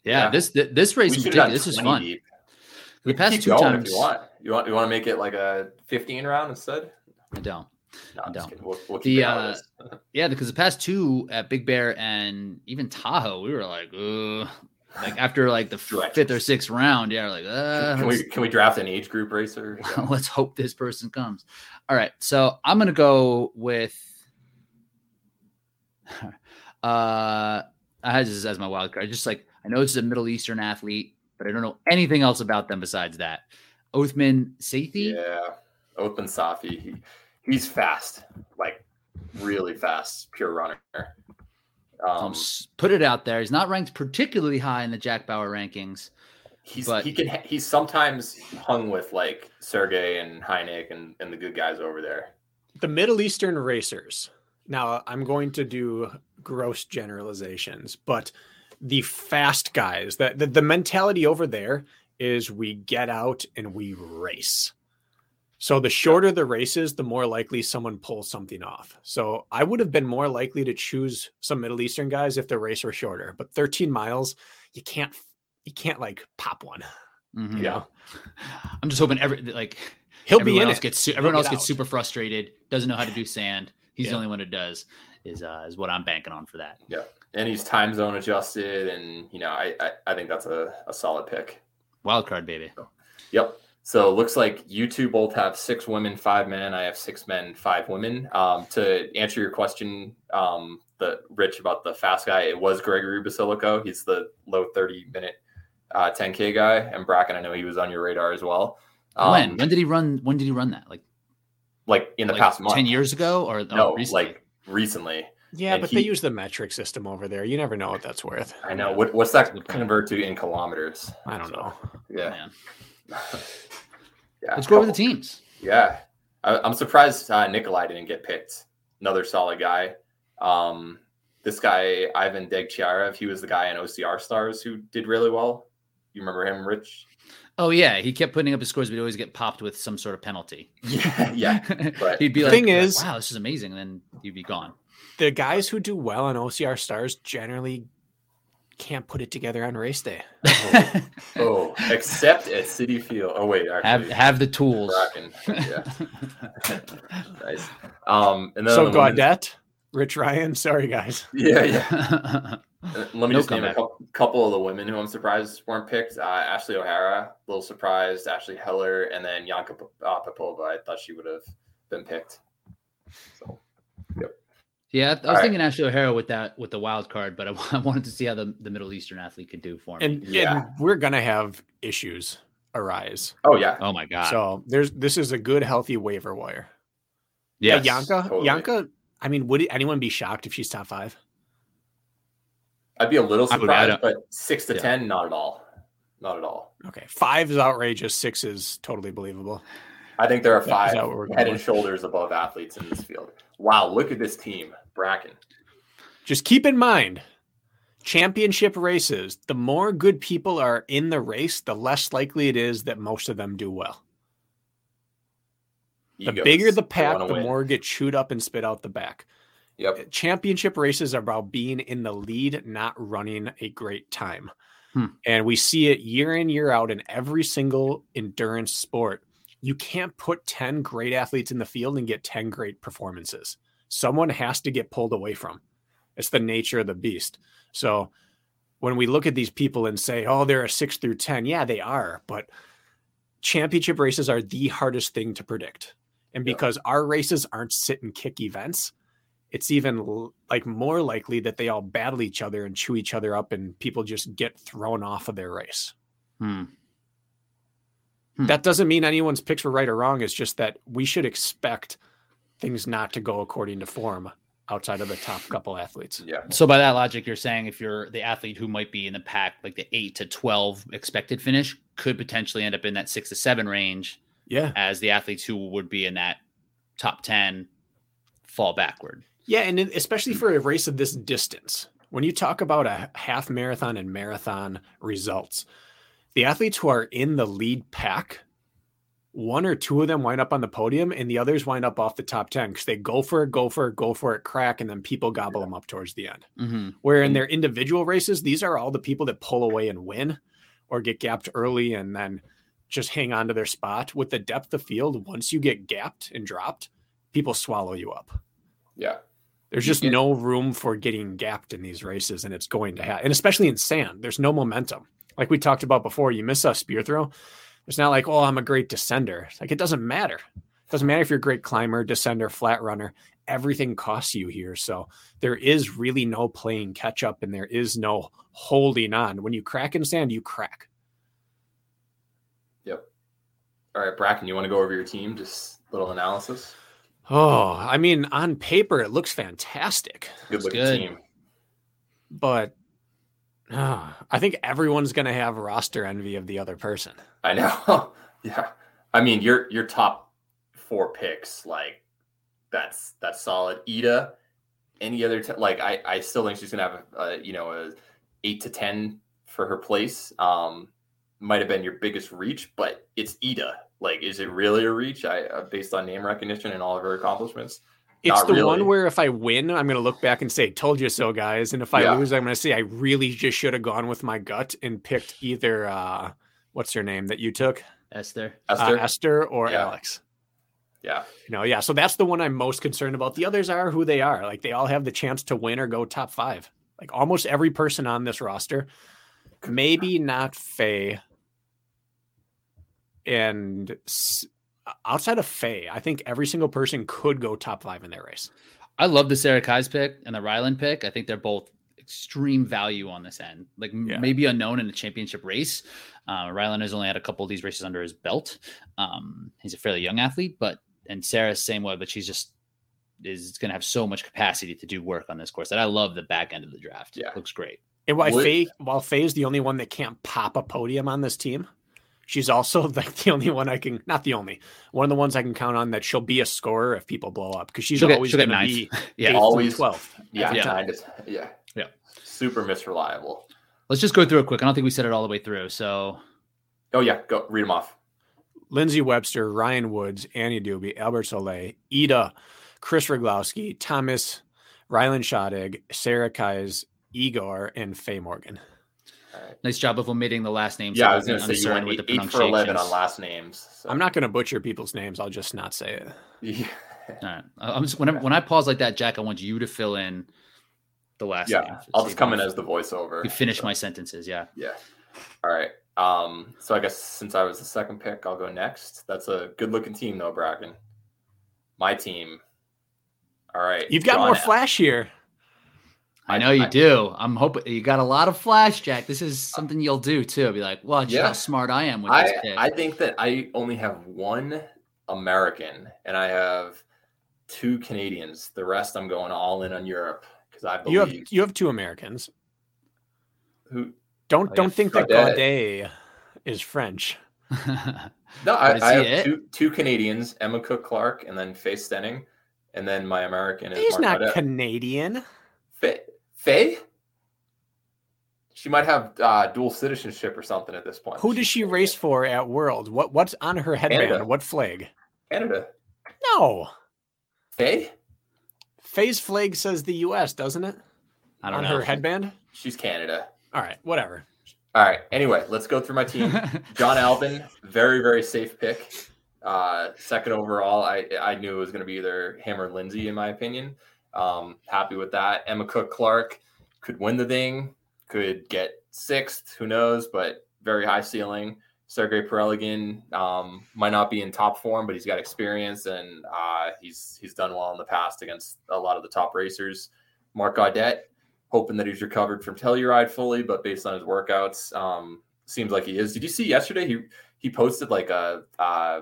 Yeah, yeah. this this race in particular, this is fun. Deep. The past two times, you want, you want you want to make it like a 15 round instead. I don't. No, I don't. We'll, we'll the uh, yeah, because the past two at Big Bear and even Tahoe, we were like, uh like after like the fifth or sixth round, yeah, like, uh, can we can we draft an age group racer? Yeah. let's hope this person comes. All right, so I'm gonna go with. uh, I had this as my wild card. Just like I know it's a Middle Eastern athlete, but I don't know anything else about them besides that. Othman Safi. Yeah, Othman Safi. He, he's fast, like really fast, pure runner. Um, put it out there. He's not ranked particularly high in the Jack Bauer rankings. He's but... he can he's sometimes hung with like Sergey and Hynek and, and the good guys over there. The Middle Eastern racers. Now I'm going to do gross generalizations, but the fast guys that the, the mentality over there is we get out and we race. So the shorter the races, the more likely someone pulls something off. So I would have been more likely to choose some Middle Eastern guys if the race were shorter. But 13 miles, you can't you can't like pop one. Mm-hmm. Yeah. I'm just hoping every like he'll be in else it. Gets everyone else gets super frustrated. Doesn't know how to do sand. He's yeah. the only one who does. Is uh, is what I'm banking on for that. Yeah, and he's time zone adjusted, and you know I I, I think that's a, a solid pick. Wild card, baby. So, yep. So it looks like you two both have six women, five men. I have six men, five women. Um, to answer your question, um, the Rich about the fast guy, it was Gregory Basilico. He's the low 30 minute uh, 10K guy. And Brakken, I know he was on your radar as well. Um, when? When did he run? When did he run that? Like, like in the like past month? 10 years ago or no, recently? like recently. Yeah, and but he, they use the metric system over there. You never know what that's worth. I know. What, what's that convert to in kilometers? I don't so, know. Yeah. yeah. Let's go over the teams. Yeah. I, am surprised uh, Nikolai didn't get picked. Another solid guy. Um, this guy, Ivan Degtyarev, he was the guy in OCR Stars who did really well. You remember him, Rich? Oh yeah, he kept putting up his scores, but he'd always get popped with some sort of penalty. Yeah, yeah. But he'd be like, "Thing is, wow, this is amazing," and then he'd be gone. The guys who do well on OCR stars generally can't put it together on race day. Oh, oh except at Citi Field. Oh wait, actually, have have the tools. Yeah, nice. Um, and then so Gaudette, Rich Ryan. Sorry, guys. Yeah, yeah. Uh, Let me No just name a comeback. couple, couple of the women who I'm surprised weren't picked. Uh, Ashley O'Hara, a little surprised. Ashley Heller, and then Yanka P- uh, Popova. I thought she would have been picked. So Yeah, I was All right. thinking Ashley O'Hara with that with the wild card, but I, I wanted to see how the, the Middle Eastern athlete could do for me. And, Yeah. and we're gonna have issues arise. oh yeah, oh my god! So there's this is a good healthy waiver wire. yes. Yeah, Yanka. totally. Yanka. I mean, would anyone be shocked if she's top five? I'd be a little I would- surprised, but six to Yeah. ten, not at all, not at all. Okay, five is outrageous. Six is totally believable. I think there are Is five that what we're going head and with? shoulders above athletes in this field. Wow, look at this team, Brakken. Just keep in mind, championship races. The more good people are in the race, the less likely it is that most of them do well. The Egos. bigger the pack, the win. more get chewed up and spit out the back. Yep. championship races are about being in the lead, not running a great time. Hmm. And we see it year in, year out in every single endurance sport. You can't put 10 great athletes in the field and get 10 great performances. Someone has to get pulled away from. It's the nature of the beast. So when we look at these people and say, oh, they're a six through 10, yeah, they are. But championship races are the hardest thing to predict. And Yeah. because our races aren't sit and kick events, it's even like more likely that they all battle each other and chew each other up and people just get thrown off of their race. Hmm. Hmm. That doesn't mean anyone's picks were right or wrong. It's just that we should expect things not to go according to form outside of the top couple athletes. Yeah. So by that logic, you're saying if you're the athlete who might be in the pack, like the eight to twelve expected finish, could potentially end up in that six to seven range, Yeah. as the athletes who would be in that top ten fall backward. Yeah. And especially for a race of this distance, when you talk about a half marathon and marathon results, the athletes who are in the lead pack, one or two of them wind up on the podium and the others wind up off the top 10 because they go for it, go for it, go for it, crack, and then people gobble them up towards the end. Mm-hmm. Where in their individual races, these are all the people that pull away and win or get gapped early and then just hang on to their spot. With the depth of field, once you get gapped and dropped, people swallow you up. Yeah. There's just get- no room for getting gapped in these races, and it's going to happen. And especially in sand, there's no momentum. Like we talked about before, you miss a spear throw. It's not like, oh, I'm a great descender. It's like it doesn't matter. It doesn't matter if you're a great climber, descender, flat runner. Everything costs you here. So there is really no playing catch up, and there is no holding on. When you crack in sand, you crack. Yep. All right, Brakken, you want to go over your team? Just a little analysis. Oh, I mean, on paper, it looks fantastic. Good looking good. team. but uh, I think everyone's going to have roster envy of the other person. I know. yeah. I mean, your your top four picks, like that's that's solid. Ida, any other t- like I I still think she's gonna have a, a you know a eight to ten for her place. Um, might have been your biggest reach, but it's Ida. Like, is it really a reach? I uh, based on name recognition and all of her accomplishments. It's Not the really. one where if I win, I'm going to look back and say, "Told you so, guys." And if I Yeah. lose, I'm going to say, "I really just should have gone with my gut and picked either uh, what's her name that you took, Esther. Esther. Uh, Esther or Yeah. Alex." yeah. You know, yeah. So that's the one I'm most concerned about. The others are who they are. Like they all have the chance to win or go top five. Like almost every person on this roster, maybe not Faye. And s- outside of Faye, I think every single person could go top five in their race. I love the Sarah Kai's pick and the Ryland pick. I think they're both extreme value on this end. Like Yeah. maybe unknown in the championship race. Uh, Ryland has only had a couple of these races under his belt. Um, he's a fairly young athlete, but and Sarah's same way, but she's just is going to have so much capacity to do work on this course that I love the back end of the draft. Yeah. looks great. And while Would- Faye, while Faye is the only one that can't pop a podium on this team, she's also like the only one I can, not the only, one of the ones I can count on that she'll be a scorer if people blow up because she's She'll always going to be Yeah, Always- 12th. Yeah. every Yeah. time. Kind. Yeah. Yeah. Super misreliable. Let's just go through it quick. I don't think we said it all the way through. So Oh yeah. Go read them off. Lindsay Webster, Ryan Woods, Annie Doobie, Albert Soleil, Ida, Chris Roglowski, Thomas, Rylan Shodig, Sarah Kais, Igor, and Faye Morgan. All right. nice job of omitting the last name. so Yeah, I was gonna say you went with eight, the eight for eleven on last names. so- I'm not going to butcher people's names. I'll just not say it. Yeah. All right. I- I'm just whenever when I pause like that, Jack, I want you to fill in the last Yeah, name. for I'll just come in as the voiceover. You finish So, my sentences, yeah. Yeah. All right. Um. So I guess since I was the second pick, I'll go next. That's a good-looking team, though, Brakken. My team. All right. You've got John more flash here. I I- know you I- do. I'm hoping you got a lot of flash, Jack. This is uh, something you'll do too. Be like, watch Yeah. how smart I am with this I, pick. I think that I only have one American and I have two Canadians. The rest I'm going all in on Europe because I You have believe you have two Americans. who Don't Oh, don't yeah, think that Gaudet. Gaudet is French. No, I, I have it? two two Canadians, Emma Cook Clark and then Faye Stenning. And then my American is He's Mark not Gaudet. Canadian. Faye? Faye? She might have uh, dual citizenship or something at this point. Who does she race for at World? What what's on her headband? Canada. What flag? Canada. No. Faye? Faye's flag says the U.S., doesn't it? I don't on know. her headband. She's Canada. All right, whatever. All right. Anyway, let's go through my team. Jon Albon, very very safe pick. Uh, second overall, I I knew it was going to be either him or Lindsay in my opinion. Um, happy with that. Emma Cook Clark could win the thing, could get sixth, who knows, but very high ceiling. Sergey Pereligan um, might not be in top form, but he's got experience and uh, he's he's done well in the past against a lot of the top racers. Mark Gaudet, hoping that he's recovered from Telluride fully, but based on his workouts, um, seems like he is. Did you see yesterday? He he posted like a uh,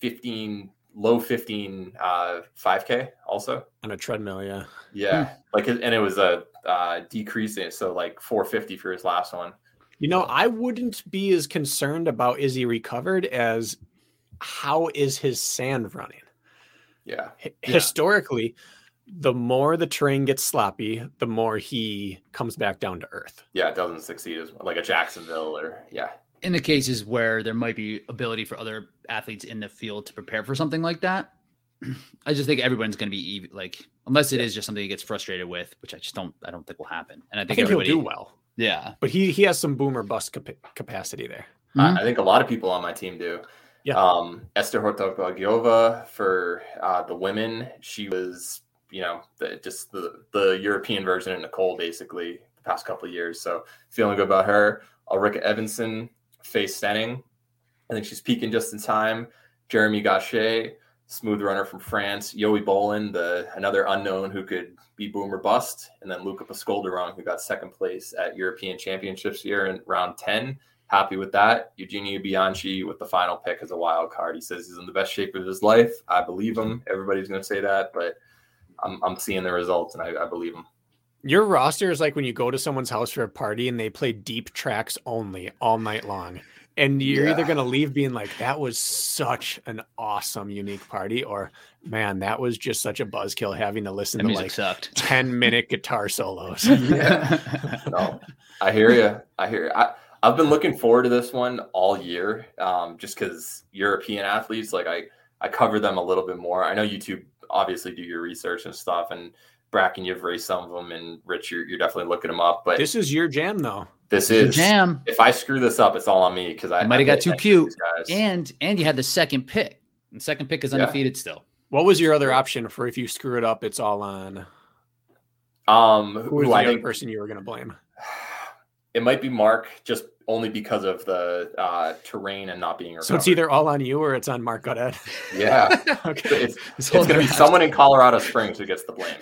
fifteen low fifteen uh, five k also. On a treadmill, yeah. Yeah, like and it was a uh, decrease in so like four fifty for his last one. You know, I wouldn't be as concerned about is he recovered as how is his sand running. Yeah, H- Yeah. Historically, the more the terrain gets sloppy, the more he comes back down to earth. yeah, it doesn't succeed as like a Jacksonville or yeah, in the cases where there might be ability for other athletes in the field to prepare for something like that, I just think everyone's going to be even, like, unless it is just something he gets frustrated with, which I just don't, I don't think will happen. And I I think, think he'll do well, yeah, but he he has some boomer bust capa- capacity there. Mhm. I, I think a lot of people on my team do. Yeah. Um, Esther Hortobagiova for uh, the women, she was, you know, the, just the, the European version of Nicole basically the past couple of years. So feeling good about her. Ulrika Evanson, Faye Stenning. I think she's peaking just in time. Jeremy Gachet, smooth runner from France. Yoey Bolin, the another unknown who could be boom or bust. And then Luca Pascolderon, who got second place at European Championships here in round 10 happy with that. Eugenio Bianchi with the final pick as a wild card. He says he's in the best shape of his life. I believe him. Everybody's going to say that, but I'm, I'm seeing the results and I, I believe him. Your roster is like when you go to someone's house for a party and they play deep tracks only all night long. And you're either going to leave being like, that was such an awesome, unique party, or man, that was just such a buzzkill having to listen the to like sucked. 10 minute guitar solos. No, I hear you. I hear you. I, I've been looking forward to this one all year, um, just because European athletes, like I, I cover them a little bit more. I know you two obviously do your research and stuff, and Brakken, you've raised some of them, and Rich, you're, you're definitely looking them up. But this, this is your jam, though. This is Jam. if I screw this up, it's all on me because I might have got too cute. And and you had the second pick. And second pick is Yeah. undefeated still. What was your other option for if you screw it up? It's all on Um, who was who the I other think person you were going to blame? it might be Mark, just only because of the uh, terrain and not being. Around. So it's either all on you or it's on Mark Goddard. yeah. okay. It's, This it's going to be someone in Colorado Springs who gets the blame.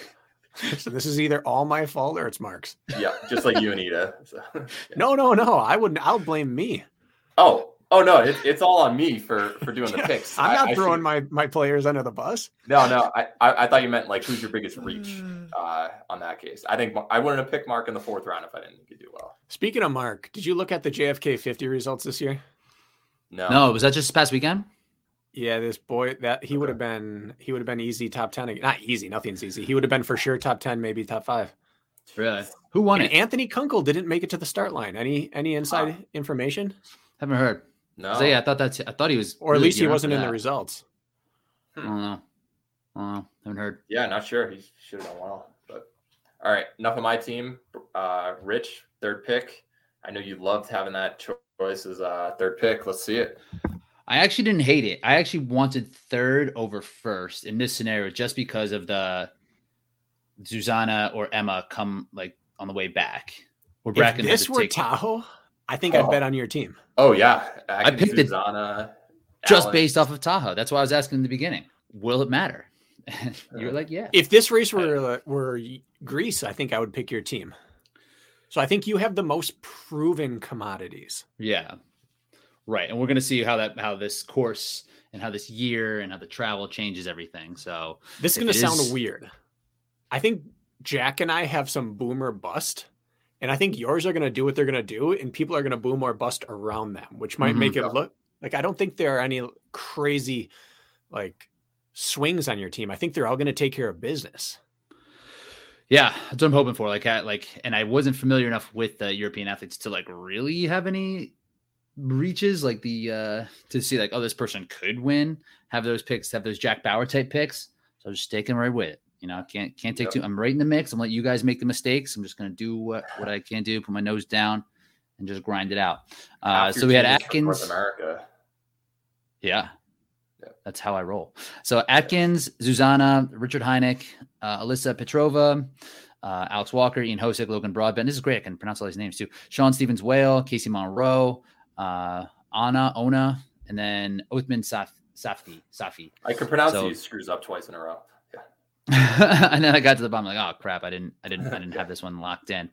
So this is either all my fault or it's Mark's. Yeah, just like you, and Anita. So, yeah. No, no, no. I wouldn't. I'll blame me. Oh, oh no, it, it's all on me for for doing the Yeah, picks. I'm not I throwing should- my my players under the bus. No, no, I, I I thought you meant like who's your biggest reach uh, on that case. I think I wouldn't have picked Mark in the fourth round if I didn't think he'd do well. Speaking of Mark, did you look at the JFK 50 results this year? No, No, was that just this past weekend? Yeah, this boy that he would have been he would have been easy top 10 again. Not easy, nothing's easy. He would have been for sure top 10, maybe top 5. Really? Who won And it? Anthony Kunkel didn't make it to the start line. Any any inside information? Haven't heard. no. So, yeah, I thought that's. I thought he was. Or at least he wasn't for in the that. results. I don't know. I don't know. Haven't heard. Yeah, not sure. He should have done well. But all right, enough of my team. Uh, Rich, third pick. I know you loved having that choice as uh, third pick. Let's see it. I actually didn't hate it. I actually wanted third over first in this scenario just because of the Zuzana or Emma come like on the way back. Or If Brakken had this to were Tahoe, I think Oh. I'd bet on your team. Oh yeah, I picked it Zuzana, just Allen. based off of Tahoe. That's why I was asking in the beginning. Will it matter? You're like, yeah. If this race were uh, were Greece, I think I would pick your team. So I think you have the most proven commodities. Yeah. Right. And we're gonna see how that how this course and how this year and how the travel changes everything. So This is going to sound is- weird. I think Jack and I have some boomer bust, and I think yours are going to do what they're going to do, and people are going to boom or bust around them, which might Mhm. make it look like I don't think there are any crazy like swings on your team. I think they're all going to take care of business. yeah, that's what I'm hoping for. Like I like and I wasn't familiar enough with the European athletes to like really have any reaches like the uh to see like oh this person could win have those picks have those jack bauer type picks so i'm just sticking right with it you know i can't can't take Yep. two i'm right in the mix i'm letting you guys make the mistakes i'm just to do what what i can do put my nose down and just grind it out uh so we had team is from atkins North America. yeah. Yeah. That's how I roll. So Atkins, Zuzana, Richard Hynek, uh, Alyssa Petrova, uh, Alex Walker, Ian Hosek, Logan Broadbent. This is great. I can pronounce all these names too. Sean Stevens Whale, Casey Monroe, uh, Anna, Ona, and then Othman Saf- Safti. Safi. I can pronounce So- these screws up twice in a row. Yeah. and then I got to the bottom, like, oh crap, I didn't, I didn't, I didn't have this one locked in.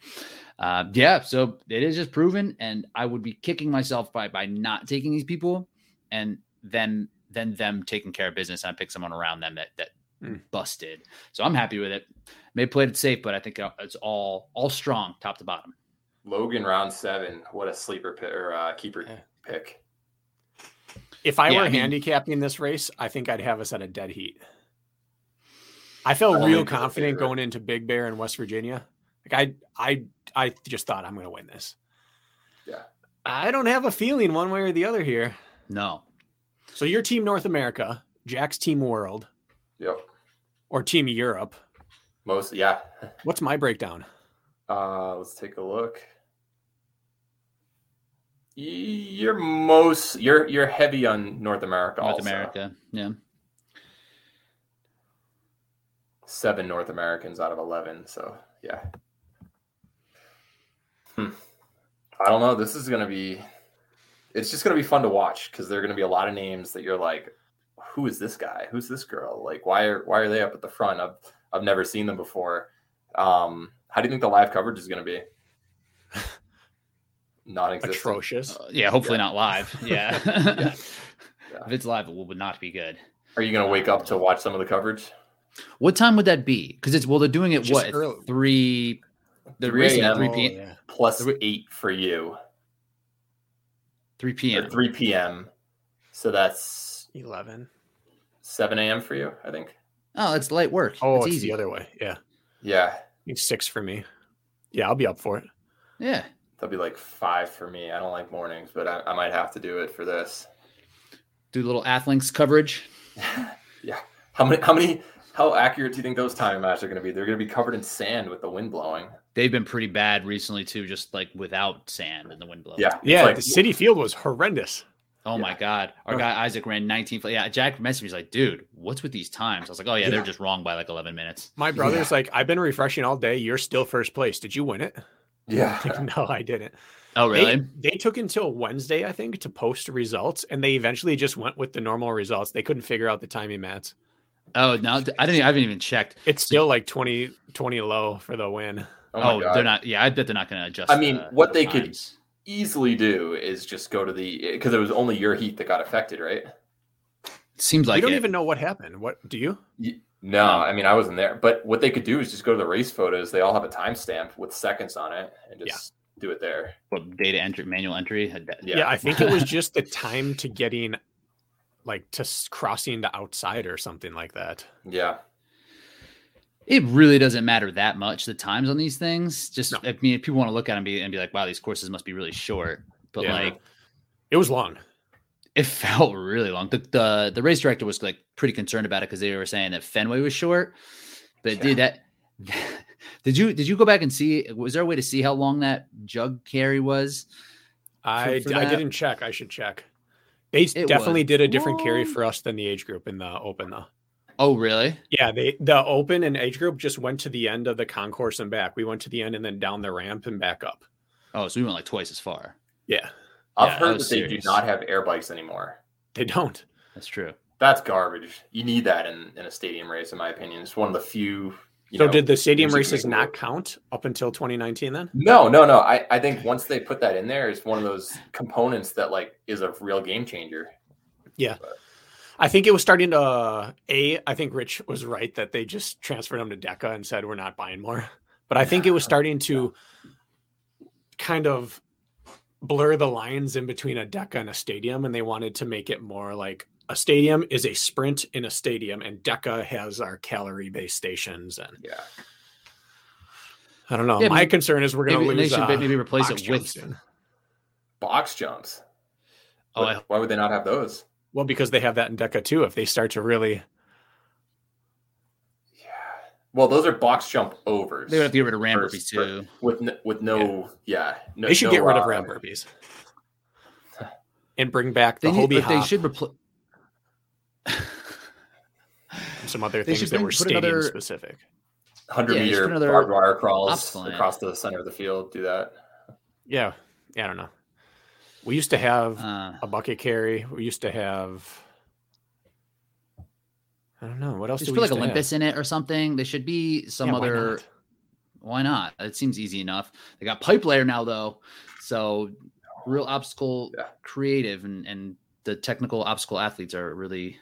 Uh, yeah, so it is just proven, and I would be kicking myself by by not taking these people, and then then them taking care of business. And I pick someone around them that that Mm. busted. So I'm happy with it. May have played it safe, but I think uh, it's all all strong, top to bottom. Logan round seven. What a sleeper pick or uh, keeper Yeah. pick. If I Yeah, were I mean- handicapping this race, I think I'd have us at a dead heat. I felt I real think you're the confident going into Big Bear in West Virginia. Like I, I, I just thought I'm going to win this. Yeah. I don't have a feeling one way or the other here. No, So your team North America, Jack's team World, Yep. or team Europe. Most yeah. What's my breakdown? Uh, let's take a look. Y- You're most you're you're heavy on North America. North also. America, yeah. Seven North Americans out of eleven. So yeah. Hmm. I don't know. This is gonna be. It's just gonna be fun to watch because there are gonna be a lot of names that you're like, who is this guy? Who's this girl? Like, why are why are they up at the front? I've I've never seen them before. Um, how do you think the live coverage is gonna be? Non-existent. Atrocious. Uh, yeah, hopefully Yeah. not live. Yeah. Yeah. If it's live, it would not be good. Are you gonna wake up to watch some of the coverage? What time would that be? Because it's well, they're doing it Just what at early. three. They're 3 racing a.m. three Oh, p. yeah. Plus eight for you. Three Or p.m. 3 p.m. So that's 11. 7 a.m. for you, I think. Oh, it's light work. Oh, it's it's, easy. the other way. Yeah. Yeah, It's six for me. Yeah, I'll be up for it. Yeah, that'll be like five for me. I don't like mornings, but I, I might have to do it for this. do a little Athlinks coverage. yeah. How many? How many? How accurate do you think those timing matches are going to be? They're going to be covered in sand with the wind blowing. They've been pretty bad recently too, just like without sand and the wind blowing. Yeah. Yeah, like- the Citi Field was horrendous. Oh my god, our guy Isaac ran 19. Yeah, Jack messaged me. He's like, dude, what's with these times? I was like, oh yeah, they're just wrong by like 11 minutes. My brother's like, I've been refreshing all day. You're still first place. Did you win it? Yeah. Like, no, I didn't. Oh really? They, took until Wednesday, I think, to post results, and they eventually just went with the normal results. They couldn't figure out the timing mats. oh no, I didn't. I haven't even checked. It's still like 20, 20 low for the win. Oh, Oh, they're not. Yeah, I bet they're not going to adjust. I mean, uh, what the they could- times. easily do is just go to the because it was only your heat that got affected, right? seems like we don't it. even know what happened. What do you? Y- No, I mean I wasn't there, but what they could do is just go to the race photos. They all have a timestamp with seconds on it, and just do it there. What, data entry, manual entry. Yeah. Yeah, I think it was just the time to getting like to crossing to outside or something like that. Yeah, it really doesn't matter that much the times on these things. Just No. I mean, if people want to look at them and be, and be like, wow, these courses must be really short. But Yeah. like, It was long. It felt really long. The, the the race director was like pretty concerned about it because they were saying that Fenway was short. But Yeah. dude, that did you did you go back and see? Was there a way to see how long that jug carry was? I, for I that? didn't check. I should check. They It definitely did a different carry for us than the age group in the open though. Oh, really? Yeah, they the open and age group just went to the end of the concourse and back. We went to the end and then down the ramp and back up. Oh, so we went like twice as far. Yeah, I've Yeah, heard was that they do not have air bikes anymore. they don't. That's true. That's garbage. You need that in, in a stadium race, in my opinion. It's one of the few. You so know, did the stadium races not work. count up until 2019 then? No, no, no. I, I think once they put that in there, it's one of those components that like is a real game changer. Yeah. I think it was starting to uh, a. I think Rich was right that they just transferred them to DEKA and said we're not buying more. But I think it was starting to kind of blur the lines in between a DEKA and a stadium, and they wanted to make it more like a stadium is a sprint in a stadium, and DEKA has our calorie based stations. And Yeah. I don't know. Yeah, My maybe- concern is we're going to Maybe they lose. should uh, maybe replace box it with. jumps soon. Box jumps. Oh, Why- I, why would they not have those? Well, because they have that in DEKA too. If they start to really, Yeah. Well, those are box jump overs. they would have to get rid of ram First, burpees too. with no, with no yeah. no, they should no, get rid of uh, ram burpees and bring back They the need, Hobie they should replace. some other things that bring- were stadium another- specific. Hundred Yeah, just meter another barbed wire crawls obstacle in it. across the center of the field. Do that. Yeah, yeah, I don't know. We used to have Uh, a bucket carry. We used to have. I don't know what else. they do should we put like used have? Olympus in it or something. There should be some Yeah, why other. not? Why not? It seems easy enough. They got pipe layer now though, so real obstacle Yeah. creative and and the technical obstacle athletes are really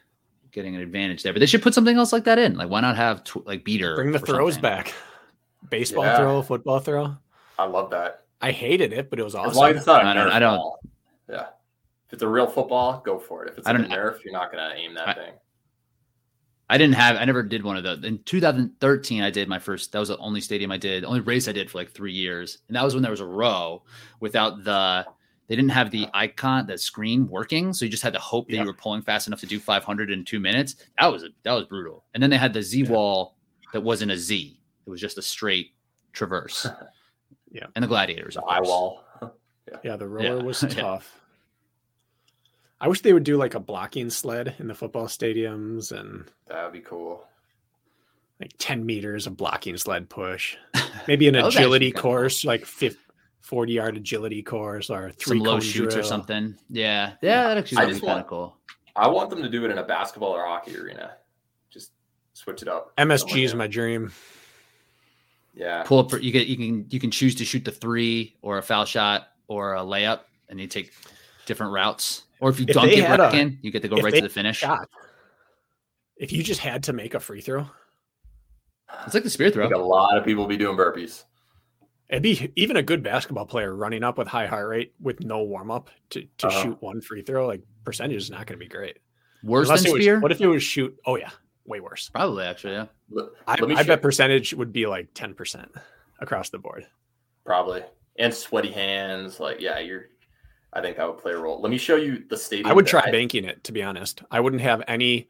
getting an advantage there. But they should put something else like that in. Like why not have tw- like beater? Bring the throws something? back. Baseball Yeah. throw, football throw. I love that. I hated it, but it was As long as awesome. it's not a I don't- I don't- Yeah. If it's a real football, go for it. If it's I like a don't- Nerf, you're not gonna aim that I- thing. I didn't have. I never did one of those. In 2013, I did my first. That was the only stadium I did. Only race I did for like three years, and that was when there was a row without the. They didn't have the icon, the screen working, so you just had to hope that Yeah. you were pulling fast enough to do 500 in two minutes. That was that was brutal. And then they had the Z wall that wasn't a Z; it was just a straight traverse. Yeah. and the gladiators. The of eye wall. Yeah, the roller Yeah. was tough. I wish they would do like a blocking sled in the football stadiums and That'd be cool. like 10 meters of blocking sled push. Maybe an That was actually agility kinda course, like 50, 40 yard agility course or three Some low cone shoots or something. Yeah, yeah, that actually I would be kind of cool. I want them to do it in a basketball or hockey arena. Just switch it up. MSG is my dream. Yeah. pull up you get you can you can choose to shoot the three or a foul shot or a layup and you take different routes or if you If dunk they it right a- in you get to go right to the finish Shot. If you just had to make a free throw, it's like the spear I throw think a lot of people be doing burpees. it'd be even a good basketball player running up with high heart rate with no warm up to, to Uh-huh. shoot one free throw. Like percentage is not going to be great. worse Unless than it was- spear what if it was shoot? Oh yeah, way worse. probably actually yeah Let, I, let I bet percentage would be like ten percent across the board. probably and sweaty hands. Like, yeah, you're. I think that would play a role. Let me show you the stadium. I would that try banking it to be honest. I wouldn't have any.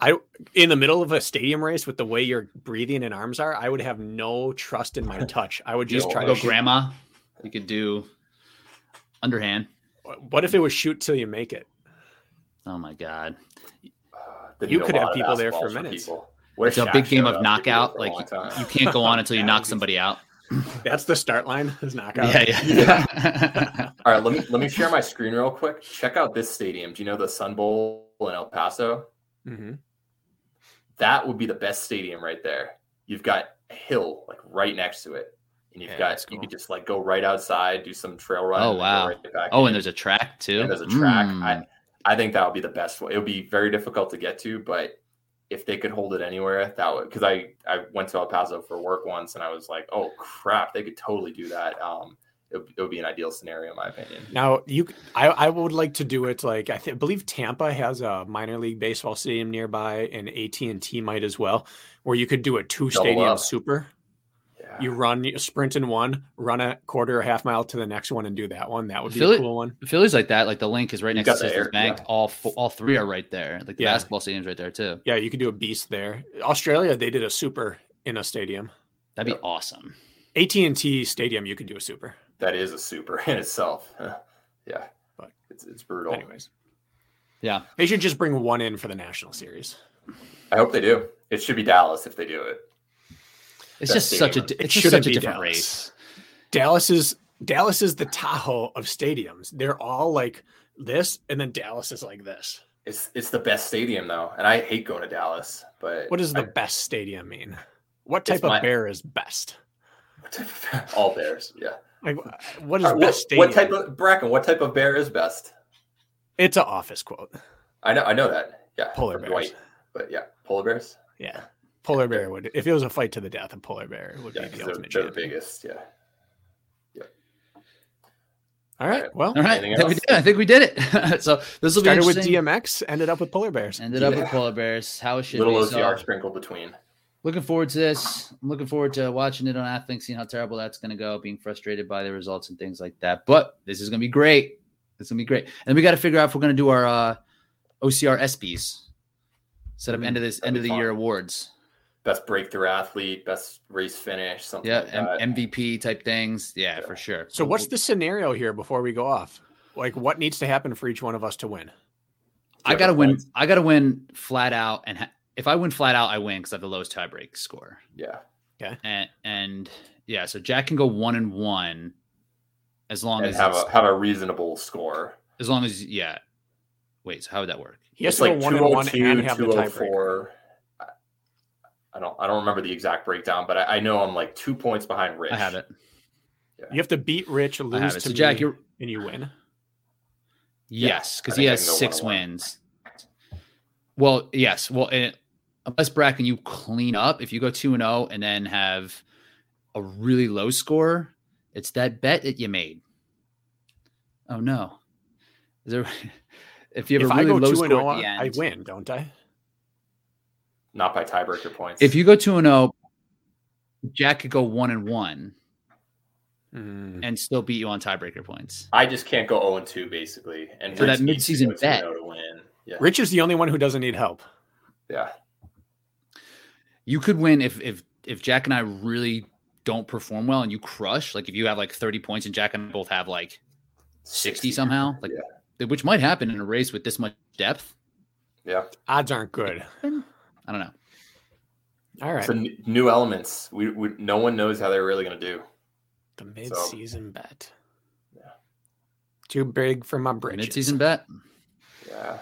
I in the middle of a stadium race with the way your breathing and arms are, I would have no trust in my touch. I would just try go to shoot. grandma you could do underhand What if it was shoot till you make it? oh my god Uh, You could have people there for basketballs minutes. people. What it's a big game of up? He'd be there knockout like long you can't go on until you knock somebody out That's the start line. Is knockout. yeah yeah All right, let me let me share my screen real quick. Check out this stadium. Do you know the Sun Bowl in El Paso? Mhm. That would be the best stadium right there. You've got a hill like right next to it, and you've Yeah, got that's you cool. could just like go right outside, do some trail run. Oh, and wow. right back oh in. and there's a track too And there's a track. Mm. I I think that would be the best way. It would be very difficult to get to, but if they could hold it anywhere, that would because I I went to El Paso for work once, and I was like, oh crap, they could totally do that. Um, it, would- it would be an ideal scenario in my opinion. Now you, I, I would like to do it like I th- believe Tampa has a minor league baseball stadium nearby, and AT and T might as well, where you could do a two Double stadium up. super. Yeah. You run you sprint in one, run a quarter or half mile to the next one, and do that one. That would be Philly- a cool one. Philly's like that. Like the link is right You've next to the Citizens air- Bank. yeah. All fo- all three are right there. Like the Yeah. basketball stadium's right there too. Yeah, you could do a beast there. Australia, they did a super in a stadium. That'd be Yep. awesome. AT and T Stadium, you could do a super. that is a super in itself. yeah, But- it's it's brutal. Anyways, Yeah. they should just bring one in for the national series. I hope they do. It should be Dallas if they do it. It's Best just such a stadium. it's just such a different Dallas. race. Dallas is Dallas is the Tahoe of stadiums. They're all like this, and then Dallas is like this. It's it's the best stadium though, and I hate going to Dallas. But What does the I- best stadium mean? What type of my- bear is best? Of, all bears? Yeah. Like, uh, what is All right, best what, stadium? what type of Brakken? What type of bear is best? It's an office quote. I know I know that. Yeah, Polar bears. Dwight. But yeah, polar bears. Yeah, polar bear would. If it was a fight to the death, a polar bear would Yeah, be 'cause the they're, they're the biggest. Yeah. Yeah. All right. Right. Well, All right, I think, we did. I think we did it. so this will be started with. DMX, ended up with polar bears. Ended up with polar bears. How it should Little be. OCR So, sprinkled between. looking forward to this. I'm looking forward to watching it on Athlink, seeing how terrible that's going to go, being frustrated by the results and things like that. But this is going to be great. It's going to be great. And we got to figure out if we're going to do our uh, OCR SBs. Set up Mhm. end of this That'd end of the fun. year awards. Best breakthrough athlete, best race finish, something Yeah, like M- MVP type things. Yeah, Yeah. for sure. So, what's the scenario here before we go off? Like, what needs to happen for each one of us to win? I got to win. points. I got to win flat out. And ha- if I win flat out, I win because I have the lowest tiebreak score. yeah. And and yeah, so Jack can go one and one as long And as have it's- a have a reasonable score. as long as yeah. Wait, so how would that work? He has It's to like go one and one and have the tiebreaker. 204. I- I don't I don't remember the exact breakdown, but I, I know I'm like two points behind Rich. I have it. You have to beat Rich, lose to. So me, Jack, you're and you win. yes, because think he has six one and one. wins. Well, yes. Well, it, unless Brakken, you clean up. If you go two and zero and then have a really low score, it's that bet that you made. Oh no! Is there? If you have If a I really go low two and score zero, at oh, the I win, don't I? Not by tiebreaker points. If you go two and zero, Jack could go one and one Mm. and still beat you on tiebreaker points. I just can't go 0 and 2 basically. And For that Rich needs to midseason go 2-0 bet. to win. Yeah. Rich is the only one who doesn't need help. Yeah. You could win if if if Jack and I really don't perform well and you crush. Like if you have like thirty points and Jack and I both have like sixty somehow, like which might happen in a race with this much depth. Yeah. Odds aren't good. I don't know. All right. So n- new elements. We, we no one knows how they're really going to do. The mid-season bet. Yeah. Too big for my britches. Mid-season bet. Yeah.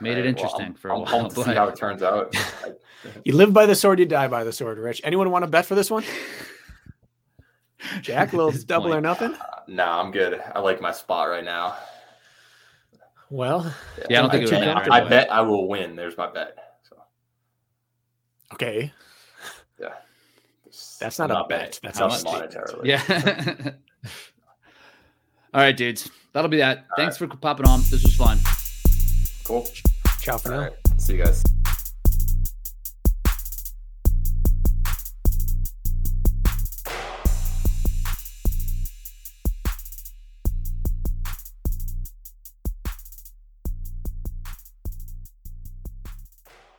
Made it Alright, interesting I'm, for a I'm while, to see how it turns out. You live by the sword, you die by the sword, Rich. Anyone want to bet for this one? Jack, little His double or nothing? uh, nah, I'm good. I like my spot right now. Well, Yeah, I don't think it would matter. I, bet I will win. There's my bet. So okay. yeah. That's not a bet. That's a not statement. monetarily. Yeah. All right, dudes. That'll be that. Thanks for popping on. This was fun. Cool. Ciao for All now. right. See you guys.